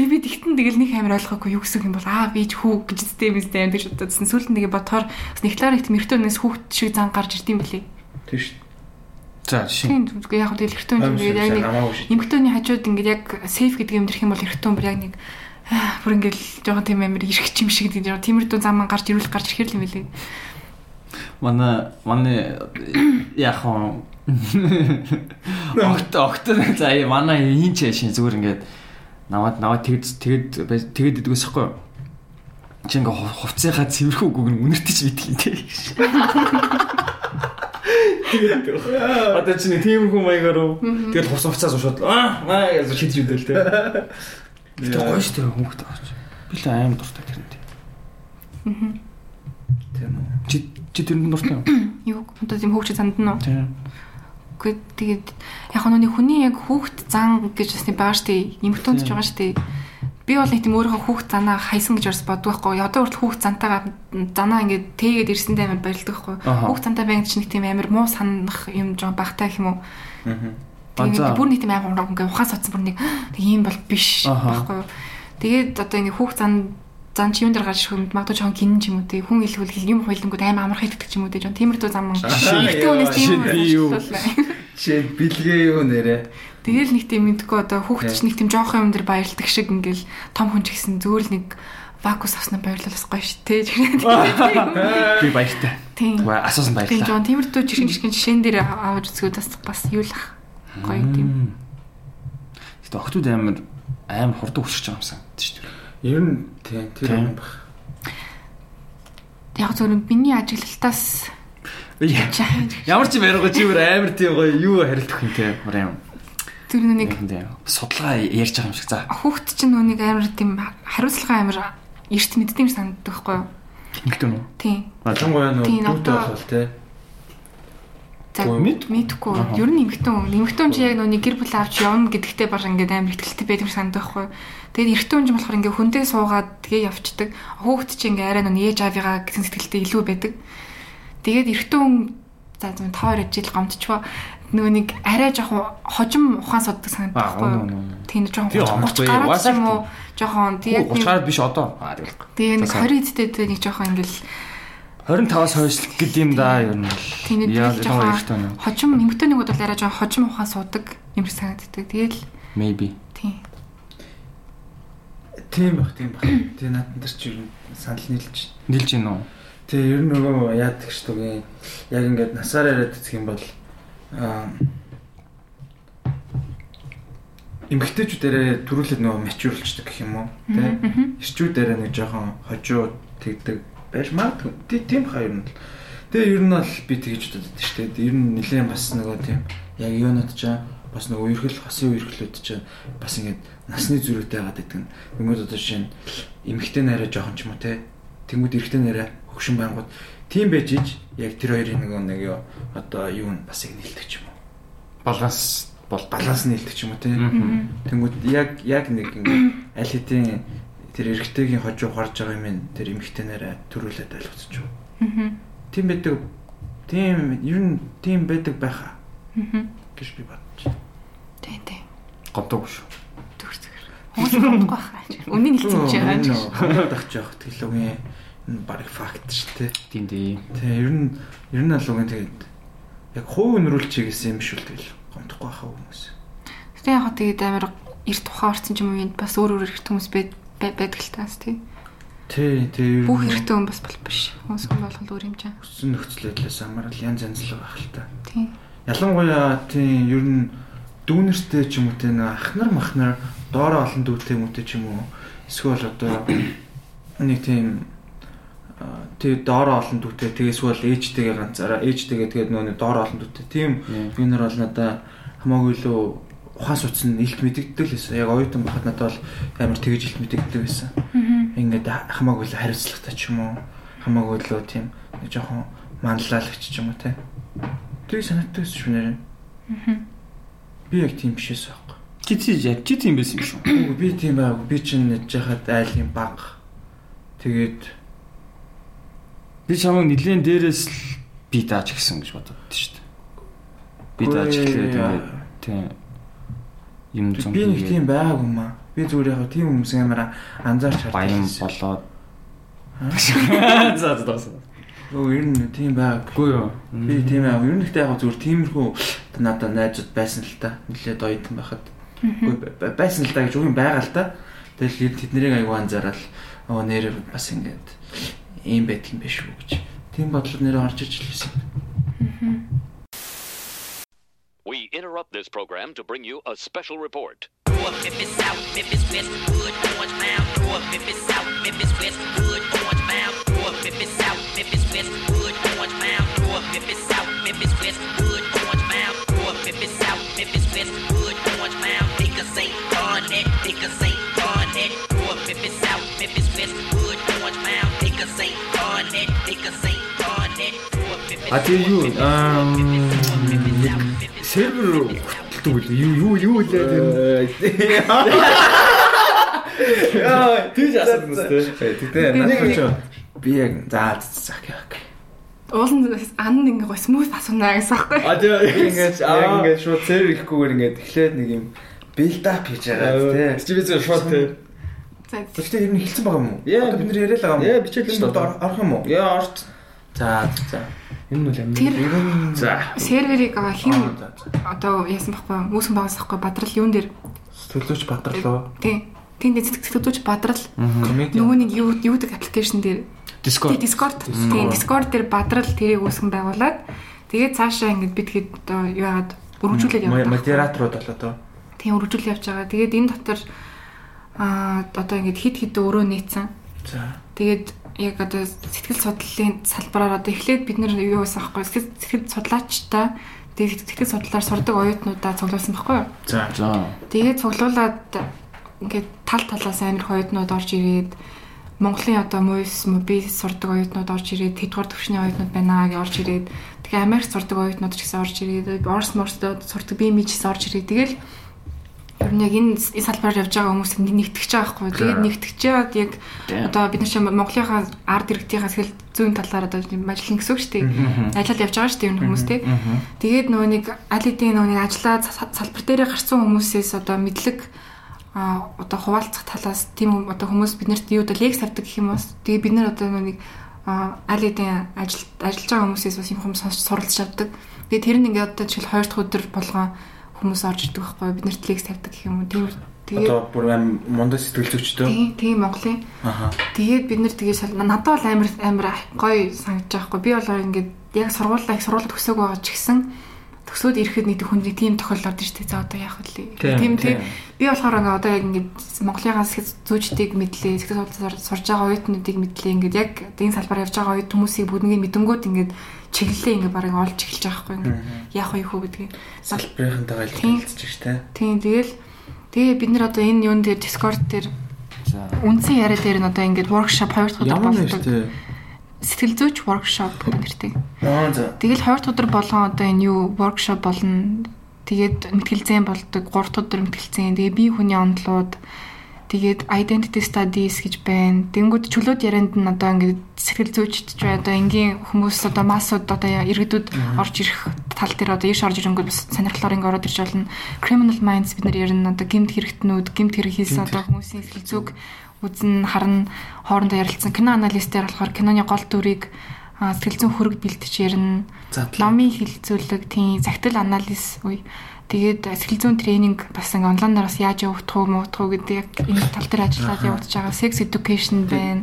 Би би тэгтэн тэгэл нэг амар ойлгоогүй юу гэсэн юм бол аа би ч хүү гэж зэтэй юм зэтэй амьдарч бодсон. Сүүлд тэгээ бодохоор нэг талаар их эмэгтэй хүнээс хүүхэд шиг зан гарч ирдэм билий. Тийм шүү. За жишээ. Тийм зүгээр яг хөө эрэгтэй хүн ингээд яг нэг эмэгтэйний хажууд ингээд яг сейф гэдэг юм дэрх юм бол хүн бүр яг нэг бүр ингээд жоохон тийм амир ирэх чим шиг гэдэг юм тиймэрдүү зам гарч ирүүл гарч ирэх юм билээ. Манай манай яг хоо огт огт за манай ийн ч яшин зүгээр ингээд наваад наваад тэгэд тэгэд тэгэд идэгээс юу? чи ингээ хувцсынхаа цэвэрхүү үгг нь үнэртэж мэдхин тий. Тэгээд одоо чи нэг тиймэрхүү маягаар уу. Тэгэл хувц хувцаас шууд аа маа гэж шийдэж үдэл тий. Тэр гоё штэ хүүхдээ авч. Би л аим дуртай тэрнтэй. Тийм үү. Чи чи тэрний дуртай юу? Юу одоо тийм хөөгч сандна уу? Тийм. Үгүй тэгээд яг нь хүний яг хүүхд зан гэж бас нэг байгаа штэ. Нэмэгтөнд ч байгаа штэ. Би бол нэг тийм өөрийнхөө хүүхд занаа хайсан гэж бас боддог байхгүй. Одоо хүртэл хүүхд зантайгаа занаа ингээд тээгээд ирсэндээ амар барилдаг байхгүй. Хүүхд зантай байнг чинь нэг тийм амар муу санах юм жоо багтаа гэх юм уу. Тэгээд бүр нэг тийм амар ингээд ухаас утсан бүр нэг (gasps) юм бол биш байхгүй. Тэгээд одоо ингээд хүүхд зан зан чимэн дээр гарч хүнд магадгүй жоохон гинэн ч юм уу тий хүн хэлбэл юм хойлонгууд амар амарх хэлдэг ч юм уу тий жоон тиймэрдүү зам ихтэй хүнээс тийм юу Жишээ бэлгээ юу нэрэ. Тэгэл нэг тийм мэдгүй одоо хүүхд ч нэг тийм жоохон юм дээр баярлдаг шиг ингээл том хүн ч гэсэн зөөр л нэг вакус авснаа баярлалаас гоё шүү дээ. Би баяртай. Тийм. Асуусан Тийм баярлалаа. жоон тиймэрдүү жишгэн жишгэн жишээн дээр аваад үзэхэд бас бас юу л ах. Гоё тийм. Гэтэ охтууд амар амар хурдан өсөж байгаа юм санагдаж шүү. Ер нь тийм тэр юм баг. Яг зөв миний ажиглалтаас Ямар ч юм яриагаа чи бүр амар тийм гоё юу харилдах юм те. Бүр юм. тэр нэг Судалгаа ярьж байгаа юм шиг за. хүүхд чинь нүг амар тийм хариуцлага амар эрт мэддэм санагддаг байхгүй юу? Ингэдэг үү? Тийм. Ялангуяа нөө дүүтэй одоо- бол тий. За Гүй, мэд- мэдхгүй. Ер нь эмхтэн хүн. Эмхтэн хүн чи яг нүг гэр бүл авч явна гэдэгтээ баг ингээд амар ихтэлтэй байдаг юм санагддаг байхгүй? Тэгээд эрэгтэй хүн ч болохоор ингээд хүндээ суугаад тэгээ явцдаг. Хүүхд чи ингээд арай нүг ээж авигаа гэсэн сэтгэлтэй илүү байдаг. Тэгээд эрэгтэй хүн за зөв тоор ажил гомдчихвоо нөгөө нэг арай жоохон хожим ухаан соддаг санагддаг Аа, байхгүй. Тийм жоохон Би 30 гомдохгүй, гараад юм уу тийм. жоохон 30 гараад биш одоо. Тийм. Тэгээ нэг За, 20 эдтэй нэг жоохон ингээл 25-аас хойш гэд юм да ер нь. тийм нэг жоохон хожим эмгтэнүүд бол арай жоохон хожим ухаан суудаг юм шиг санагддаг. Тэгэл Maybe. тийм. Тийм баг, тийм баг. Тэгээ над нар ч ер нь санал нийлж. Нилж гин үү? Тэгээ ер нь нөгөө яадаг шүү дээ. Яг ингээд насаар яриад үзэх юм бол аа эмгэгтэйчүүдэрээ төрүүлээд нөгөө мачуурлцдаг гэх юм уу? Тэ? Ирчүүдэрээ нэг жоохон хожуу тэгдэг байж магадгүй. Тий- Тийм хаа ер нь. л. Тэгээ ер нь бол би тэгж бодод шүү дээ. Ер нь нэлээд бас нөгөө тийм яг юунод ч бас нөгөө үерхэл хосын үерхлүүд ч бас ингээд насны зүрхтэй байгаад идэг. Тэнгүүд одоо жишээ нь эмгэгтэй нараа жоохон ч юм уу те. Тэнгүүд эрэгтэй нараа хөгшин байнгут тийм байж иж яг тэр хоёрын нөгөө нэг юу одоо юу нь бас яг нэлдэг ч юм уу. Баланс бол Баланс нэлдэг ч юм уу те. Тэнгүүд яг яг нэг ингээд аль хэдийн тэр эрэгтэйгийн хожуу гарч байгаа юм ин тэр эмгэгтэй нараа төрүүлээд ойлгоцч юу. Аа. Тийм байдаг. Тийм ер нь тийм байдаг байхаа Аа. гэж би бодож. Тийм тийм. Годоогүй шүү. Төгс төгс. Хүмүүс бодохгүй хаа. Үнийн хэлсэн чи байгаа. Хоноод авч явах тэгэл үгүй энэ баг факт шүү дээ. Тийм дээ. Тэгээ ер нь ер нь алуугийн тэгээд яг хувь өнрүүлч хийгээсэн юм шүү тэгэл гомдохгүй байхаа хүмүүс. Гэтэ яг тэгээд амар эрт тухайн орсон ч юм уу бас өөр өөр эрт хүмүүс байд байдаг л таас тий. Тий, тий. Бүх эрттэй хүн бас бол биш. Хүмүүс хүн болгол өөр юм чам. өссөн нөхцөл байдлаас хамаарал янз янз л байх л та. Тий. Ялангуяа тийм ер нь дүүнэртэй ч юм уу нэг ахнар махнар доороо олон дүүтэй юм уу те ч юм уу эсвэл одоо нэг тийм тэг доороо олон дүүтэй тэгээ эсвэл ээжтэйгээ ганцаараа ээжтэйгээ тэгээд нөгөө доороо олон дүүтэй тийм би нар бол надаа хамаагүй илүү ухаан суцсан илт мэдэгддэг л байсан. Яг оюутан байхад надад бол амар тэгэж илт мэдэгддэг байсан. Ингээд хамаагүй л хариуцлагатай ч юм уу хамаагүй л тийм нэг жоохон манлайлагч ч юм уу те. Тэг санагддаг шүү нэрэн. Би яг тийм биш байсан байхгүй. Чи чи яг чи тийм байсан юм шүү. Үгүй би тийм байгаагүй. Би чинь нэж яхад айлын баг. Тэгээд Би чамайг нилээн дээрээс л би дааж гисэн гэж бодод шүү дээ. Би дааж эхлээд ингээд тийм юм зам. би нэг тийм байгаагүй юм аа. Би зүгээр яг тийм хүмүүс амар анзаарч хардаг. баян болоод за за за. Өө ер нь тийм байгаагүй. Юу. Би тийм аа. Ер нь ихтэй яг зүгээр тиймэрхүү надад найзууд байсан л та. Нилээд оюутан байхад. Байсан л та гэж үгүй байгаа л та. Тэгэл тэд нарыг аягүй анзаараад оо нэр бас ингээд ийм байдаг юм биш үү гэж. Тийм бодлоо нэрээ орж иж хэлсэн. We interrupt this program to bring you a special report. I tell you, um. Сервер хөтлөдөг үл юу юу юу үлээ тэр Яа, тийж асуусан үстэй. тэгтээ надад би яг заа зах яг. Уулын ан ингээ гоо смут асуунаа гэсэн аахгүй. А тэгээ Ингээд яг ингээд шууд сервер ирэхгүйгээр ингээд эхлээд нэг юм build up хийж байгаа тий. чи би зөв шот тий. За Гэхдээ ер нь хэлсэн байгаа юм уу? Яа, бид нэр яриа л байгаа юм уу? яа, бичээлэн орох юм уу? Яа орт. За за. Энэ нь үл амин. тэр За. серверийг хин одоо яасан байхгүй үүсгэн байгаас байхгүй бадрал юун дээр Төлөөч бадарлоо. тий тэнд зэтгцүүлж бадрал нөгөө нэг юу юудаг аппликейшн дээр Discord. тий Discord тий Discord дээр бадрал тэрийг үүсгэн байгуулад тэгээд цаашаа ингэж бид хэд одоо юу яагаад өргөжүүлээд яваад байгаа. модераторууд болоо доо. Тийм өргөжүүл явж байгаа. Тэгээд энэ дотор аа одоо ингэж хит хит өөрөө нээсэн. За. Тэгээд яг одоо сэтгэл судлалын салбараар одоо эхлээд бид нэр юу байсан аахгүй сэтгэл судлаачтай тэгээд сэтгэл судлаар сурдаг оюутнуудаа цуглуулсан байхгүй юу? За. За. Тэгээд цуглуулад ингээд тал талаас амир оюутнууд орж ирээд Монголын одоо муйс би сурдаг оюутнууд орж ирээд тэдгээр төвшний оюутнууд байна гэж орж ирээд тэгээ Америк сурдаг оюутнууд ч гэсэн орж ирээд Орос морсдод сурдаг би мэж гэсэн орж ирээд тэгэл ер нь яг энэ салбараар явж байгаа хүмүүс нэгтгэж байгаа байхгүй. Тэгээд нэгтгэж яагаад яг одоо бид нар чинь Монголынхаа арт иргэдийнхаа сэтгэл зүйн талаар одоо ажиллана гэсэн үг шүү дээ. Ажиллаад явж байгаа шүү дээ энэ хүмүүс те. Тэгээд нөгөө нэг аль хэдийн нөгөө нэг ажиллаа салбар дээрээ гарсан хүмүүсээс одоо мэдлэг а одоо хуваалцах талаас тийм одоо хүмүүс биднэрт юу одоо лекц тавьдаг гэх юм бас тэгээ бид нар одоо нэг аль хэдийн ажил ажиллаж байгаа хүмүүсээс бас юм хүмүүс суралцж авдаг. Тэгээ тэр нь ингээд одоо жишээл хоёр дахь өдөр болгон хүмүүс орж ирдэг байхгүй бид нарт лекц тавьдаг гэх юм уу. Тийм тэгээ Одоо бүр аим мундаг сэтгэл зүйчтэй. тийм тийм Монголын Аха. Тэгээд бид нэр тэгээ шал надад бол амар амар гоё санагдаж байгаа хгүй. Би бол ингээд яг сургуулаа их сургуулаа төгсөөг байгаа ч гэсэн төгсөөд ирэхэд нэг хүндрийг тийм тохиолдол орж ирдэг. За одоо яах вэ? Тийм тийм. Би болохоор ингээ одоо яг ингээд Монголынхаа зүүжтийг мэдлээ, сэтгэл судлаар сурж байгаа оюутнуудыг мэдлээ. Ингээд яг энэ салбаар явж байгаа оюут хүмүүсийг бүгднийг мэдэнгүүт ингээд чиглэлээ ингээ барыг олж эхэлж байгаа хгүй. Ингээд яах вэ хөө гэдгийг. Салбарынхантайгаа хэлцэж штэ. Тийм тэгэл тэгээ бид нар одоо энэ юун дээр Discord дээр За. үндсэн яриа дээр нь одоо ингээд workshop хоёр дахь удаа болдог. Сэтгэл зүйч workshop за. Тэгэл хоёр дахь өдөр болгон одоо энэ юу workshop болно. Тэгээд мэтгэлзэн болдог, гурав дахь өдөр мэтгэлзэн. Тэгээ бие хүний онолууд тэгээд identity studies гэж байна. Тэнгүүд чөлөөт ярианд нь одоо ингээд сэтгэл зүйчд ч одоо энгийн хүмүүс одоо массууд одоо иргэдүүд орж ирэх тал дээр одоо ийш орж ирэнгүүт бас сонирхлоор ингээд ороод ирж болно. Criminal minds бид нар ярина одоо гимт хэрэгтнүүд, гимт хэрэг хийсэн одоо хүмүүсийн сэтгэл зүг үзэн харна хоорондоо ярилцсан кино аналистээр болохоор киноны гол дүрийг сэтгэл зүйн хөрөг бэлтэж ярина. Номын хилцүүлэг, тийм загтал анализ үе. Тэгээд сэтгэл зүйн тренинг бас ингээ онлайнаар бас яаж явагдах уу, муудах уу гэдэг яг энэ тал дээр ажиллаад явагдаж байгаа. Sex education байна.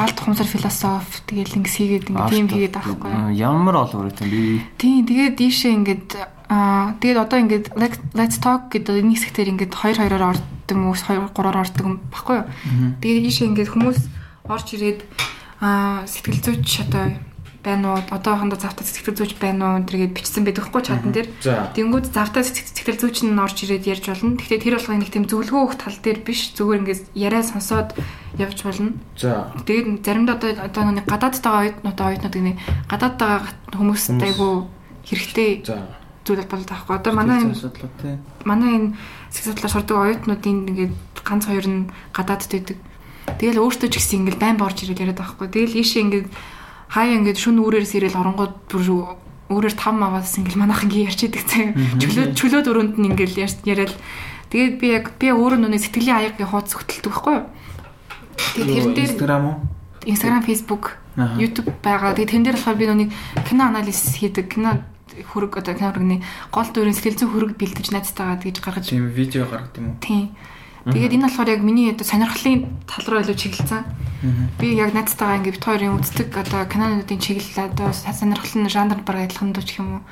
Далд тухамсар философи тэгэл ингээ хийгээд ингээ тийм хийгээд авахгүй. Ямар олвор гэдэг би Тийм тэгээд дийшээ ингээд аа тэгээд одоо ингээд let's talk гэдэг энэ хэсэгтэр ингээд 2 2-оор ордог хүмүүс 2 3-оор ордог юм баггүй юу. Тэгээд дийшээ ингээд хүмүүс орж ирээд аа сэтгэл зүйч одоо байна уу? Одоохондоо завтаа сэтгэл зүйч байна уу? тэргээд бичсэн байдаг хгүй чатан дээр. Тэнгүүд завтаа сэтгэл сэтгэл зүйч нь орж ирээд ярьж болно. Гэхдээ тэр болгоо нэг тийм зөвлөгөө өгөх тал дээр биш зүгээр ингээд яриа сонсоод явж болно. За. Тэгээд заримдаа одоо одоо нэг гадаадтайгаа оюутнуудаа оюутнууд гинэ гадаадтайгаа хүмүүст айгу хэрэгтэй За. зүйл бол таахгүй. Одоо манай энэ манай энэ сэсэг судлаар шордог оюутнуудын ингээд ганц хоёр нь гадаадд байдаг. Тэгэл өөртөө ч гэсэн ингээд байн борж ирэл яриад байхгүй. Тэгэл ийшээ ингээд хаяа ингээд шүн үүрээрс ирэл оронгууд бүр өөрөөр там аваас ингээд манайхан гээ ярьж идэг цаа. Чөлөө чөлөө дөрөнд нь ингээд ярьж- яриад тэгээд би яг би өөрөө нүний сэтгэлийн аягийн хуудас хөтэлдэг байхгүй юу? Тэгээд тэрэн дээр Instagram уу? Instagram, Facebook. YouTube байгаа. Тэгээд тэн дээр болохоор би нүг кино анализ хийдэг. Кино хөрөг одоо кино хөрөгний гол дүрийн сэтгэл зүйн хөрөг бэлдэж найзтайгаа тэгж гаргаж Тийм видео гаргад юм уу? тийм. Тэгээд энэ болохоор яг миний одоо сонирхлын тал руу илүү чиглэлцэн. Би яг найзтайгаа ингээд бит хоёрын үздэг одоо кинонуудын чиглэл одоо сонирхол нь жанр баг адилхан дууч юм уу.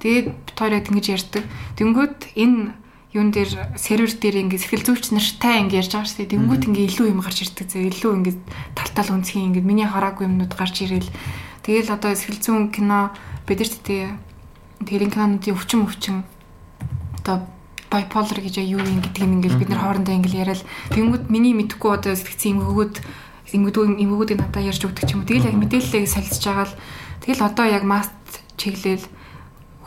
Тэгээд бит хоёр яг ингэж ярьдаг. Тэнгүүд энэ юун дээр сервер дээр ингээд сэтгэл зүйч нартай ингээд ярьж байгаа шүү дээ. Тэнгүүд ингээд илүү юм гарч ирдэг зэ илүү ингээд талтал үнсхий ингээд миний хараагүй юмнууд гарч ирээл тэгэл одоо сэтгэл зүйн кино бид нар тээ тэгэл кинонуудын өвчин өвчин одоо bipolar гэж юу юм нь ингээд бид нар хоорондоо ингээд яриад тэнгүүд миний мэдхгүй одоо сэтгцэн эмгэгүүд эмгэгүүд эмгэгүүдийг надад ярьж өгдөг ч юм уу. Тэгэл яг мэдээлэлээ солилцож байгаа л тэгэл одоо яг маст чиглэл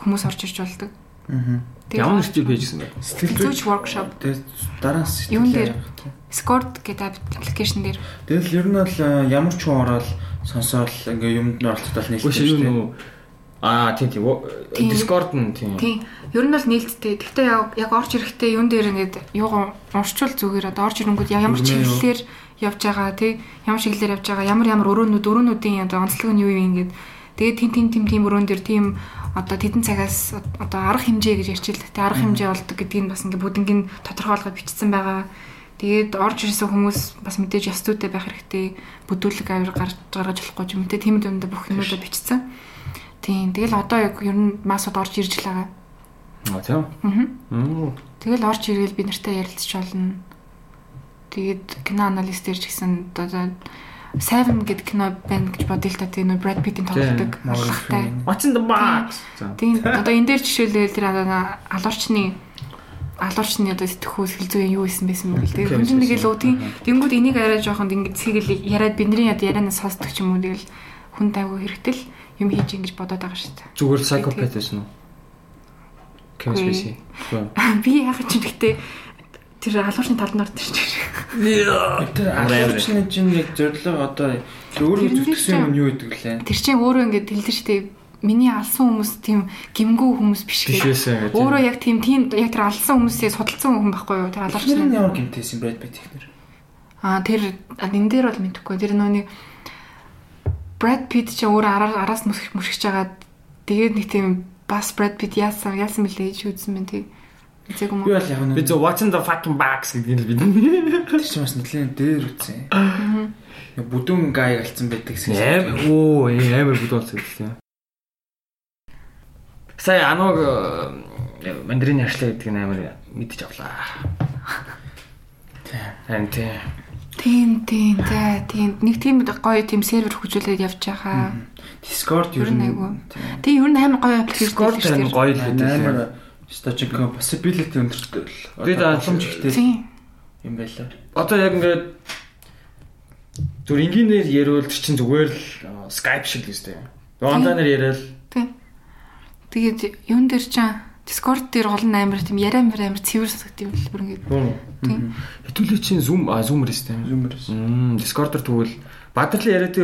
хүмүүс орж ирж болдог. Аа. Ямар нэрчил байж гисэн бэ? Сэтгэл зүйч workshop Тэгээд дараа нь сэтгэл дээр? Scored гэдэг аппликейшн дээр Тэгэл ер нь бол э, ямар ч хүн ороод сонсоод ингээ юмд нь оролцдог нийлдэг шүү дээ. юу Аа тийм тийм. Discord нь тийм. тийм ер нь бол нээлттэй. Гэхдээ яг орж ирэхдээ юун дээр ингээд юугаа уншчул зүгээр одоо орж ирэнгүүт ямар Өрнөө юу? Явж байгаа тий ямар чиглэлээр явж байгаа ямар ямар өрөөнүүд өрөөнүүдийн одоо онцлог нь юу юм ингээд тэгээд тин тин тим тим өрөөн дээр тийм одоо тэдэн цагаас одоо арга хэмжээ гэж ярьчихлаа. Тэ арга хэмжээ болдог гэдгийг бас ингээд бүдингийн тодорхойлгоод бичсэн байгаа. Тэгээд орж ирсэн хүмүүс бас мэдээж ёс зүйтэй байх хэрэгтэй. Бүдүүлэг авир гарч гаргаж болохгүй юм. Тэ тийм дүндээ бүх юмудаа бичсэн. Тийм. Тэгэл одоо яг ер нь масууд орж ирж л байгаа. Аа тийм. Аа. Тэгэл орж ирэл би нартай ярилцж болно. Тэгээд кино анализ дээр ч гэсэн одоо Seven гэдэг кино байна гэж бодъё л та тийм Morgan алхахтай. Freeman. What's in the box? Тийм одоо энэ дээр жишээлбэл тэр алуурчны алуурчны одоо сэтгхүү сэлзүүн юу исэн байсан бэ. Тэгээд хүн чинь нэг л okay. үүдийн тэнгууд энийг арай жоохонд ингэ цэгэл яриад бидний ярианаас сонсдог ч юм уу тэгэл хүн тайвуу хэрэгтэй л юм хийж ингэж бодоод байгаа шүү дээ. Зүгээр psychopath байсан уу? Spacey. Үгүй. (laughs) Би яг ч гэхдээ тэр алуурчны шүү дээ. Тэр арчны чинь яг зорилго одоо тэр өөрөө зүтгэсэн юм юу гэдэг лээ. Тэр чинь өөрөө хэлдэг шүү дээ. Миний алсан хүмүүс тийм гимгүү хүмүүс биш гэдэг. Өөрөө яг тийм тийм яг тэр алсан хүмүүсээ судалсан хүн байхгүй юу? Тэр Тэр алуурчны нь ямар гэмтээсэн Brad Pitt ихнэр. Аа тэр энэ дээр бол мэдэхгүй. Тэр нөөний Brad Pitt ч өөр араас мөсгөж байгаа. Тэгээд нэг тийм бас Brad Pitt яасан яасан бэлээ гэж үзсэн мэн тий. Эцэг юм Би уу? бол яг Би нэг зөв what's in the fucking box гэдгийг л бид. тэр чинь бас нэлийн дээр үтсэн. Яг бүдүүн гай галцсан байдаг гэсэн. Амар оо амар бүд болсон гэдэг юм. Сая аног э, мандарины ашлаа гэдэг нь амар мэдчих авлаа. Тийм. Тийм. Тийм тийм за тийм нэг тийм гоё тийм сервер хөгжүүлээд явж байгаа. Discord ер нь нь. Тийм ер нь амар гоё аппликейшн Discord нь гоё л гэдэг. амар стажик possibility өндөртэй л. Би даа- боломж ихтэй Тийм. юм байлаа. Одоо яг ингээд зүр энгийнээр яриул тэр чинь зүгээр л Skype шиг л үстэй. Онлайнаар яриад Тийм. Тэгээд юун дээр ч Discord дээр гол нь амар тийм яриа мэр амар цэвэр сонсогд юм л бүр ингээд. Тийм. Хэдүүлээ чинь Zoom а Zoom рээстэй. Зумерс. Мм, Discord-ор тэгвэл бадрал яриад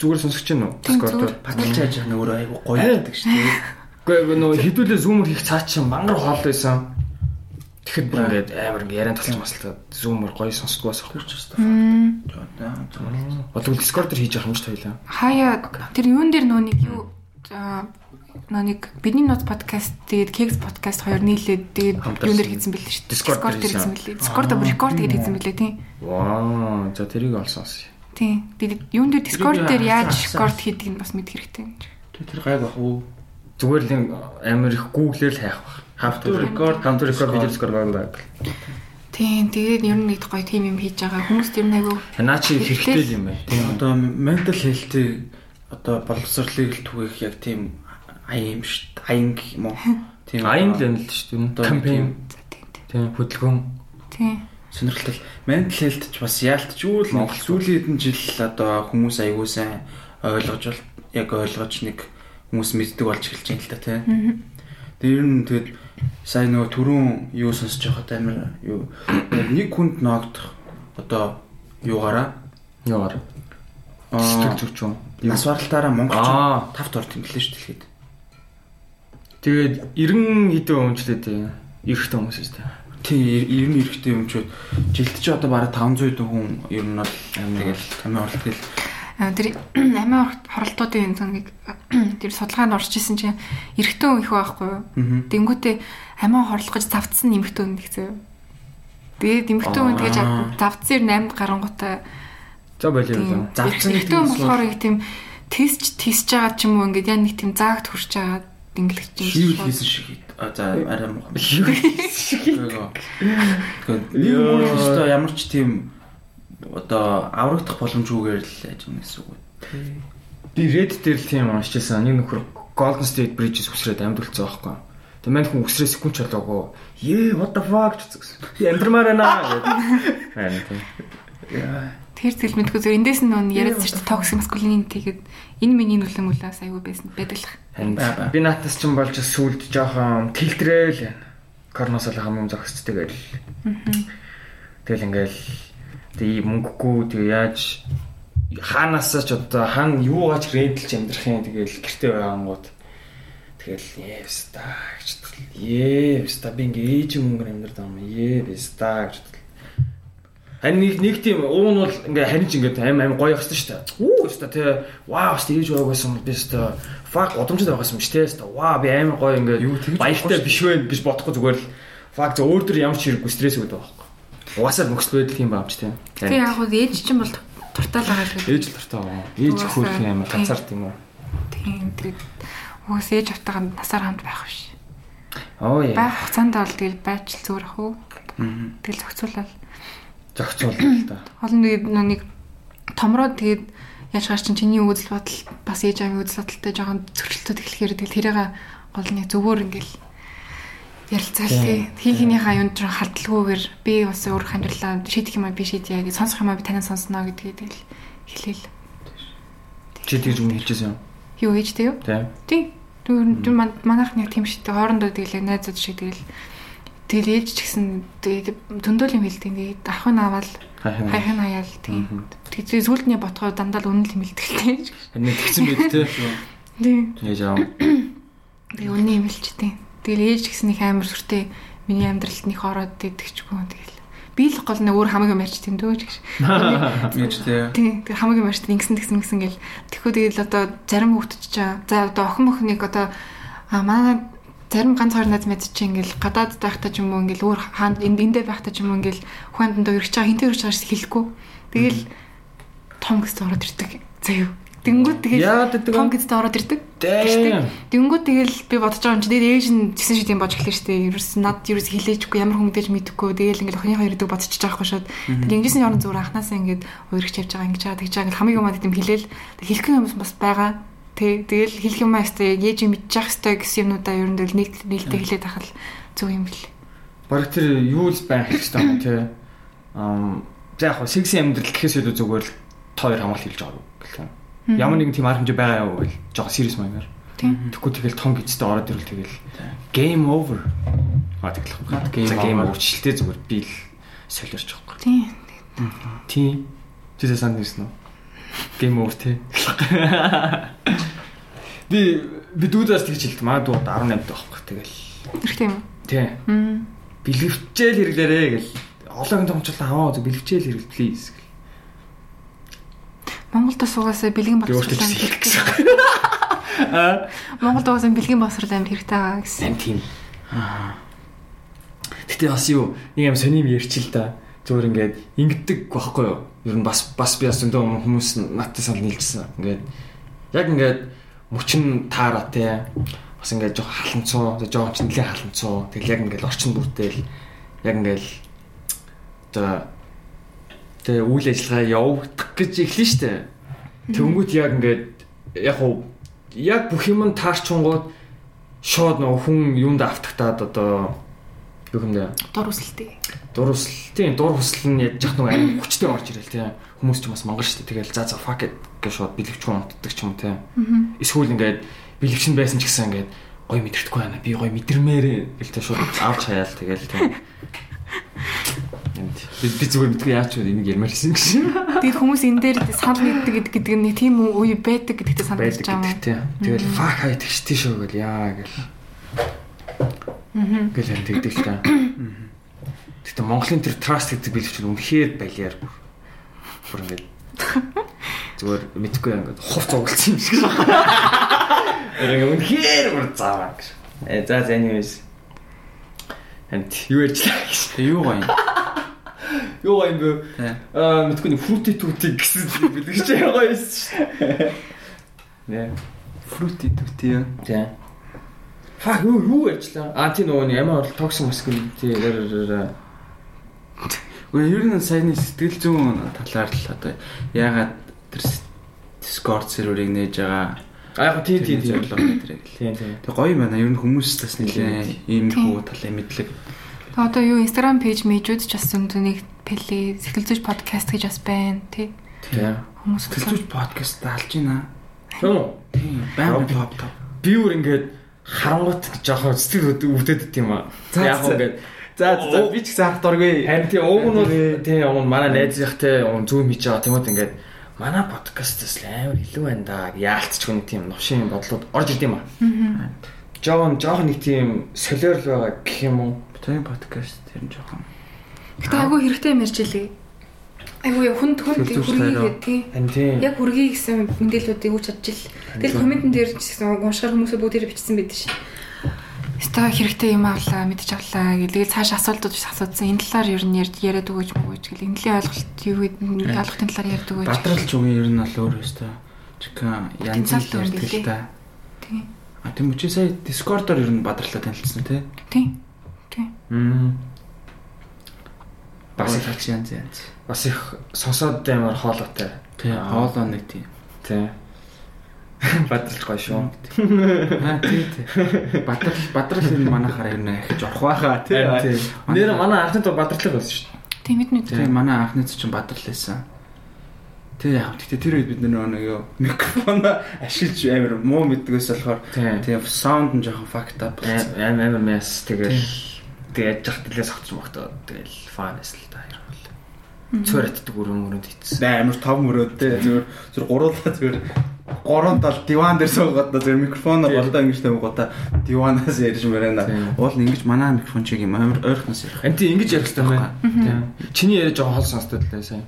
зүгээр уу? Тийм, Discord-ор. зүгээр. Баталж яаж яах нь өөрөө айгу гоё байдаг шүү дээ. (laughs) Гэхдээ нөө хэдүүлээ Zoom-ор хийх цаа чинь мангар хоол байсан. Тэгэхэд бүр ингээд амар ингээд яриан талч маслаад зүүмөр гоё сонсдгоо бас Тэр аахгүй. ч гэсэн. Жоо. Бодвол Discord дээр хийж явах юм шүү дээ. Хаяа тэр юун дээр нөө нэг юу нэг бидний ноц подкаст тэгээд Keks подкаст хоёр нийлээд тэгээд юун дээр хийсэн бэлээ шүү. Discord дээр хийсэн. бэлээ. Discord дээр record тэгээд хийсэн бэлээ тийм. Ваа, за тэрийг олсон. Тийм. Тэгээд юун дээр Discord дээр яаж record хийдгийг нь бас мэд хэрэгтэй юм тэр гайг бах уу? Зүгээр л амар их Google-ээр л хайх баг. Record, how to record video Discord баг. Тийм. Тэгээд ер нь нэг гоё тим юм хийж байгаа. Хүмүүс тэр нэг айгу Наа чи хэрэгтэй л юм байна. Тийм. Одоо mental health-ийг одоо боловсролыг л түгээх яг тийм аян юм шүү дээ. Аян гэх юм уу? (laughs) Тийм. Аян л юм л шүү дээ. Одоо Кампейн. за тийм. хөдөлгөөн. Тийм. сонирхолтой mental health ч бас яалтчгүй л Монгол сүүлийн хэдэн жил одоо хүмүүс аягүй сайн ойлгож бол яг ойлгож нэг хүмүүс мэддэг болж эхэлж байна л та тийм. Тэр нь тэгэд сайн нөгөө түрүүн юу сонсож байхад амар юу нэг хүнд ноогдох одоо юугаараа аа, Сэтгэл зүйч юм. нас баралтаараа монголч тавт орд инглиш шүү дэлхийд. Тэгээд 90 хэдэн өмчлээ тийм. Эрэгтэй хүмүүс шүү дээ. Тийм ер нь эрэхтэй юм ч жилд ч одоо бараг 500 хүн ер нь бол тэгэл амиа оролт гэл Тэр (clears throat) амиа хоролтуудын нэг (clears throat) тэр судалгаанд орж исэн чинь эрэгтэй хүн их байхгүй юу? Тэнгүүтээ амиа хорлох гэж завдсан нэмэгтэй хүн гэсэн. Тэгээд нэмэгтэй хүн тэгэж завдсан 8 гарангуудаа За болио. Завдсан нь болохоор яг тийм тест тестж байгаа ч юм уу ингээд яг нэг тийм заагт хүрч байгаа дингэлж хийвэл хийсэн шиг хэд. А за арай муу. Тэгээд нэг бүр өстой ямар ч тийм одоо аврагдах боломжгүйгээр л ажиг гэсэн үг. Би Reddit дээр л тийм уншижсэн. Нэг нөхөр Golden State Bridges үсрээд амьд үлдсэн байхгүй. Тэгээ мань хүн үсрээ секунд чалаагүй. Ээ what the fuck гэсэн. Би амьдрмаар байна гэдэг. Харин тийм. Тэр зэл мэдгүй зөв эндээс нь нөө яриадсан шүү дээ masculinity гэдэг энэ миний нүлэн үлээс аягүй байсан байдаг л. Харин Бай, бай. би наатас ч юм болж сүлд жоохон тэлтрээл байна. Корносол хамгийн зогсч тэгэл. Тэгэл ингээл тэгээ мөнгөгүй тэгээ яаж хаанаасаа ч одоо хаана юугаач рентлж амьдрах юм? Тэгэл гэртээ байгаангууд тэгэл евста гэж евста би ингээ ээж мөнгөөр амьдрах юм евста гэж Харин нэг нэг тийм уун бол ингээ харин ч ингээ аим аим гоё явсан шүү дээ. Үү өста те вау өста ээж байгаагүйсэн би өста фак удамжид байгаагүйсэн шүү дээ. Өста вау би аим гоё ингээ баяртай биш вэ? гэж бодохгүй зүгээр л. Фак зөв өөр төр ямар ч хэрэггүй стресс өгдөг байхгүй. Угаасаа нөхцөл байдал юм баамч те. Тэг яг гоо ээж чинь бол туртаал байгаа л гэдэг. Ээж л тартаа байгаа. Ээж хөөх юм амар тийм. ганцаар тийм үү. Тийм тэгээд уус ээж автагаа насаар хамт байх биш. Оо яа. Байх хугацаанд бол тэгэл байж л зүгээр ах уу. Тэгэл зохицуулаад Зохицуул л та. (clears throat) олон нэг нэг томроо тэгээд яаж гаш чинь чиний үзэл бодол бас ээж авийн үзэл бодолтой жоохон зөрчилтөд эхлэхээр тэгэл тэрийг гол нэг зөвөр ингээл ярилцаал тий хийхнийхаа юунд ч халдлаггүйгээр би бас өөр амьдралаа шийдэх юм а би шийдье гэж сонсох юм а би танаас сонсноо гэдгийг тэгэл хэлээл. Чи тэгж юм хэлчихсэн юм. Юу ээжтэй юу? Тийм. Тий. Тэр манайх нэг тийм дээ. Хоорондоо тэгэл найзууд шиг тэгэл тэгэл ээж ч гэсэн зөндөл юм хэлдэг. Тэгээд ахын аваад Хайхан. хайхын хаяал тийм. Тэгээд сүлдний ботгоо дандаа л үнэл хэмэлдэгтэй. Харин тэгсэн байт те. Тийм. Яаж аа. Тэгээ үнэн юм хэлчихдээ. Тэгэл ээж гэсэн их амар сүртэй миний амьдралд нэг ороод идэгчгүй тэгэл. Би л гол нэг өөр хамаагүй марч тийм дөө гэж. Ээжтэй. Тийм. Тэр хамаагүй марч ингэсэн тэгсэн гэсэн гэл. Тэгэхгүй тэгэл одоо зарим хүүхдүүд ч за одоо охин мохныг одоо а манай зарим ганц хоёр найз мэдчих чинь ингээл гадаад байхдаа ч юм уу ингээл өөр хаанд энд эндээ байхдаа ч юм уу ингээл хүнд доо ирж байгаа хинтээ ирж байгаа шүү хэлэхгүй. Тэгэл том гэсэн ороод ирдэг. Заяа. Тэнгүүд тэгэл Яагаад гэдэг вэ? том гэсэн ороод ирдэг. Тэнгүүд тэгэл би бодож байгаа юм чи тэгээд ээж нь тэгсэн шиг юм бож эхлэв штэ. Ерөөс над ерөөс хилээчгүй ямар хүн мэдээж мэдэхгүй. Тэгэл ингээл охиныхоо ирдэг бодчихж байгаа шууд. Тэгэл ингэсэн орон зүгээр анханасаа ингээд өөрөгч явж байгаа ингэж байгаа тэгж байгаа ингээл хамгийн юмад юм хэлээл хэлэх юм бас байгаа. Тэг тэгэл хэлэх юм аа штэ ээж нь мэдчих хэвээр гэсэн юмудаа ер нь тэгэл нийт нийлдэ хэлээд ахал зөв юм бэл. Бараг тэр юу л байх хэрэгтэй юм те. Ам за яг секси амьдрал гэхээс илүү зүгээр л тоор хамгаалт хийж байгаа гэх юм. Ямар нэгэн тийм арга хэмжээ байгаа юу гэвэл жоохон serious маягаар. Тийм. Тэгэхгүй тэгэл том гизтэй ороод ирвэл тэгэл game over. А тэгэл хаа game game өөрчлөлтөө зүгээр би л солиорч байгаа. Тийм. Тийм. Чи санд нэрсэн үү? Game over те. Би би дүүдээс тэгж хэлдэг. Маа дууд 18 дэх байхгүй. Тэгэл Хэрэгтэй юм. тий. Мм. бэлгэвчээл хэрэглээрээ гэл ологийн томчлол аваа зү бэлгэвчээл хэрэгл please гэл. Монголд суугаасаа бэлгийн боловсрол хэлэх гэсэн. Аа. Монголд угаасаа бэлгийн боловсрол амар хэрэгтэй байгаа гэсэн. Ам тийм. Гэтэ бас юу нэг юм сонирм ярьчил да. Зүгээр ингээд ингэдэг байхгүй юу? Ер нь бас бас би бас зөндөө хүмүүс надтай санал нийлжсэн. Ингээд яг ингээд мөчн таараа те. Бас ингээд жоох халамцуу, жоох ч нэлээ халамцуу. Тэгэл яг ингээд орчин бүртэл яг ингээд одоо тэгээ үйл ажиллагаа явагдах гэж эхлэн штэ. Тэнгүүт яг ингээд яг уу яг бүх юм нь таарчунгууд шууд нөгөө хүн юунд автагтаад одоо юу юм бэ? Дур үсэлтэй. Дур хүсэл тийм дур хүсэл нь яж жах нөгөө амар хүчтэй орж ирэл тийм хүмүүс ч бас монгол дээ тэгэл за за fuck it гэж шууд бэлэгч хүн унтдаг ч юм уу тийм эсвэл ингээд бэлэгч нь байсан ч гэсэн ингээд гой мэдэрдэхгүй байна. Би гой мэдэрмээрээ гэлтэй шууд авч хаяал тэгэл тийм Энд (laughs) би би зүгээр мэдгүй яач вэ энийг ярмаар гэсэн гэж Тэгээд хүмүүс энэ дээр санал нэгдэг гэдэг нь тийм үе байдаг гэдэгт санал гэж байгаа юм. тэгэл fuck хай тэгштэй шүү гэл яа гэл гэл энэ тэгдэг ч та Гэтэ Монголын тэр trust гэдэг бэлэгч нь үнэхээр балиар бүр бүр ингээд зүгээр мэдгүй ингээд хувц угалсан юм шиг байна. Ингээд үнэхээр бүр зааваа гэж. Э за за anyways. Энд юу ярьчлаа гэж. Тэг юу гоё юм. Юу юм бэ? Аа мэдгүй нэг fruity tutti гэсэн бэлэгч гоё юм шүү. Нэ. Fruity tutti юу? За. Фак юу юу ярьчлаа? Аа тий нөгөө нэг ямар токсик маскулинити яраа Гэхдээ ер нь саяны сэтгэл зүйн талаар л одоо ягаад тэр Discord серверыг нээж байгаа А яг тий тий тий. зорилго гэдэг. Тийм тийм. Тэг гоё байна. Ер нь хүмүүс бас нэлээ ийм Тийм. хүү талын мэдлэг. Одоо юу Instagram пэйж мэйжүүд ч бас зөндөө нэг плей сэтгэл зүйч подкаст гэж бас байна тий. Тийм. Хүмүүс Сэтгэл зүйч подкаст алж байна. Юу? Тийм. Баян топ топ. Би өөр ингээд харангуут жоохон сэтгэл өвдөд дит юм аа. За, Яг ингээд За за би ч гэсэн харах дургүй. харин тийм уг нь бол тийм уг нь манай найзынхтай уг зүүн хийж байгаа тэгмэд ингээд манай подкастаас л амар илүү байна да гэж яалтч хүн тийм новшин бодлууд орж ирд юм аа. Жоон жоохон нэг тийм солиор л байгаа гэх юм уу? Тийм подкаст тэр нь жоохон. Гэтэ айгүй хэрэгтэй юм ярьж илээ. Айгүй хүнд хүнд хүргийгээ тий. Яг хүргий гэсэн мэдээллүүдийг үуч чадж ил. Тэгэл комментэн дээр ч гэсэн уншихаар хүмүүсээ бүгд тэр бичсэн байдаг шин. Ста хэрэгтэй юм авлаа, мэдчих авлаа гэлээ цааш асуултууд биш асуудсан. Энэ талаар ер нь ярьж яриад өгөөч мөгөөч гэл. Энэ талын ойлголт юу гэдэг ойлголтын талаар ярьад өгөөч. Батралж үгийн ер нь бол өөр өстой. Чика янз бүр ярьдаг л та. Тий. А тийм үчи сая Discord-оор ер нь бадралаа танилцсан тий. Тий. Тий. Мм. Бас их хач янз янз. Бас их сонсоод амар хоолойтой. Тий. Хоолоо нэг тийм. Тийм. Бадралж гоё шүү. Аа тий тий. Бадрал бадрал энэ манайхаар ер нь их жорох байхаа тий. Тийм. Нэр манай анхны тоо бадралтай байсан шүү. Тий мэднэ Тий манай анхны чинь бадрал байсан. Тий яг гэхдээ тэр үед бид нэг юу микрофон ашиглаж амар муу мэддгээс болохоор Тийм. тий саунд нь жоохон fucked up болсон. Амар амар мэс тэгэл тэгээд яж хат тэлээс огцсон багтаа тэгэл фанес л та хоёр бол. Цөөр атдаг өрөө мөрөнд хийцсэн. Бай амар том мөрөөд тий зүгээр зүгээр гуруулаа зүгээр гурван тал диван дээр суугаад зүгээр микрофоноо болдоо ингэж тавигуудаа диванаас ярьж мөрөнө. Тийм. Уул ингэж манай микрофон чиг юм амар ойрхоноос ярих. Анти ингэж ярих хэрэгтэй байна. Тийм. Чиний яриа жоохон хол сонсдог лээ сайн.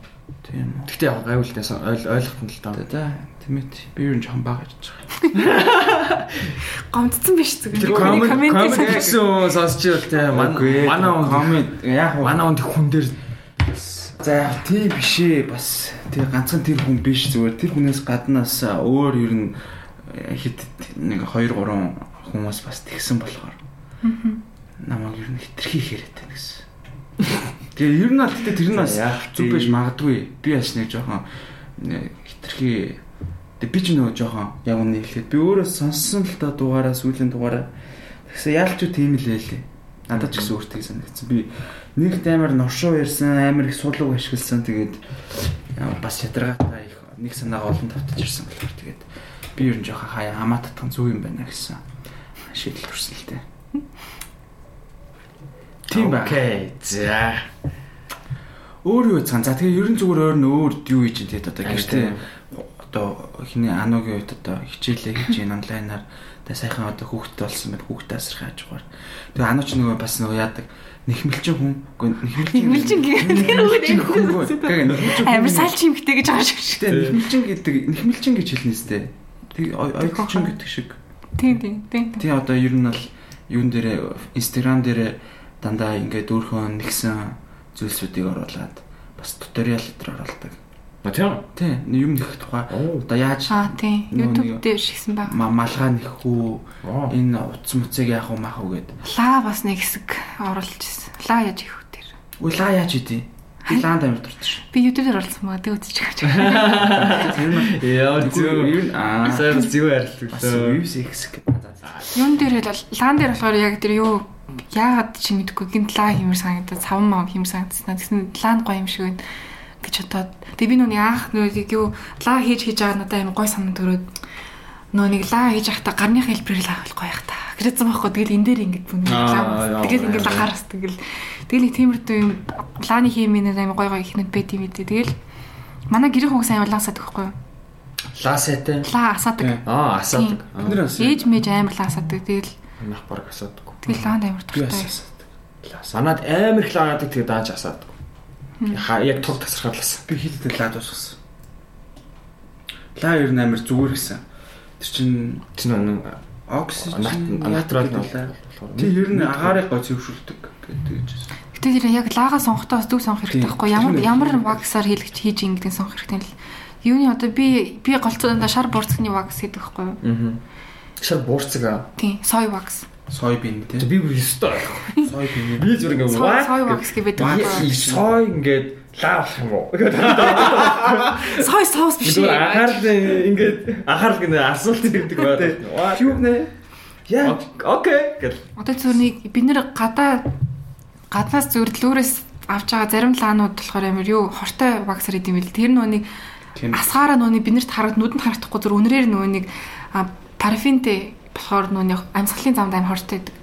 Тийм. Гэтэ яг гайвал тайсан ойл ойлгох нь л За даа. Тэмэт би юу н жоохон баг ярьж байгаа. (laughs) гомдсон биш зүгээр. Тэр Коммент- гэсэн сонсч байвал те манай он коммент яг уу манай он хүн дээр За яг тийм биш ээ бас тэр ганцхан тэр хүн биш зүгээр. Тэр хүнээс гаднаас өөр ер нь хэд нэг 2 3 хүмүүс бас тэгсэн болохоор. Намайг ер нь хитрхи хэрэг тань гэсэн. Тэгээ ер нь бол тэгтээ тэр нь бас зүг биш магадгүй. Би бас нэг жоохон э, хитрхи тэг би ч нөгөө жоохон яг үнэ хэлэхэд би өөрөө сонссон л та дугаараа сүүлийн дугаараа тэгсэн яалч юу тийм л байлээ. Надад ч гэсэн өөртөө санагдсан. Би нэгт амар норшоо ярьсан, амар их суулгыг ашигласан. Тэгээд бас ядаргаатай их нэг санаагаа олон тавтаж ирсэн болохоор тэгээд би ер нь жоохон хаяа хамаа татхан зүг юм байна гэсэн шийдэл төрсөн л дээ. Тийм ба. Окей. За. Өөр юу цан. За тэгээ ер нь зүгээр өөр нь өөр юу хийж тэгээд одоо гэртээ одоо хиний анугийн үед одоо хичээлээ хийж ийн онлайнаар тэ сайхан одоо хүүхдтэй болсон байт хүүхдээ асрах хаж гоор. Тэгээ анууч нөгөө бас нөгөө яадаг нэхмэлчин хүн үгүй Нэхмэлчин гэдэг нэхмэлчин амар салч юмхтэй гэж байгаа шиг. Тэ нэхмэлчин гэдэг нэхмэлчин гэж хэлнэ сте. Тэг ойглчин гэдэг шиг. Тийм тийм тийм. Тий одоо ер нь бол юун дээр инстаграм дээр дандаа ингээд өөрхөн нэгсэн зүйлсүүдийг оруулаад бас туториал дээр оруулдаг. А тийм. Тий юм нэх тухай Оо. одоо яаж Аа тийм. YouTube дээр шигсэн баг. ма- малгай нэх үү энэ утас муцыг яах уу маах уу гэд. Лаа бас нэг хэсэг оруулж ирсэн. Лаа яаж их үү тэр. Үгүй лаа яаж идэв? Би лаанд амир дуртай Би YouTube дээр оруулсан мага тэг (laughs) байгаа. шүү. Яа Юу зүг. аа Сайн зүг бас арилдаг. views x гэдэг. Юун дээр бол лаан дээр болохоор яг тэр юу яагаад чи мэдэхгүй гинт лаа хэмэр санагдаад савн мав хэмэр санагдсан. Тэгсэн лаан гоё юм шиг байна гэж бодоод тэг би нүуний анх нүунийг юу лаа хийж хийж байгаа надад амар гоё санаа төрөөд нөө нэг лаа хийж байхдаа гарны хэлбэрээр лаа бол гоё хта. Гэрэцэн байхгүй тэгэл энэ дээр ингэж бүнэ. Аа, Тэгэл яа, ингэж яа. гараас тэгэл тэгэл нэг тиймэрдүү юм лааны хэмээнээр амар гоё гоё ихнүүд байт юм ээ. Тэгэл манай гэрийн хүмүүс амар лаасаад байхгүй юу? Ласаатай. Лаа асаадаг. Аа, асаадаг. Бид нар бас Ээж мэж амар лаа асаадаг. Тэгэл Нах баг асаадаг. тэгэл лаанд бас дуртай. Санаад амар их лаадаг тэгээ дааж асаадаг. Яг туг тасрахлаас. Би хилдэг лаад усгасан. Лаа ер нь амир зүгээр гэсэн. Тэр чин Тэр нэг оксижен натрал нь Тий ер нь агаарыг гой зөвшөөрдөг гэдэг гэж. Гэтэ тэр яг лагаа сонгохдоо зүг сонгох хэрэгтэй байхгүй ямар ямар ваксаар хийлгэж хийж ингэдэг сонгох хэрэгтэй л. Юуны одоо би би голцоодоо шар буурцгны вакс гэдэг байхгүй юу? Аа. Шар буурцаг аа. Тийм, soy wax. Сой бин тий. Би бүр ёстой. Сой бин. Би зүгээр ингээ Soy soy wax гэдэг юу? Сой ингээд лаа болох юм уу? Soy sauce биш ээ. анхаарал ингээд анхаарал гэнэ асуулт ирдэг байдаг. Юу нэ? Яа. Окей гэл. Одоо зүрнийг бид нэр гадаа гаднаас зүгээр лүүрээс авч байгаа зарим лаанууд болохоор амар юу хортой ваксаар идэм бил. Тэр Тийм. асгаараа нөөний биднэрт харагд нүдэнд харагдахгүй зүр үнрээр нөөнийг парафинтэй болохоор нөөний амьсгалын замд амар хортой байдаг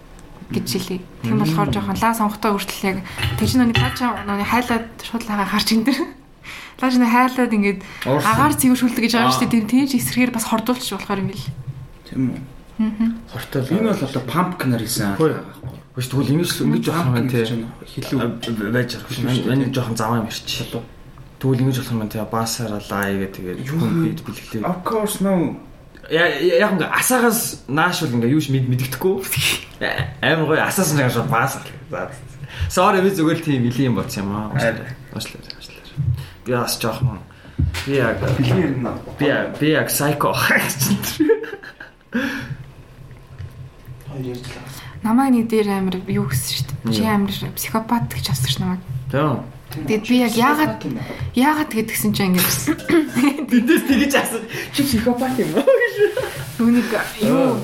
гэж хэлээ. Тийм болохоор жоохон лаа сонгохтой хүртэл яг тэр чинь нөөний пача нөөний хайлаад шууд лагаа харж ин дэр. (laughs) Лааш нэ хайлаад ингээд агаар цэвэршүүлдэг гэж байгаа шүү дээ. Тэр тийм ч эсрэгээр бас хордуулчих болохоор юм бил. Тийм үү. Хортой Энэ бол одоо пампкнаар хийсэн. Хөөе. Биш тэгвэл ингэж ингэж болох юм байна те. Хилүү. байж байгаа. Энэ жоохон заваа юм ирч. Тэгвэл ингэж болох юм байна те. Басаар лайгээ тэгээд хүн бид бэлгэлээ. Of course no. Я яг ингээ асаагаас нааш бол ингээ юу ч мэд мэддэхгүй. (laughs) Амар гоё асаасан байгаа шүү баас. За. Sorry би зүгээр л тийм илийн бодсон юм аа. Уучлаарай. Уучлаарай. Би бас жоохон би яг Бэлгийн юм. би би яг psycho. Намайг нэг дээр амар юу гэсэн шүү дээ. Чи амар психопат гэж авсан ш намайг. Тийм. Тэгээд би яг яагаад яагаад тэгээд гисэн чинь ингээд Бидээс тэгэж асуу. Чи психопат юм уу? нүуник юу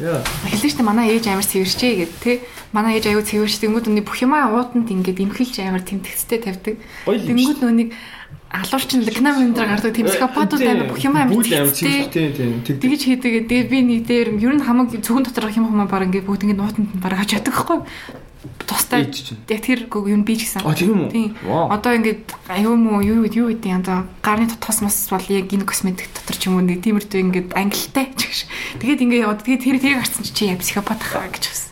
Яа. хэлсэн дээ манай ээж амар цэвэрчээ гэд тэ манай ээж аягүй цэвэрч тэнгүүд нүний бүх юмаа уутанд ингээд имхэлж амар тэмтгцтэй тавьдаг. Юм. Тэнгүүд нүуник алуурчин лекнам юм дээр гардаг тийм психопатууд амар бүх юмаа амар Бүл амар тэмтгцтэй. тийм тийм тэг. Тэгэж хийдэг. Тэгээд би нэг дээр ер нь хамаг зөвхөн доторх юм хүмүүс баг ингээд бүгд ингээд баг хаж яддаг байхгүй. Тустай. Яг тэр гог юу би ч гэсэн. А тийм үү? Тийм. Одоо ингээд аюу муу юу юу гэдэг юм одоо гарны тотгос мос бол яг энэ косметик дотор ч юм уу нэг тиймэрдүү ингээд ангилтай (laughs) ч гэж. Тэгээд ингээд яваад тэгээд тэр тэрийг харсан чи чи яа психопат хаа гэж бас.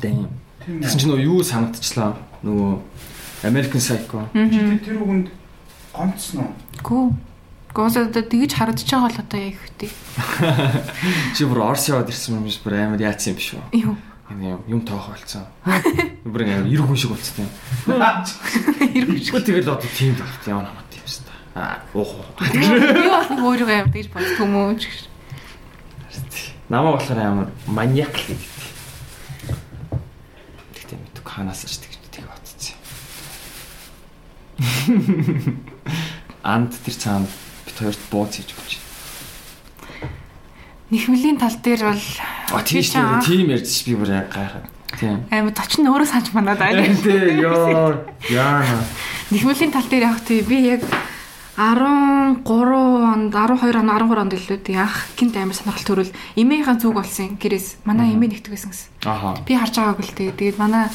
Дэм. Тэгсэн чинь нөгөө юу санагдчихлаа. Нөгөө American Psycho. Чи тэр үгэнд гомцсон уу? Гүү. Гоосоо одоо тэгж харагдаж байгаа бол одоо яг ихтэй. (laughs) Чи бүр Орс яваад ирсэн юм биш бүр амар яатсан юм биш үү? Юу. Энэ юм тоох болцсон. Бүр амар эрг хүн шиг болцсон юм. Ирвэж. Тэгвэл тэгэл одоо тийм болт яа намат юм дээ. Аа уух. Би бол нэг өөрөө амар тэгж бодсон юм уу ч гэж. Намаа болохоор амар маниак л гэдэг. Тэгтээ мэдгүй ханаас ч тэгж тэг бодсон. Анд тэр цаана бит хоёрт бууц хийж өгч. Нэхмлийн тал дээр бол А тийм шүү дээ. Тийм ярьж ш би бүр яг гайхаад. Тийм. амар точин өөрөө санаж манаад аа. Тэ ёо яа. Нэхмлийн тал дээр явах тий би яг 13 онд 12 он 13 онд илүү тий ах гинт амар сонирхол төрөл эмээхэн зүг болсон гэрээс манай эмээ нэгдэг байсан гэсэн. Аха. Би харж байгааг л тий тэгээд манай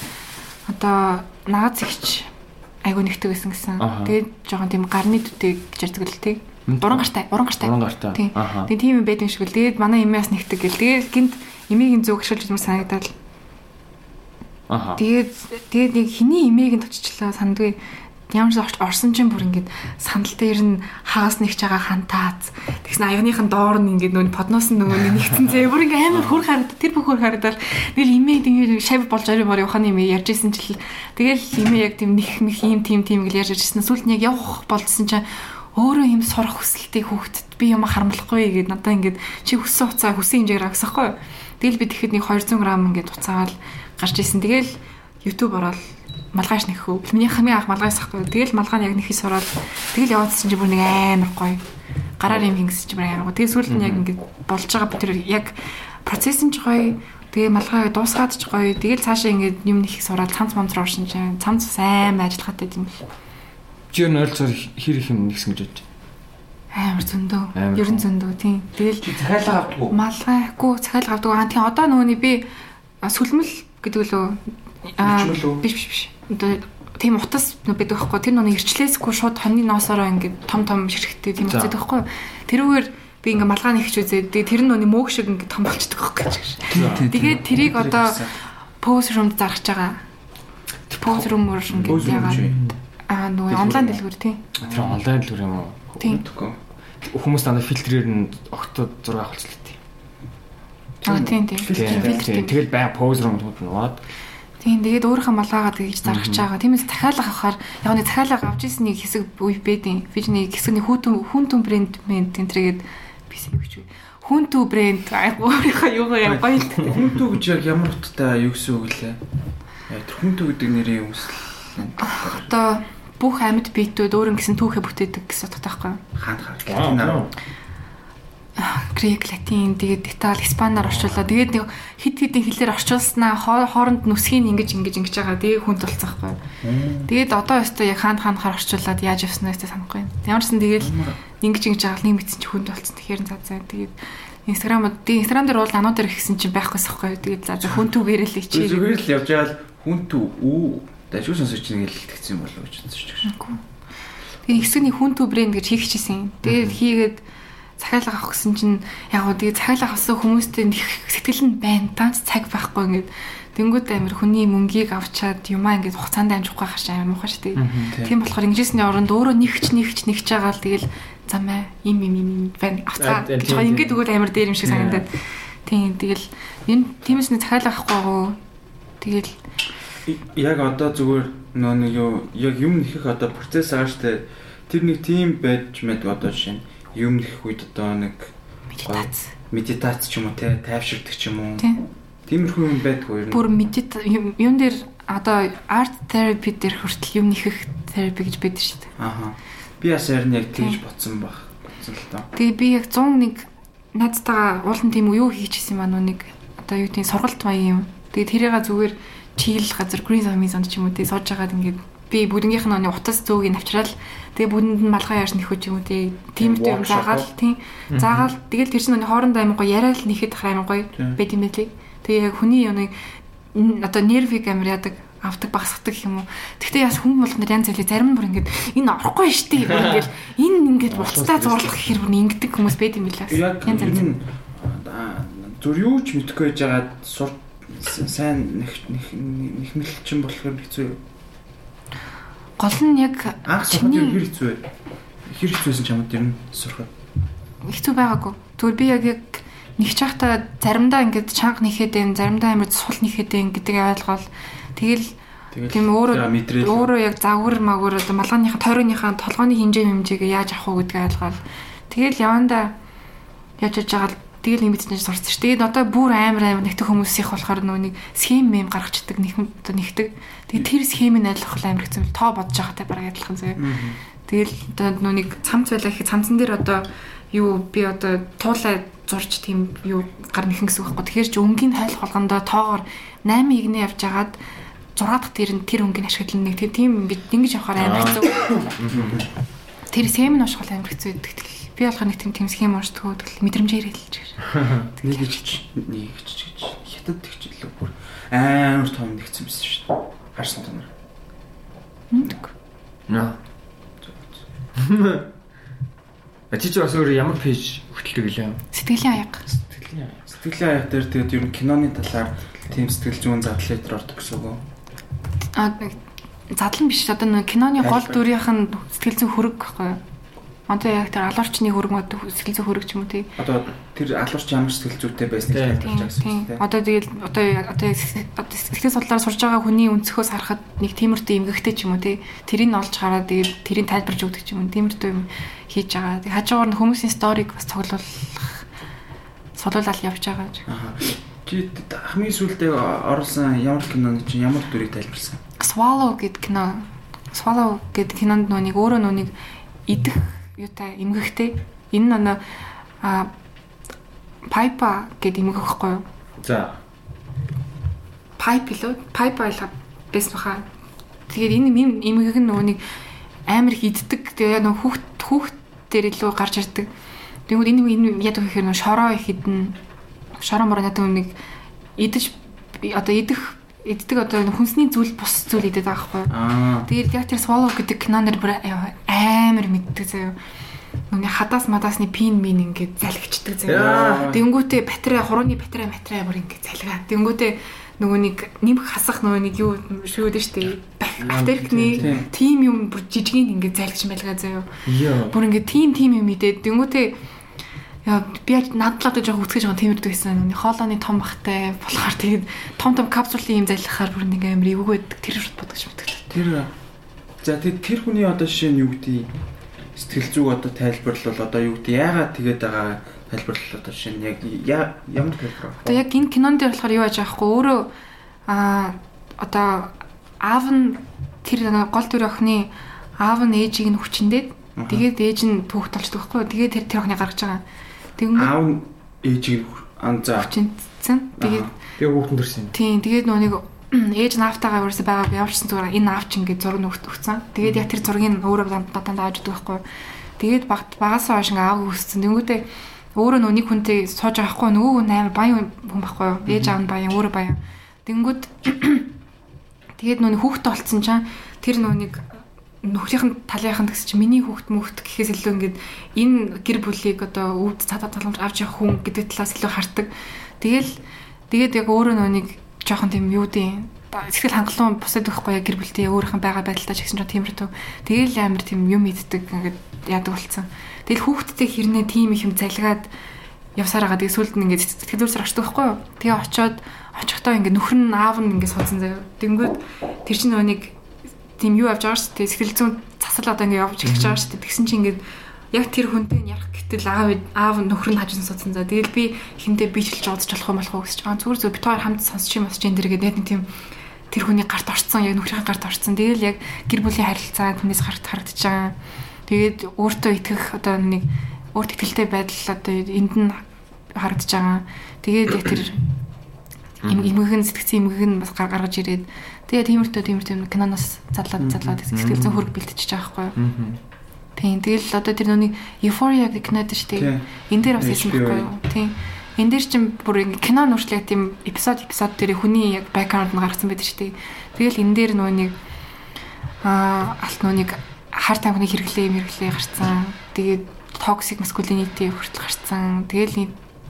одоо наад зэгч айгу нэгдэг байсан гэсэн. Тэгээд жоохон тийм гарны дүтэй гэж ярьдаг л тий. Уран гартай, уран гартай. Уран гартай. Тийм. Тэгээ тийм юм байдаг шиг л. Тэгээд манай эмээс нэгдэг гэл. Тэгээд гинт эмигийн зүг ашиглаж юм санагдал. Аха. Тэгээд тэгээд нэг хиний эмээг нь точчлоо сандгүй ямар ч орсон чинь бүр ингээд сандал дээр нь хагас нэгж байгаа хантаац тэгсэн аягныхын доор нь ингээд нөө подноос нь нөгөө нэгтэн зээ бүр ингээд амар хөр харагдав тэр бүх хөр харагдал тэгэл имээд ингээд шав болж орой мор явахны юм ярьж исэн чил тэгэл имээ яг тийм них мих юм тим тим гэж ярьж ирсэн сүлд нь яг явах болцсон чинь өөрөө юм сурах хүсэлтийг хүүхдэд би юм харамлахгүй гээд надаа ингээд чи хүссэн хуцаа хүссэн хэмжээгээр агсахгүй тэгэл би тэгэхэд нэг 200 г ингээд уцаагаал гарч исэн тэгэл YouTube ороод малгайш нэхүү. Миний хамгийн анх малгайс ахгүй. Тэгэл малгай нь яг нэхий сураад тэгэл яваадсэн чи бүр нэг амар гоё. Гараар юм хийгсэн чи бүр амар гоё. Тэгээ сүүлд нь яг ингээд болж байгаа тэр яг процесс нь ч гоё. Тэгээ малгай дуусгаад ч гоё. Тэгэл цаашаа ингээд юм нэхий сураад цамц мамц оршин чи цамц сайн ажиллахад юм л. Чи ер нь ойлцоор хэр их юм нэгсэн гэж бодож Амар зөндөө. Ер нь зөндөө тийм. Тэгэл Захиалга авдаг уу? малгайгүй цахиал авдаг. Аа тийм одоо нөгөөний би сүлмэл гэдэг лөө биш биш биш. Одоо тийм утас байдаг байхгүй. Тэр нүг ирчлээсгүй шууд хоньны ноосороо ингээд том том ширхтээ тийм утас байхгүй. Тэрүүгээр би ингээ малгай нэгч үзээд тэр нүг мөөг шиг ингээ том болчихдог байхгүй. Тэгээд тэрийг одоо пост румд зарах байгаа. Пост румөр ингээ Пүүз юм чи. ягаад аа нөгөө онлайн дэлгүүр тийм. Тэр онлайн дэлгүүр юм уу? Тийм. Хүмүүс дандаа фильтрээр нь огтод зураг авахлаа тий. Аа тийм тийм. Тийм, Фильтр тийм. тийм. Тэгэл бай поз румууд нь нуугаад Тийм тэгээд өөрийнхөө малгаагаа тэгж заргаж байгаа. Тиймээс захиалга авахаар яг нэг захиалга авч ирсэн нэг хэсэг үе ч нэг хэсэг нэг хүүтэн хүүтэн брэнд мэн тэнтрэгээд бис юу гэж вэ? Хүүнтүү брэнд айгу өөрийнхөө юугаа яг гоё л. Хүнтүү гэж яг ямар утгатай юу гэсэн үг лээ? Яа тэр хүнтүү гэдэг нэрийн үсэл Одоо бүх амьд биетүүд өөрөн гэсэн түүхээ бүтээдэг гэсэн утгатай байхгүй юу? хаана хаа. Грек, латин, тэгээд итали, испанаар орчуулаад тэгээд нэг хит хитийн хэлээр орчуулснаа хоо- хооронд нүсгийг ингэж ингэж ингэж байгаа. Тэгээд хүн тулцсан байхгүй юу? Тэгээд одоо өстой яг хаана хаанахаар орчуулад яаж явснаа өстой санахгүй. Ямар ч сан тэгээд ингэж ингэж байгаа нэг мэдсэн чи хүн тулцсан. Тэгэхээр за за тэгээд тийм Инстаграм дээр бол анууд дээр ихсэн чинь байхгүйс байхгүй юу? Тэгээд за за хүн түүгээр л ичээ. Зүгээр л явж байгаа л хүнтүү үү дашгүй сонсож нэг л тэгсэн болов уу гэж үзэж байгаа. Тэгээд ихсэний хүн төв брэнд гэж хийх чийсэн. Тэгээд хийгээд захиалга авах гэсэн чинь яг гоо тэгээд захиалга авсан хүмүүстэй нэг сэтгэл нь байна. Танц цаг байхгүй ингээд Тэнгүүд амир хүний мөнгийг авчаад юмаа ингээд хугацаанд амжих гахаш амир муухай шүү дээ. Тийм болохоор ингэжсэний оронд өөрөө нэгч нэгч нэгч байгаа л тэгэл замаа им им им байна. Авцгаа А, тийм, гэж байгаа тийм. ингээд өгөөд амир дээр юм шиг санагдаад. Тийм тэгэл энэ тиймээс нэг захиалга авахгүй гоо. Тэгэл Яг одоо зүгээр нөө нэг юу яг юм нэхэх одоо процесс штэ. Тэр нэг тийм байж мэдгүй одоо жишээ нь юм нэхэх үед одоо нэг медитац. медитац ч юм уу те тайвширдаг ч юм уу. Тийм. Тиймэрхүү юм байдгүй юу? бүр медит юм юм дээр одоо арт терапи дээр хүртэл юм нэхэх терапи гэж байдаг шүү дээ. Ааха. Би бас ярин яг тэгж бодсон баг. Бодсон л доо. Тэгээ би яг 101 найзтайгаа уулын тийм юу хийчихсэн маань нэг одоо юу тийм сургалт маяг юм. Тэгээ тэрийга зүгээр чиглэл газар green zone zone ч юм уу тий сууж байгаад ингээд би бүгднгийнх нь оны утас зөөгийг навчрал тэгээ бүдэнд нь малгай яарч нэхүү ч юм уу тий тийм тийм Workshop заагаал тий заагаал тэгэл тэр чинь оны хоорондоо аймаг гоё яриад л нэхэд аймаг гоё байт юм байлээ. Тэгээ яг хүний н- одоо нервик амир ядаг авдаг багсгадаг юм уу. Гэхдээ яс хүн болгонод янз бүрийн зарим нь бүр ингээд энэ орохгүй штий ингээд энэ ингээд буцтаа зурлах гэхэр бүр ингэдэг хүмүүс байт юм билээ. Яг энэ зүр юу ч мэдхгүй байж байгаа сур сайн нэг нэг нэхмэлчин болохоор хэцүү. Гол нь яг Анх сурахад юу хэр хэцүү вэ? Хэр хэцүүсэн чамд ер нь сурахад? хэцүү байгаагүй. Тэгвэл би яг яг нэг чахта заримдаа ингээд чанга нэхэд юм, заримдаа амар сул нэхэд юм гэдэг ойлгоол. Тэгэл тийм өөрөө өөрөө яг загвар магвар одоо малгайныхаа тойрооныхаа толгойн хинжээ хэмжээгээ яаж авах уу гэдгийг ойлгоол. Тэгэл явандаа яаж яаж байгаа тэгэл юм бичсэн сурсан ш. Тэгээд одоо бүр амар амар нэгтэх хүмүүс их болохоор нөө нэг схем мэм гаргацдаг нэг одоо нэгтэг. Тэгээд тэр схемийг ойлгох амар хэцүү. Тоо бодож байгаатай бараг адилхан зөө. Тэгэл одоо нөө нэг цамц байлаа гэхэд цамцан дээр одоо юу би одоо туулаа зурж тийм юу гар нэхэн гэсэн үг байхгүй. Тэгэхээр чи өнгийн тайлах болгондоо тоогоор 8 игнэ явж агаад 6 дахь тэр нь тэр өнгийг ашиглана нэг тийм ингэж явахаар амар хэцүү. Тэр схем нь уушгал амар хэцүү байдаг. Би болохоор нэг тийм тийм схем уншдаг тэгэл мэдрэмжээр хэлж байгаа. нэг гэж нэг гэж гэж хятад тэгч илүү бүр амар том нэгсэн байсан шүү дээ. Харсан тонор. Мэдгүй. Наа. Чи ч бас өөр ямар пэйж хөтэлдэг лээ. Сэтгэлийн аяга. Сэтгэлийн Сэтгэлийн аяг дээр тэгээд ер нь киноны талаар тийм сэтгэл зүйн задлал дээр ордог гэсэн үг үү? А задлан биш одоо нэг киноны гол дүрийнх нь сэтгэл зүйн хөрөг гэхгүй юу? Одоо яг тэр алуурчны хөрөг мод сэтгэл зүйн хөрөг ч юм уу тий. Одоо тэр алуурч ямар сэтгэл зүйтэй байсныг тайлбарлаж байгаа үг тийм. Одоо тэгэл одоо одоо одоо сэтгэл судлаар сурж байгаа хүний өнцгөөс харахад нэг тиймэрхүү эмгэгтэй ч юм уу тий. Тэрийг олж хараад тэгээд тэрийг тайлбарж өгдөг ч юм уу. Тиймэрхүү юм хийж байгаа. Тэг хажуугаар нь хүмүүсийн сториг бас цуглуулах цуглуулаад явж байгаа. Аа. Чи хамгийн сүүлдээ оруулсан ямар киноны чинь ямар дүрийг тайлбарсан? Swallow гэд кино Swallow гэд кинонд нөөник өөрөө нөөник идэх юутай эмгэгтэй. Энэ нөө а Пайпа гэд эмгэг байхгүй юу? За. Пайп лөө Пайп байлаа бэс баха. Тэгээд энэ эмгэг нь нөгөө нэг амар их иддэг. Тэгээ нөгөө хүүхд хүүхд дээр илүү гарч ирдэг. Тэгвэл энэ энэ яд гэхээр нөгөө шороо их идэн шороо мороо надад нэг идэж одоо идэх иддэг одоо хүнсний зүйл бус зүйл идэт байгаа байхгүй. Тэгээд яг тэр Swallow гэдэг кинонэр бүр амар мэддэг заяа. Нүний хадаас мадасны пин мин ингээд залгичдаг Яа. заяа. Тэнгүүтээ батарей хурууны батарей матерай бүр ингээд залгаа. Тэнгүүтээ нөгөө нэг нэмэх хасах нөгөө нэг юу шүү дээ штэ. Бактерикны тим юм бүр жижигэн ингээд залгиж байлгаа заяа. Бүр ингээд тим тим юм идээд тэнгүүтээ Яа би яг надлаад жоох үтгэж байгаа тиймэрдэг байсан. Нүний хоолойны том бахтай болохоор тэгээд том том капсулын юм залхахаар бүр нэг амар эвгүй байдаг. Тэр шууд бодож мэддэг. Тэр за тэр тэр хүний одоо жишээ нь юу гэдэг сэтгэл зүг одоо тайлбарлал одоо юу гэдэг яагаад тэгээд байгаа тайлбарлал одоо жишээ нь яг ямар тайлбар вэ? Одоо яг энэ кинон дээр болохоор юу яаж аахгүй өөрөө аа одоо аав нь тэр гол дүр охины аав нь ээжийг нь хүчнээд тэгээд ээж нь түүх толчдөг байхгүй? Тэгээд тэр тэр охины гаргаж байгаа. Тэгвэл Аав ээжийг ан за хүчнэдсэн. Тэгээд Тэгээ хүүхдэн төрсөн. тийм тэгээд нэг (clears throat) ээж наавтайгаа ерөөсө байгаа явуулсан зүгээр энэ аавч ингээд зураг нөгт өгцөн. Тэгээд яг тэр зургийг өөрөө дандаа дааж өгдөг байхгүй? Тэгээд багт багасаа хойш ингээ аав өссөн. Тэнгүүтээ өөрөө нэг хүнтэй сууж байгаа хгүй нөгөө хүн амар баян хүн байхгүй юу? Ээж аав нь баян, өөрөө баян. Тэнгүүд (clears throat) тэгээд нөө хүүхдтэй болцсон чам тэр нэг нөхрийнх нь талынхан гэсэн чинь миний хүүхд мөхт гэхээс илүү ингээд энэ гэр бүлийг одоо өвд цадаа таламж авч явах хүн гэдэг талаас илүү хардаг. Тэгэл тэгээд яг өөрөө нэг жоохон тийм юу дээ сэтгэл хангалуун бусад өгөхгүй яг гэр бүлтэй өөрийнх нь байгаа байдалтай ч гэсэн ч тиймэрхүү. Тэгэл амар тийм юм иддэг ингээд яадаг болцсон. Тэгэл хүүхдтэй хэрнээ тийм их юм залгаад явсаар байгаа. Тэгээ сүлд нь ингээд сэтгэл зүйр очдог байхгүй юу? Тэгээ очиод очихдоо ингээд нөхөр нь аав нь ингээд суудсан заяа. Тэнгүүд тэр чинь нэг тийм юу авч байгаа шүү дээ. Сэтгэл зүйн засал одоо ингээд явж эхэлж байгаа шүү дээ. Тэгсэн чинь ингээд яг тэр хүнтэй нь ярих гэтэл аав аав нөхөр нь хажууд суудсан заа. Тэгэл би хинтээ бичилж удаж болох юм болох уу гэж. Аа зүгээр зүгээр бит хоёр хамт сонсч юм бас чинь дэргээд яг нэг тийм тэр хүний гарт орцсон яг нөхрийн гарт орцсон. Тэгэл яг гэр бүлийн харилцаа түүнээс харагд харагдаж байгаа. Тэгээд өөртөө итгэх одоо нэг өөрт итгэлтэй байдал одоо энд нь харагдаж байгаа. Тэгээд яг тэр эмгэг нь сэтгцэн эмгэг нь бас гар- гаргаж ирээд тэгээ тиймэрхүү тиймэрхүү киноноос задлаад задлаад сэтгэл зүйн хөрөг бэлтэж байгаа байхгүй юу. Тийм тэгэл одоо тэр нүний Euphoria гэх кинод шүү дээ. Тийм. Энэ дээр бас хэлсэн байхгүй юу. Тийм. Энэ дээр чинь бүр ингэ кино нүршлээ тийм эпизод эпизод дээр хүний яг бэкграунд нь гаргасан байдаг шүү дээ. Тэгэл энэ дээр нэг аа алт нэг хар тамхины хэрэглээ мэрглээ гарцсан. Тэгээд токсик маскулинити хүртэл гарцсан. Тэгэл нэг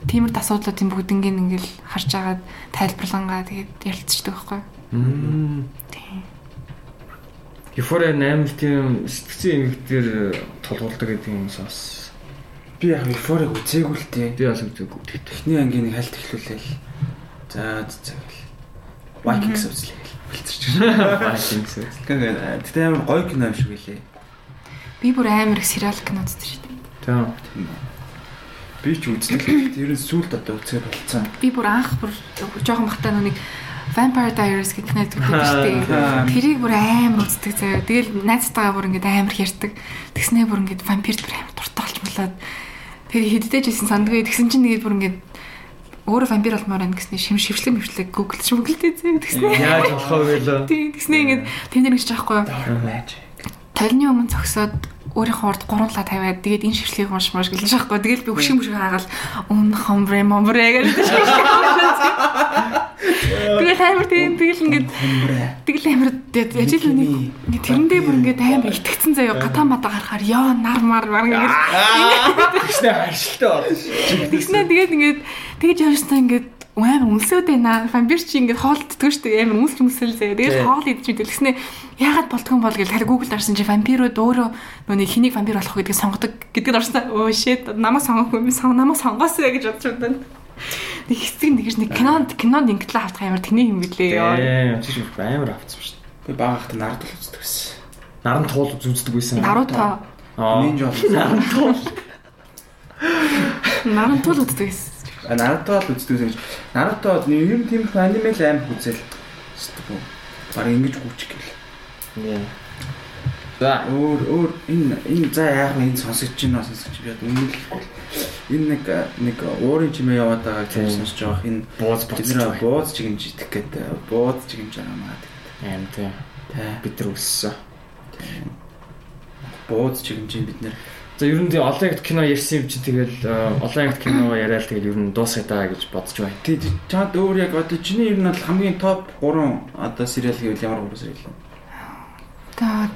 тиймэр асуудлуудын бүгднийг ингээл харж агаад тайлбарлангаа тэгээд ярилцдаг байхгүй юу. Тийм. Euphoria 8 тийм сэтгцэн эмэгтэр толгуулдаг гэдэг юм сонс. би яг эйфориг үзээгүй л дээ. Би бас үзээгүй. Эхний ангийн хальт эхлүүлээл. За за гэл. Vikings үзлээ. Бэлцэрч. Vikings. Гэхдээ тэгтээ амар гоё кино юм шиг үлээ. Би бүр амар их сериал кино шүү дээ. Тийм. Би ч үзлээ. Тэр нь сүулт одоо үзээ болцсон. Би бүр анх бүр жоохон бахтаа нүг Vampire Diaries гэх үздэг шүү дээ. Аа. Тэрийг бүр амар үздэг заяа. Тэгэл найзтайгаа бүр ингээд амар ярьдаг. Тэгснээ бүр ингээд вампирд бүр амар дуртай болж болоод тэр хэддэж исэн сандгүй тэгсэн чинь тэгээд бүр ингээд өөрөө вампир болмоор байна гэснээр шим шившлэг мөвшлэг Google ч Google-тэй заяа тэгснээ. Яаж болох вэ лөө? Тийм тэгснээ ингээд тэмдэг гэж юу? Толны өмнө зогсоод өөрийнхөө урд гурлаа тавиад тэгээд энэ шившлийг унш маш гэлж байхгүй. Тэгэл би хөшиг мөшиг хаагаал өмнө хомбре момбре гэж Тэгэл амар тийм тэгэл ингээд тэгэл амар ажил үнийг ингээд тэрэндээ бүр ингээд амар итгэцэн заяа гатан бата гарахаар ёо нар мар мар ингээд Тэгснэ харшилтай болно шүү. тэгснэ тэгээд ингээд тэгэж явжсан ингээд амар өмсөд байна. Вампир чи ингээд хоолддгоо шүү дээ. Амар өмсч өмсөл заяа. Тэгээд хоол мэтэл тэгснэ яагаад болдгоо бол гэж харин Google дарсан чи вампирууд өөрөө нөөний хэнийг вампир болох гэдгийг сонгодог гэдгээр орсон. Оо shit намаа сонгохгүй юм намаа сонгоосоо гэж байна. Нэг хэсэг нь тэгэж нэг кинонд кинонд ингэтлээ хавтах амар тэний юм билээ. ёо. Ээ, чи ч амар авцсан шүү. Би бага хата нард л үздэг байсан. Наран туул үздэг байсан. Наруто. Ninja бол Наран тул үздэг гэсэн. Наруто л үздэг гэсэн. Наруто ер нь тийм их аниме л аим үзэл. Эсвэл баг ингэж гүчих гэл. Нэ. За, Өөр өөр энэ энэ за яг энэ сонсож чинь сонсож би үнэлэхгүй. Энэ нэг нэг уурын чимээ яваад байгааг тийм сонсож байгаа. Энэ бууз бид буцаж нэр байгаа. бууз чигэмж идэх гэдэг. Бууз чигэмж амаа. Аим тий. Бид нар өссөн. Бууз чигэмж бид нэр За ер нь тий олон ягт кино ярьсан юм чи тэгэл э, олон ягт кино яриад тэгэл ер нь дуусах даа гэж бодож байна. Тий чад өөр яг одоо чиний ер нь бол хамгийн топ 3 одоо сериал гэвэл ямар 3 сериал вэ? За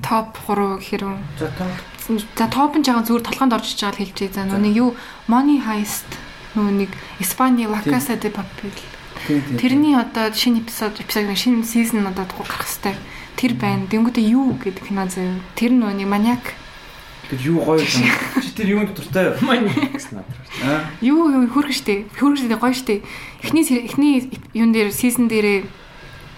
топ 3 хэрэг. За топ За топ нь жаахан зүгээр толгоонд орж иж байгаа л хэлчихье. За нүг юу Money Heist нүг Испани La Casa de Papel. Тэрний одоо шинэ эпизод эпизод шинэ сизон одоо гарах хэвээр тэр байна. Тэнгүүдээ юу гэдэг кино заяа. Тэр нүг маниак Тэр юу гоё юм. Чи тэр юунд дуртай? Манай гэсэн. Аа. юу юу хөргөн штэ. Хөргөн штэ гоё штэ. Эхний эхний юун дээр сизон дээрээ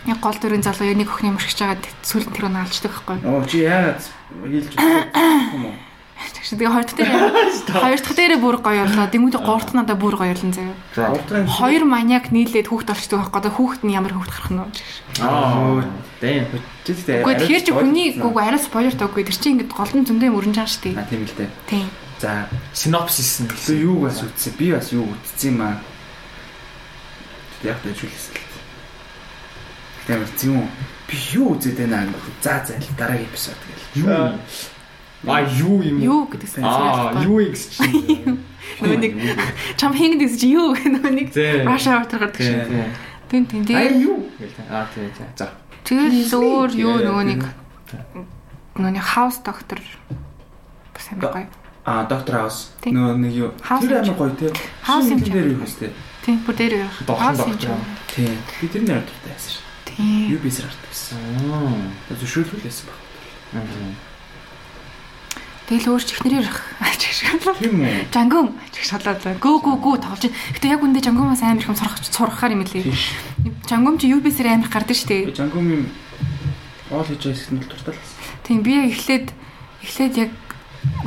яг гол дүрийн залуу яг нэг өхний мөрчж байгаа сүүл тэр нь алждаг байхгүй. Оо чи яагаад хэлж байгаа юм уу? Тэгш тэгээ хоёр дахь дээр хоёр дахь дээрээ бүр гоё болоо. Тэнгүүдээ гурав дахь надаа бүр гоё болон заяа. Хоёр маниак нийлээд хүүхд олчдаг байхгүй. Одоо хүүхд нь ямар хүүхд гарах нь вэ? Аа. Дэм. чи тэр Гэхдээ тэгэхээр чи хүний гуг арай спойлер таггүй. Тэр чинь ингээд голдон зөндөө өрнж байгаа шүү А дээ. тийм л дээ. Тийм. За Синопсис нь би юу бас үтсэн. Би бас юу үтсэн юм аа. Яг л. Тэгмэр зүүн би юу үзээд байна аа. За за л дараагийн эпизод гээл. юу? А юу юм? Юу гэдэг Аа, юу гэж чинь. Нөгөө нэг чам хинг дэс чи юу гэх нөгөө нэг Тий. Раша авtar гардаг шүү. Тий. Тийм тийм Аа юу? Аа тий тий. За. Тэгэл өөр юу Тий. нөгөө нэг нөгөө нэг хаус доктор бас амар гоё. А доктор хаус. Нөө нэг юу. House Тэр амар гоё тий. House юм дээр юу хэвчтэй. Тийм бүр дээр юу. Хаус юм. Тий. Би тэрний ард дуртай байсан шүү. Тийм. Юу бисэр ард байсан. Баг. Тэгэл өөр чихнэрээр ах. Тийм үү? Жангум чих шалаад гөө гөө гөө тоглож. Гэтэ яг үндэ жангумаас амар их сурах сурахаар юм лээ. Жангум чи UB-сээр амар гардаг штэ. Жангум юм оол хийж байгаа хэсэг нь дуртай л байсан. Тийм би эхлээд эхлээд яг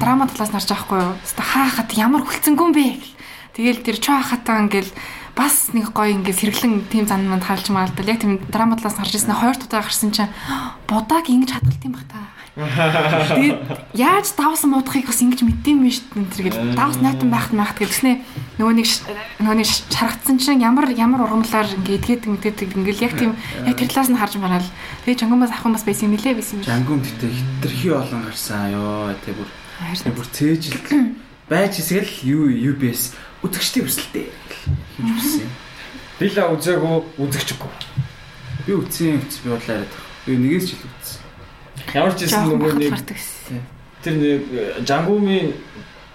драма талаас нарж байхгүй юу. Хаахад ямар хүлцэнгүй юм бэ гэл. Тэгэл тэр чоо хатаа ингээл бас нэг гоё ингээл сэргэлэн тим зан манд харж маалдал. Яг тийм драма талаас харж ирсэн хоёр удаа гарсан чинь (gasps) будааг ингэж хадгалт юм бах та. Тэгээд яаж давсан муудахыг бас ингэж мэддэм биш энэ гэл давс найтан байхад маахт гэжснэ нөгөө нэг нөгөө нэг ш- шаргацсан чинь ямар ямар ургамлаар ингэ эдгээд мэдээд ингээл яг тийм яг тэр талаас нь харж мараал. Тэгээд жангумаас авах юм бас байсан юм нилээ байсан юм. Жангум гэдэг хитрхи олон гарсан ёо тэ бүр Хайр тэ бүр цээжилт байж хэсгэл юу UBS үзэгчтэй өрсөлдөө хийж үзсэн. юм. Би л үзээгүй, үзэгчгүй. Би үтсэн үтс би бодлоо яриад. Би нэгээс ч ил үтсэн. Ямар ч Жоохон нөгөө нэг тэр нэг э, Жангумын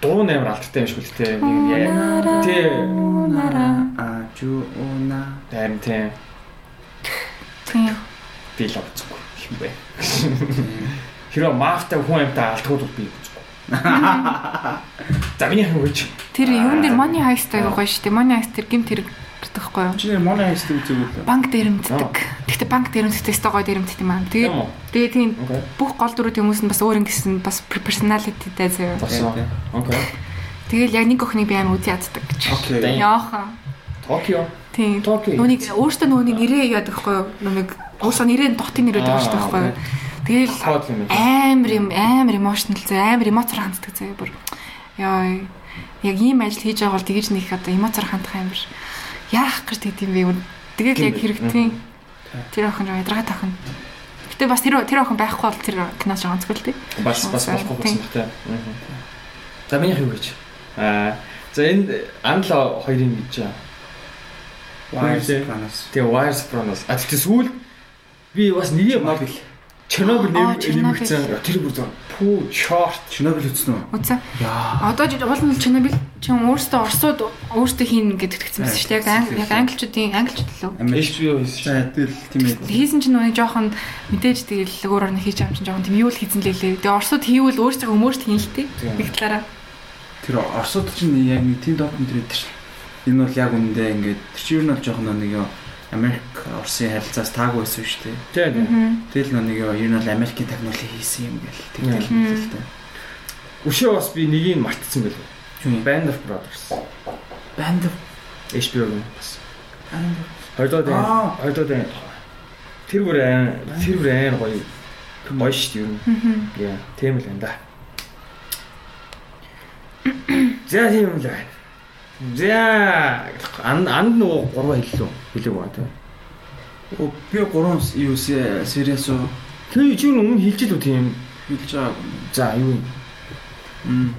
дуу нээр алдтай юм шиг л тээ. Нэг яа. Тий. А жу уна. Тий. Тийм. Би л үзэхгүй. Хин бэ. Хэрэв мафтай хүн амтаа алдгүй бол би. (laughs) За миний гэж. Тэр юун дээр money heist аяга гоё шүү дээ. Money heist тэр гимт хэрэг гардаг байхгүй юу? Чи нэр моно хайст үзээгүй л. Банк дээрэмддэг. Гэхдээ банк дээрэмддэг өстой гоё дээрэмддэг юм аа. Тэгээд үү? тэгээд тийм бүх гол дүрүүд хүмүүс нь бас өөр ингэсэн бас personality-тэй заяа. Окей. Тэгэл яг нэг охиныг би амар үгүй яддаг гэж. Окей. Яахан. Токио. Тийм. Токио. Нүуник өөртөө нүуник нэрээ яадаг байхгүй юу? Нүуник уусаа нэрээ дотын нэр өгдөг шүү дээ байхгүй юу? Тэгэл байна. амар юм амар emotional зэ амар эмоцор ханддаг зэ бүр. Яа. Яг ийм ажил хийж байгаа бол тэгэж нэг одоо эмоцор хандах амар яах гэж тэгдэм бэ? Тэгэл яг хэрэгтэй. Тэр охин жоо ядрага тахын. Гэтэ бас тэр тэр охин байхгүй бол тэр киноч жоо онцгой л тий. Бас бас болохгүй болсон байна. За миний хүн гэж. Аа за энэ анла хоёрын гэж. Wire Хүлээ. Sopranos. Тэгээ Wire Sopranos. А тэгтээ сүүл би бас нэг юм Чернобыль. Чернобыль нэмэгдсэн. Тэр бүр зөө. Пүү short. Чернобыль үзсэн үү? Үзээ. Яа. Одоо уул нь Чернобыль чинь өөрсдөө Оросууд өөрсдөө хийн гэдэг итгэсэн байсан шүү дээ. Яг англи яг англичуудын англичууд лөө. HBO хийсэн. За тэгэл тийм ээ. Хийсэн чинь нүг жоохон мэдээж тэгэл өөр орны хийж юм чинь жоохон тийм юу л хийсэн лээ. Тэгээ Оросууд хийвэл өөрсдөө өмөрт хийн л. Тийм. Нэг талаараа. Тэр Оросууд чинь яг нэг тийм документ ирээд шүү. Энэ бол яг үндэ ингээд тэр чинь юу нь бол жоохон нэг юу Америк Оросын харилцаас таагүй байсан шүү дээ. Тийм. Тэгэл нэг ер нь бол Америкийн технологи хийсэн юм гэл тэгтэл Мгм. мэдээлтэй. Өшөө бас би нэгийг мартсан. Юу Band of Brothers. банд HBO-гийн бас. банд Хоёрдоо дээн. Аа. Хоёрдоо дээн. Тэр бүр айн тэр бүр айн гоё. Тэр гоё шүү дээ ер нь. Яа, тийм л энэ да. За тийм л байна. За анд нөгөө гурван хэллээ. Хэлээг байна тийм. Оо би гурван юу сериас уу Тэр чи өмнө хэлж л үү тийм. хэлж байгаа. За юу юм? Мм.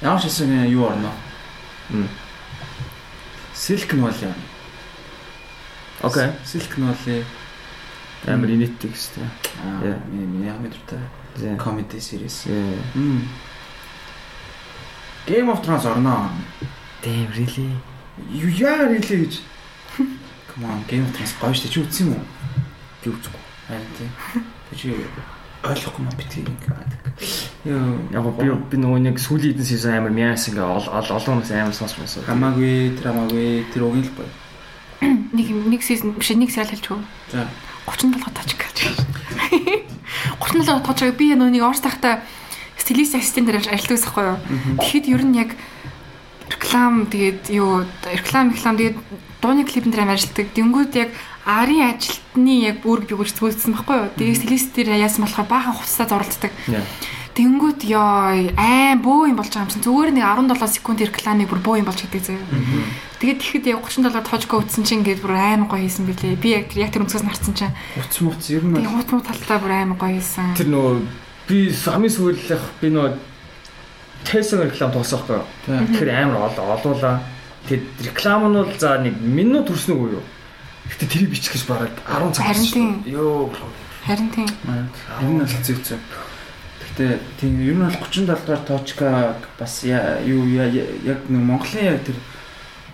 Ямар ч хэсэг юу орно? Мм. Silk орно. Окей. Silk Valley. Амар инээдтэй гэсэн. Аа, Yeah. миний мэдэртэй За. comedy series. Мм. Game of Thrones орно. Damn really. Юу яа хэлээ гэж. Come on, Game of Thrones гоё шүү дээ. Чи үзсэн юм уу? Би үзгүй. Харин тийм. Тэг чи ойлгохгүй маа битгий ингээд. Яг би би нөгөө нэг сүүлийн хэдэн сезон амар мяас ингээ ол ол- олон хүмүүс амар сонсч байсан. хамаагүй, тэр хамаагүй, тэр угийн л гоё. (clears throat) Нэг нэг сизон биш нэг сериал хэлчихв. За. 37 тооч гэж. (laughs) 37 тооч би нөгөө нэг Орос тахта стилист ассистентээр ажилладаг байхгүй юу. Тэгэхэд ер нь яг реклам тэгээд юу реклам реклам тэгээд дууны клипэн дээр ажилладаг. Тэнгүүд яг арын ажилтны яг үүрэг би гүйж зүйлсэн байхгүй юу. Тэгээд стилистээр яасан болохоор баахан хувцасаа зурлцдаг. Яа. Тэнгүүд ёо ай бөө юм болж байгаа юм чинь зүгээр нэг 17 секунд рекламыг бүр бөө юм болж гэдэг заяа. Тэгээд тэгэхэд яг 37 тоожко утсан чинь ингээд бүр аймаг гоё хийсэн билээ. Би яг тэр яг тэр өнцгөөс нарцсан чинь Уц муц ер нь тэгээд бол хут мут талтаа бүр аймаг гоё хийсэн. Тэр нөгөө би хамгийн сүүлийнх би нөгөө Tesla реклам тоосоохгүй. Тийм. Тэгэхээр амар ол олуула. Тэгээд реклам нь бол за нэг минут хүрсэн үгүй юу? Гэтэ тэрийг бичих гэж бараг 10 цаг. Харин тийм. Йоо. Харин тийм. ер нь хэцүү хэцүү. Гэхдээ тийм ер нь бол 37 дугаар точка бас юу яг нэг Монголын яг тэр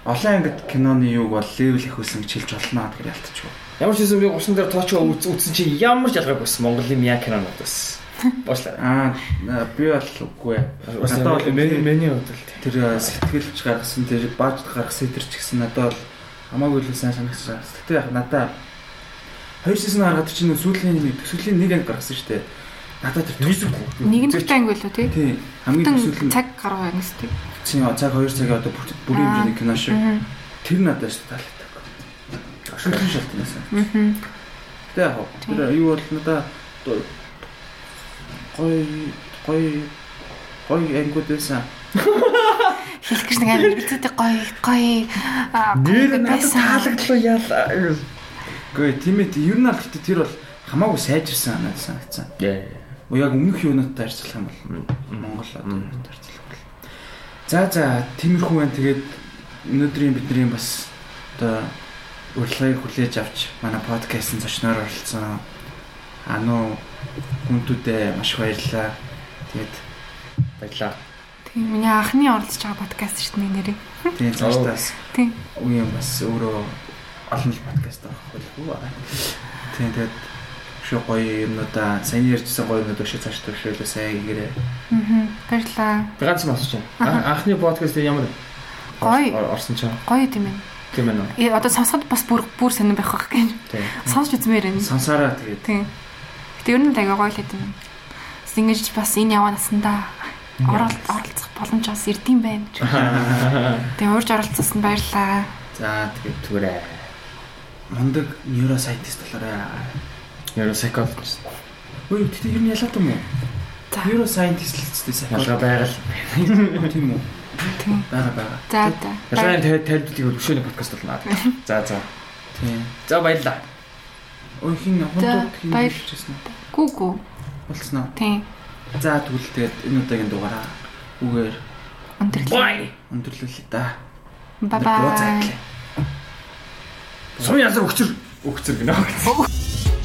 олон ангид киноны юуг бол левел их өсөн гэж хэлж болно тэгэхээр ялтчихв. Ямар ч юм би 30 дээр тоочоо үзсэн чинь ямар ч ялгаагүй байсан. Монголын мяа кинонууд бас. Боочлаа. Аа би бол үгүй. Надад бол миний миний хувьд л тэр э, сэтгэлж гаргасан тэр бааж гаргасан тэр ч гэсэн надад бол хамаагүй л сайн санагдсан. Гэхдээ яг надад хоёр сезон гаргаад чинь сүүлийн нэг төсвөлийн нэг анги гаргасан шүү дээ. Надад тэр төсөв. Нэг нь дуртай анги байлоо тий. Тий. Хамгийн төсвөл цаг гаргаа ангистэй. чинь цаг 2 цагийн одоо бүр- бүрийн хэмжээний кино шүү. Аа. Тэр надад шүү таалагддаг. Шүлхэн шалтгаанаас. Мгм. Тэ яг хоо. Тэр юу бол надад гоё гоё гоё ангууд байсан. Хэлэх гэж нэг амар эргэлзээтэй гоё гоё гоё байсан. таалагдлаа яалаа. Гэхдээ тийм ээ ер нь аль гэхдээ тэр бол хамаагүй сайжирсан надад санагдсан. Яг өмнөх юунуудтай харьцуулах юм бол Монгол одоо харьцуулах бол. За за тиймэрхүү байна. Тэгээд өнөөдрийн бидний бас одоо урилгыг хүлээж авч манай подкастын зочноор оролцсон ануу хүнтүүдээ маш их баярлалаа. Тэгээд Баярлаа. Тийм миний анхны оролцож байгаа подкаст шүү дээ нэрээ. тэгээд цаашдаас Тийм. үеийн бас өөрөө олон л подкаст авах байлгүй. Тийм тэгээд шүү гоё юмнуудаа сайн ярьжсэн гоё юмнууд өшөө цааш төвшөөлөө сайн гэрээ. Мгм. Баярлаа. Би ганц юм асууж байна. Ан- Анхны подкаст ямар Гоё. ор- орсон ч Гоё юм байна. тийм ээ. Э одоо сонсоход бас бүр бүр сонирн байх байх гэж. Тийм. Сонсч үзмээр байна. Сансараа тэгээд Тийм. Гэтэ ер нь л аяга гоё л хэдэм. Ингэж бас энэ яваа насандаа оролцох боломж бас ирдэм байна. Тэгээ урьж оролцсон баярлаа. за тэгээд Түгээрээ. мундаг нейросайтист болоорой. Нэр psychologist. Өө тэгтээ ер нь ялаад юм уу? За. Нейросайентист л зүтэй Ялгаа сайхан. байгаад. Тийм үү? Тийм. Бага бага. За за. Ялгааны тавьдуудыг өшөөний подкаст болно. (laughs) За за. Тийм. За баярлаа. Өө хин хундууд хин Гүү гүү. Болсноо. Тийм. За тэгвэл тэгээд энэ удаагийн дугаараа үгээр өндөрлөө. Өндөрлөлөө да. Бай бай. Сум язар өгчөр өгчөр гинэ. (laughs)